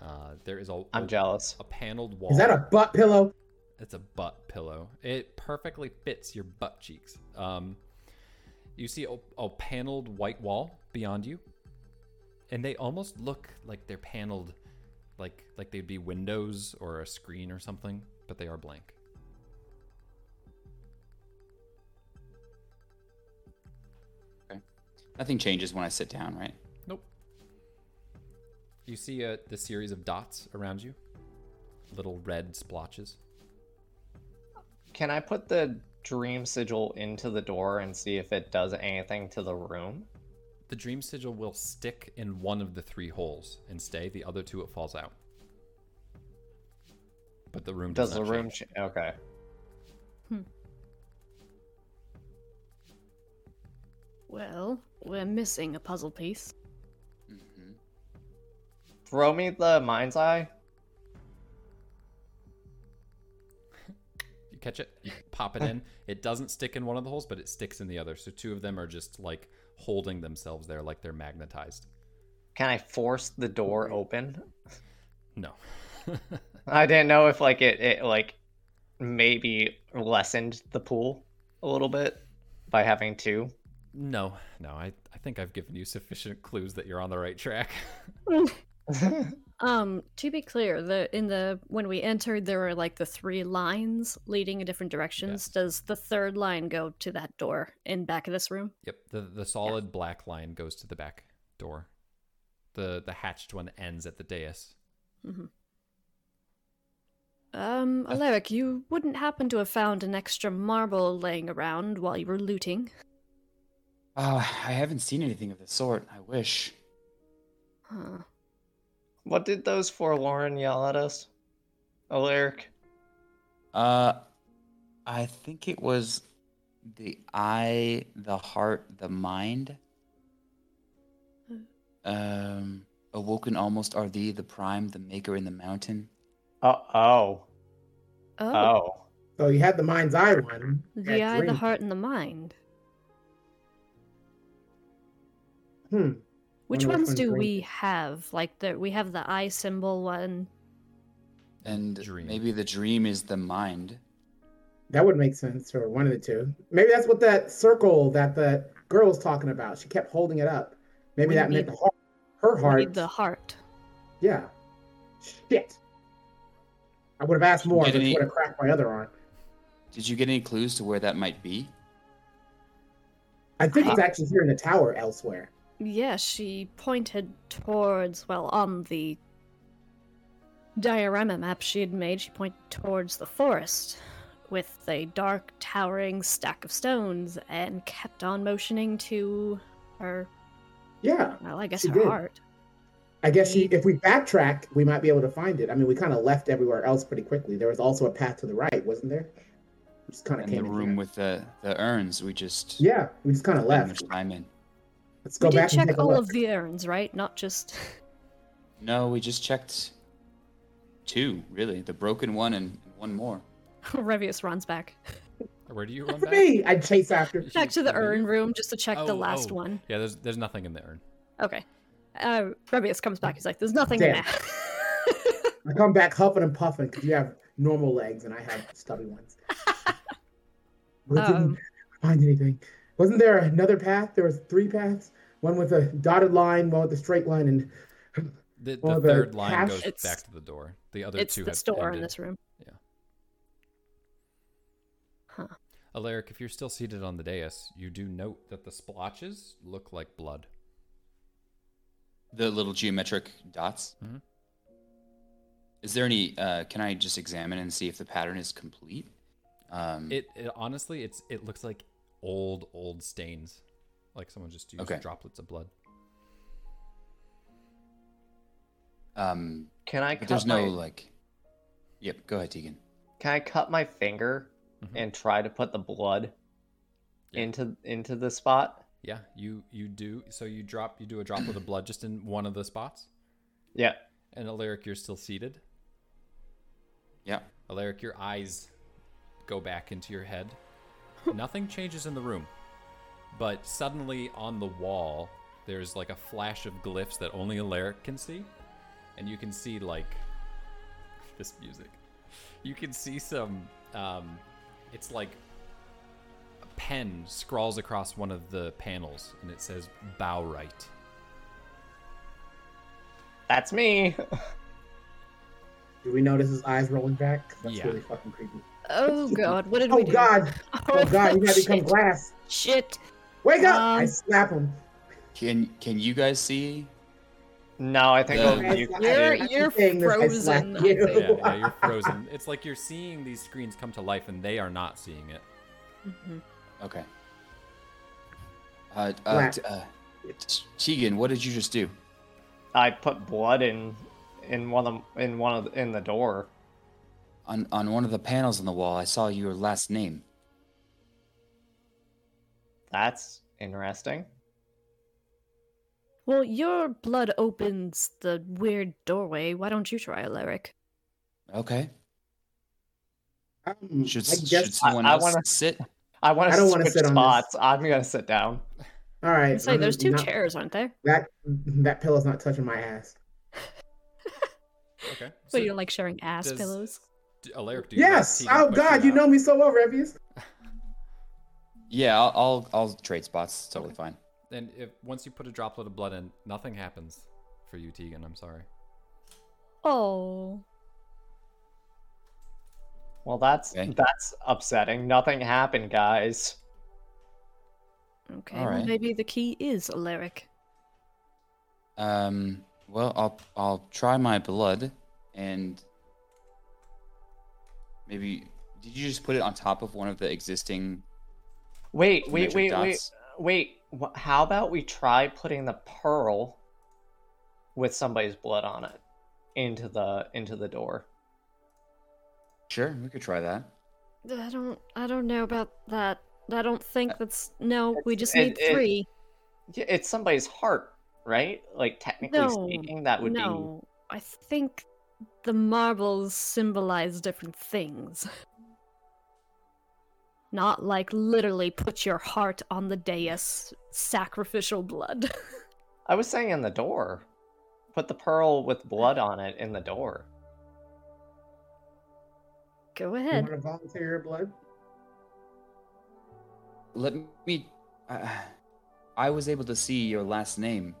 Uh, there is a, I'm a, jealous. a paneled wall. Is that a butt pillow? It's a butt pillow. It perfectly fits your butt cheeks. Um, you see a, a paneled white wall beyond you, and they almost look like they're paneled, like like they'd be windows or a screen or something, but they are blank. Nothing changes when I sit down, right? Nope. You see uh, the series of dots around you, little red splotches. Can I put the dream sigil into the door and see if it does anything to the room? The dream sigil will stick in one of the three holes and stay. The other two, it falls out. But the room does, Does the not room? change. Ch- okay. Well, we're missing a puzzle piece. hmm Throw me the mind's eye. You catch it, you pop it in. It doesn't stick in one of the holes, but it sticks in the other. So two of them are just like holding themselves there, like they're magnetized. Can I force the door open? No. I didn't know if like it, it like maybe lessened the pool a little bit by having two. No, no. I, I think I've given you sufficient clues that you're on the right track. Um, to be clear, the in the when we entered there were like the three lines leading in different directions. Yes. Does the third line go to that door in back of this room? yep. The the solid black line goes to the back door. The the hatched one ends at the dais. Um, Eleric, you wouldn't happen to have found an extra marble laying around while you were looting? Oh, I haven't seen anything of the sort. I wish. Huh. What did those Forlaren yell at us? Eleric? Uh, I think it was the eye, the heart, the mind. Um, awoken almost are thee, the prime, the maker in the mountain. Oh, oh, Oh, oh. So you had the mind's eye one. the at eye, the heart, and the mind. Hmm. Which Wonder which ones one's do green. we have? Like the we have the eye symbol one. And Dream. maybe the dream is the mind. That would make sense, or one of the two. Maybe that's what that circle that the girl was talking about. She kept holding it up. Maybe We that meant heart, her we heart. need the heart. Yeah. Shit. I would have asked more. Get Which any- would have cracked my other arm. Did you get any clues to where that might be? I think it's actually here in the tower elsewhere. Yeah, she pointed towards well on the diorama map she had made. She pointed towards the forest with a dark, towering stack of stones, and kept on motioning to her. Yeah. Well, I guess She her did. heart. I guess she, if we backtrack, we might be able to find it. I mean, we kind of left everywhere else pretty quickly. There was also a path to the right, wasn't there? We just kind of In came the room here. with the, the urns, we just Yeah, we just kind of left. much time in. Let's We go did back and check take all look. of the urns, right? Not just. No, we just checked two, really. The broken one and one more. Revius runs back. Where do you run For back? me, I'd chase after. Back to the Where do you- urn room just to check the Oh, last oh. one. Yeah, there's there's nothing in the urn. Okay. Uh, Revius comes back. He's like, "There's nothing Damn. in there." I come back huffing and puffing because you have normal legs and I have stubby ones. We didn't Um. find anything. Wasn't there another path? There was three paths. One with a dotted line, one with a straight line, and The, the Well, the third line hash- goes It's- back to the door. The other it's two the have store in this room. Yeah. Huh. Eleric, if you're still seated on the dais, you do note that the splotches look like blood. The little geometric dots. Mhm. Is there any? Uh, can I just examine and see if the pattern is complete? Um, It, it honestly, it's it looks like old old stains, like someone just used Okay. droplets of blood. um, Can I cut there's my, no like. Yep. Go ahead, Teagan. Can I cut my finger Mhm. and try to put the blood Yeah. into into the spot? Yeah, you you do. So you drop you do a drop of the blood just in one of the spots. Yeah. And Eleric, you're still seated. Yeah. Eleric, your eyes go back into your head. Nothing changes in the room. But suddenly on the wall, there's like a flash of glyphs that only Eleric can see. And you can see like this music. You can see some um it's like a pen scrawls across one of the panels and it says bow right. That's me. Do we notice his eyes rolling back? 'Cause That's Yeah. really fucking creepy. Oh god, what did Oh we do? god! Oh god, you gotta become glass. Shit. Wake up! I Um, slap him. Can can you guys see? No, I think Yeah. only you I- can. You're- you're saying this, I slap frozen, You. Yeah, yeah, you're frozen. It's like you're seeing these screens come to life and they are not seeing it. Mhm. Okay. Uh, uh, uh, Teagan, what did you just do? I put blood in in one of in one of the, in the door. On on one of the panels on the wall, I saw your last name. That's interesting. Well, your blood opens the weird doorway. Why don't you try, Eleric? Okay. Um, Should I should someone I else wanna- sit? I want I to don't wanna switch sit on this. I'm gonna sit down. All right. I say there's two not- chairs, aren't there? That that pillow's not touching my ass. Okay. So you don't like sharing ass does- pillows? Eleric, do you Yes. Oh god, you out? know me so well, Revius. Yeah, I'll, I'll I'll trade spots. It's totally fine. And if once you put a droplet of blood in, nothing happens for you, Teagan. I'm sorry. Oh. Well, that's Okay. that's upsetting. Nothing happened, guys. Okay, All well, maybe the key is Eleric. Um. Well, I'll I'll try my blood, and maybe did you just put it on top of one of the existing? Wait, wait, wait, wait, dots? wait. wh- How about we try putting the pearl with somebody's blood on it into the into the door? Sure, we could try that. I don't. I don't know about that. I don't think uh, that's. No, we just it- need it- three. Yeah, it's somebody's heart, right? Like technically No, speaking, that would be. no, I think the marbles symbolize different things. Not like literally put your heart on the dais, sacrificial blood. I was saying in the door. Put the pearl with blood on it in the door. Go You ahead. want to volunteer your blood? Let me. Uh, I was able to see your last name,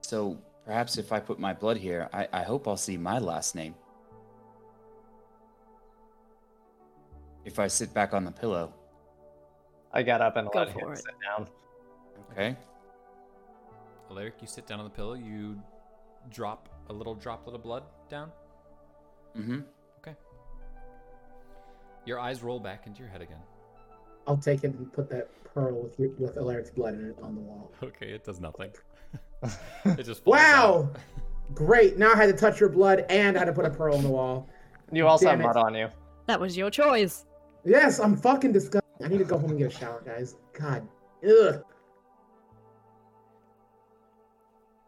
so perhaps if I put my blood here, I, I hope I'll see my last name. If I sit back on the pillow, I got up and Go let him it. sit down. okay? Eleric, you sit down on the pillow. You drop a little droplet of blood down. Mm-hmm. Okay. Your eyes roll back into your head again. I'll take it and put that pearl with your, with Eleric's blood in it on the wall. Okay, it does nothing. it just falls Wow! out. Great. Now I had to touch your blood and I had to put a pearl on the wall. You also Damn have it. mud on you. That was your choice. Yes, I'm fucking disgusted. I need to go home and get a shower, guys. God. Ugh.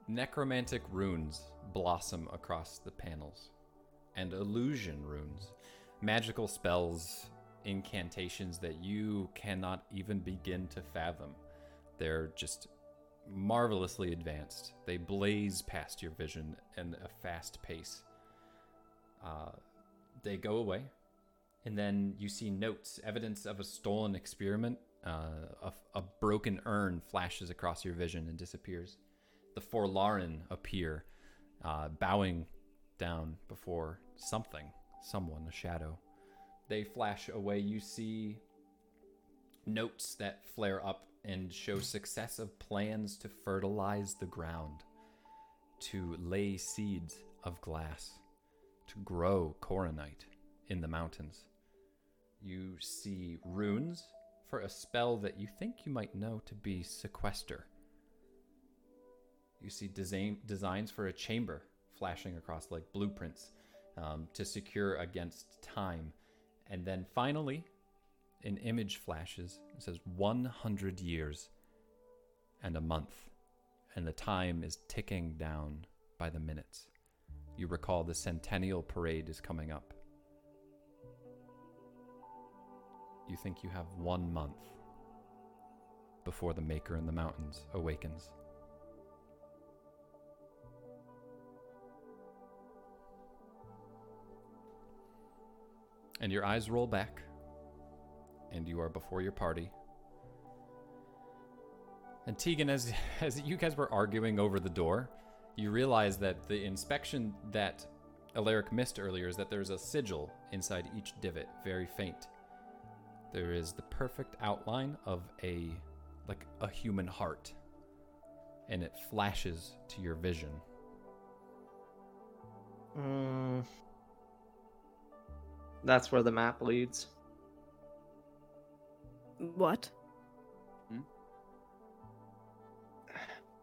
Necromantic runes blossom across the panels, and illusion runes, magical spells, incantations that you cannot even begin to fathom. They're just marvelously advanced. They blaze past your vision in a fast pace. Uh, they go away, and then you see notes, evidence of a stolen experiment. Uh, a, a broken urn flashes across your vision and disappears. The Forlaren appear, uh, bowing down before something, someone, a shadow. They flash away. You see notes that flare up and show success of plans to fertilize the ground, to lay seeds of glass, to grow coronite in the mountains. You see runes for a spell that you think you might know to be sequester. You see design, designs for a chamber flashing across like blueprints um, to secure against time. And then finally, an image flashes. It says 100 years. and a month, and the time is ticking down by the minutes. You recall the Centennial Parade is coming up. You think you have one month before the Maker in the Mountains awakens. And your eyes roll back, and you are before your party. And Teagan, as as you guys were arguing over the door, you realize that the inspection that Eleric missed earlier is that there's a sigil inside each divot, very faint. There is the perfect outline of a like a human heart, and it flashes to your vision. Mm. That's where the map leads. What?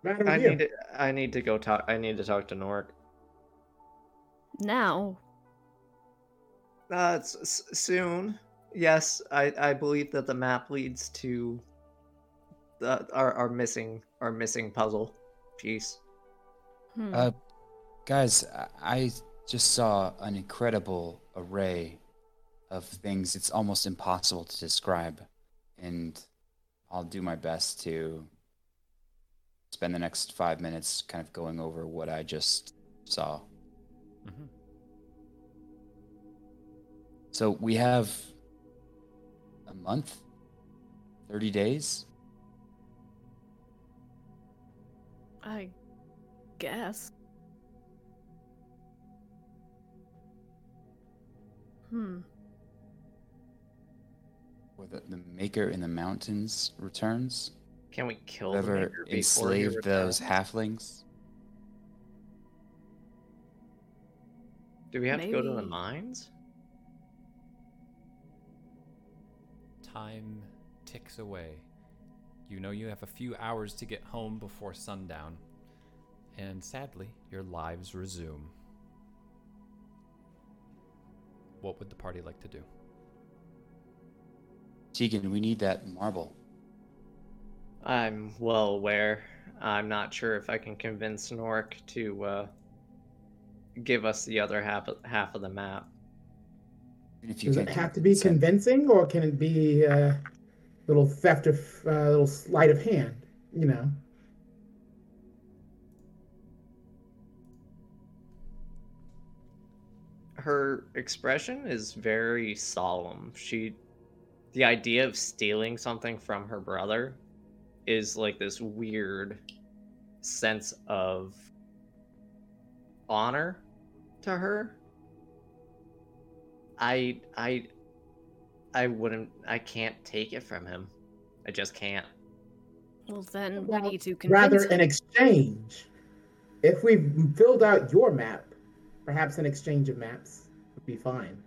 Matter I with need to, I need to go talk. I need to talk to Norik. Now? Uh, it's s- soon. Yes, I, I believe that the map leads to the, our our missing our missing puzzle piece. Hmm. Uh, guys, I- I just saw an incredible array of things. It's almost impossible to describe, and I'll do my best to spend the next five minutes kind of going over what I just saw. Mhm. So we have a month, 30 days. I guess. Hmm. Where the, the maker in the mountains returns. Can we kill the Whoever maker before enslaved those halflings. Do we have to go to the mines? Time ticks away. You know you have a few hours to get home before sundown. And sadly, your lives resume. What would the party like to do? Teagan, we need that marble. I'm well aware. I'm not sure if I can convince Norik to uh, give us the other half of, half of the map. And if you Does it have to be consent- convincing, or can it be a little theft of, uh, little sleight of hand? You know. Her expression is very solemn. She, the idea of stealing something from her brother, is like this weird sense of honor to her. I I I wouldn't I can't take it from him. I just can't. Well, then we need to Rather, convince in exchange, if we filled out your map, perhaps an exchange of maps would be fine.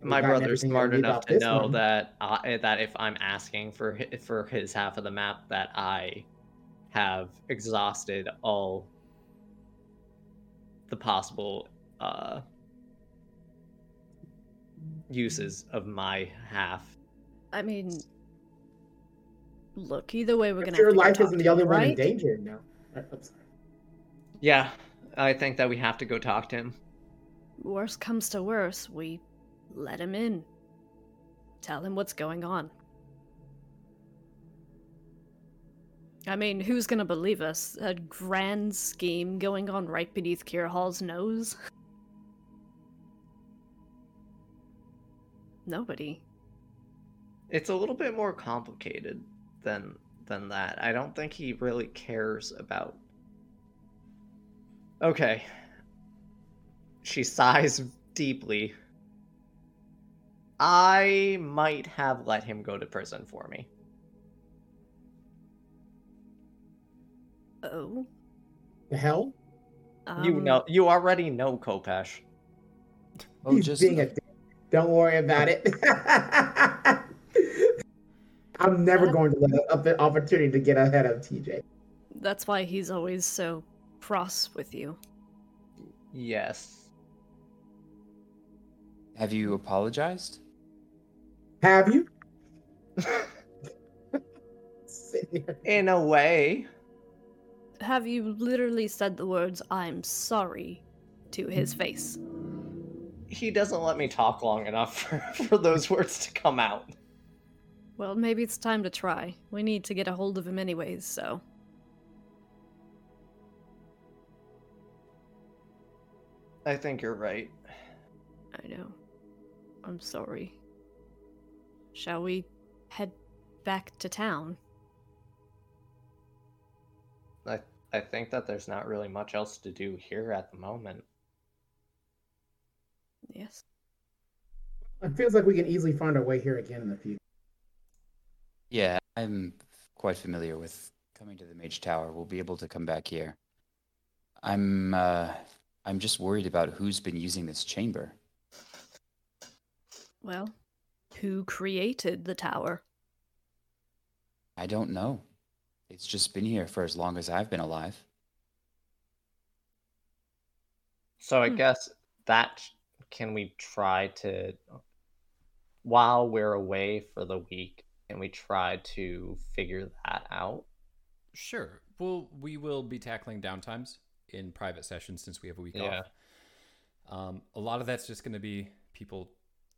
We've My brother's smart enough to know one. that I, that if I'm asking for for his half of the map, that I have exhausted all the possible uh, uses of my half. I mean, look, either way, we're gonna. your have to go life isn't the only him, one in right? danger. No. Uh, I'm sorry. Yeah, I think that we have to go talk to him. Worst comes to worst, we let him in. Tell him what's going on. I mean, who's gonna believe us? A grand scheme going on right beneath Kier Hall's nose? Nobody. It's a little bit more complicated than than that. I don't think he really cares about. Okay. She sighs deeply. I might have let him go to prison for me. Oh. The hell? you um, know, you already know Kopesh. Oh, He's just being a dick. Don't worry about it. I'm never That- going to let up the opportunity to get ahead of TJ. That's why he's always so cross with you. Yes. have you apologized? Have you? In a way, Have you literally said the words "I'm sorry" to his face? He doesn't let me talk long enough for, for those words to come out. Well, maybe it's time to try. We need to get a hold of him anyways, so. I think you're right. I know. I'm sorry. Shall we head back to town? I I think that there's not really much else to do here at the moment. Yes. It feels like we can easily find our way here again in the future. Yeah, I'm quite familiar with coming to the Mage Tower. We'll be able to come back here. I'm uh I'm just worried about who's been using this chamber. Well, who created the tower? I don't know. It's just been here for as long as I've been alive. So I Hmm. guess that can we try to while we're away for the week, can we try to figure that out? Sure. Well, we will be tackling downtimes in private sessions since we have a week Yeah. off. Um, a lot of that's just going to be people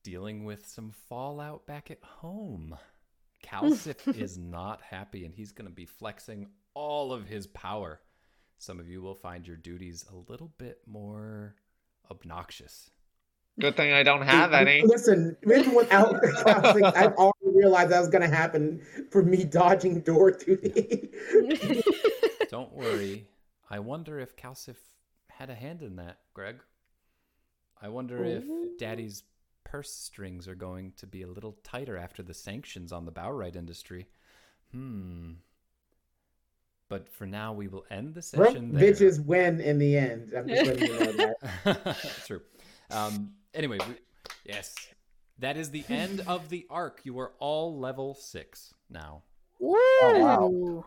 dealing with some fallout back at home. Calcif is not happy, and he's going to be flexing all of his power. Some of you will find your duties a little bit more obnoxious. Good thing I don't have any. Listen, even without Calcix, I've already realized that was going to happen for me dodging door duty. Don't worry. I wonder if Calcif had a hand in that, Greg. I wonder if Daddy's purse strings are going to be a little tighter after the sanctions on the Bowright industry. Hmm. But for now, we will end the Broke session there. bitches win in the end. I'm just letting you know that. True. Um, anyway, we, yes, that is the end of the arc. You are all level six now. Woo! Oh, wow.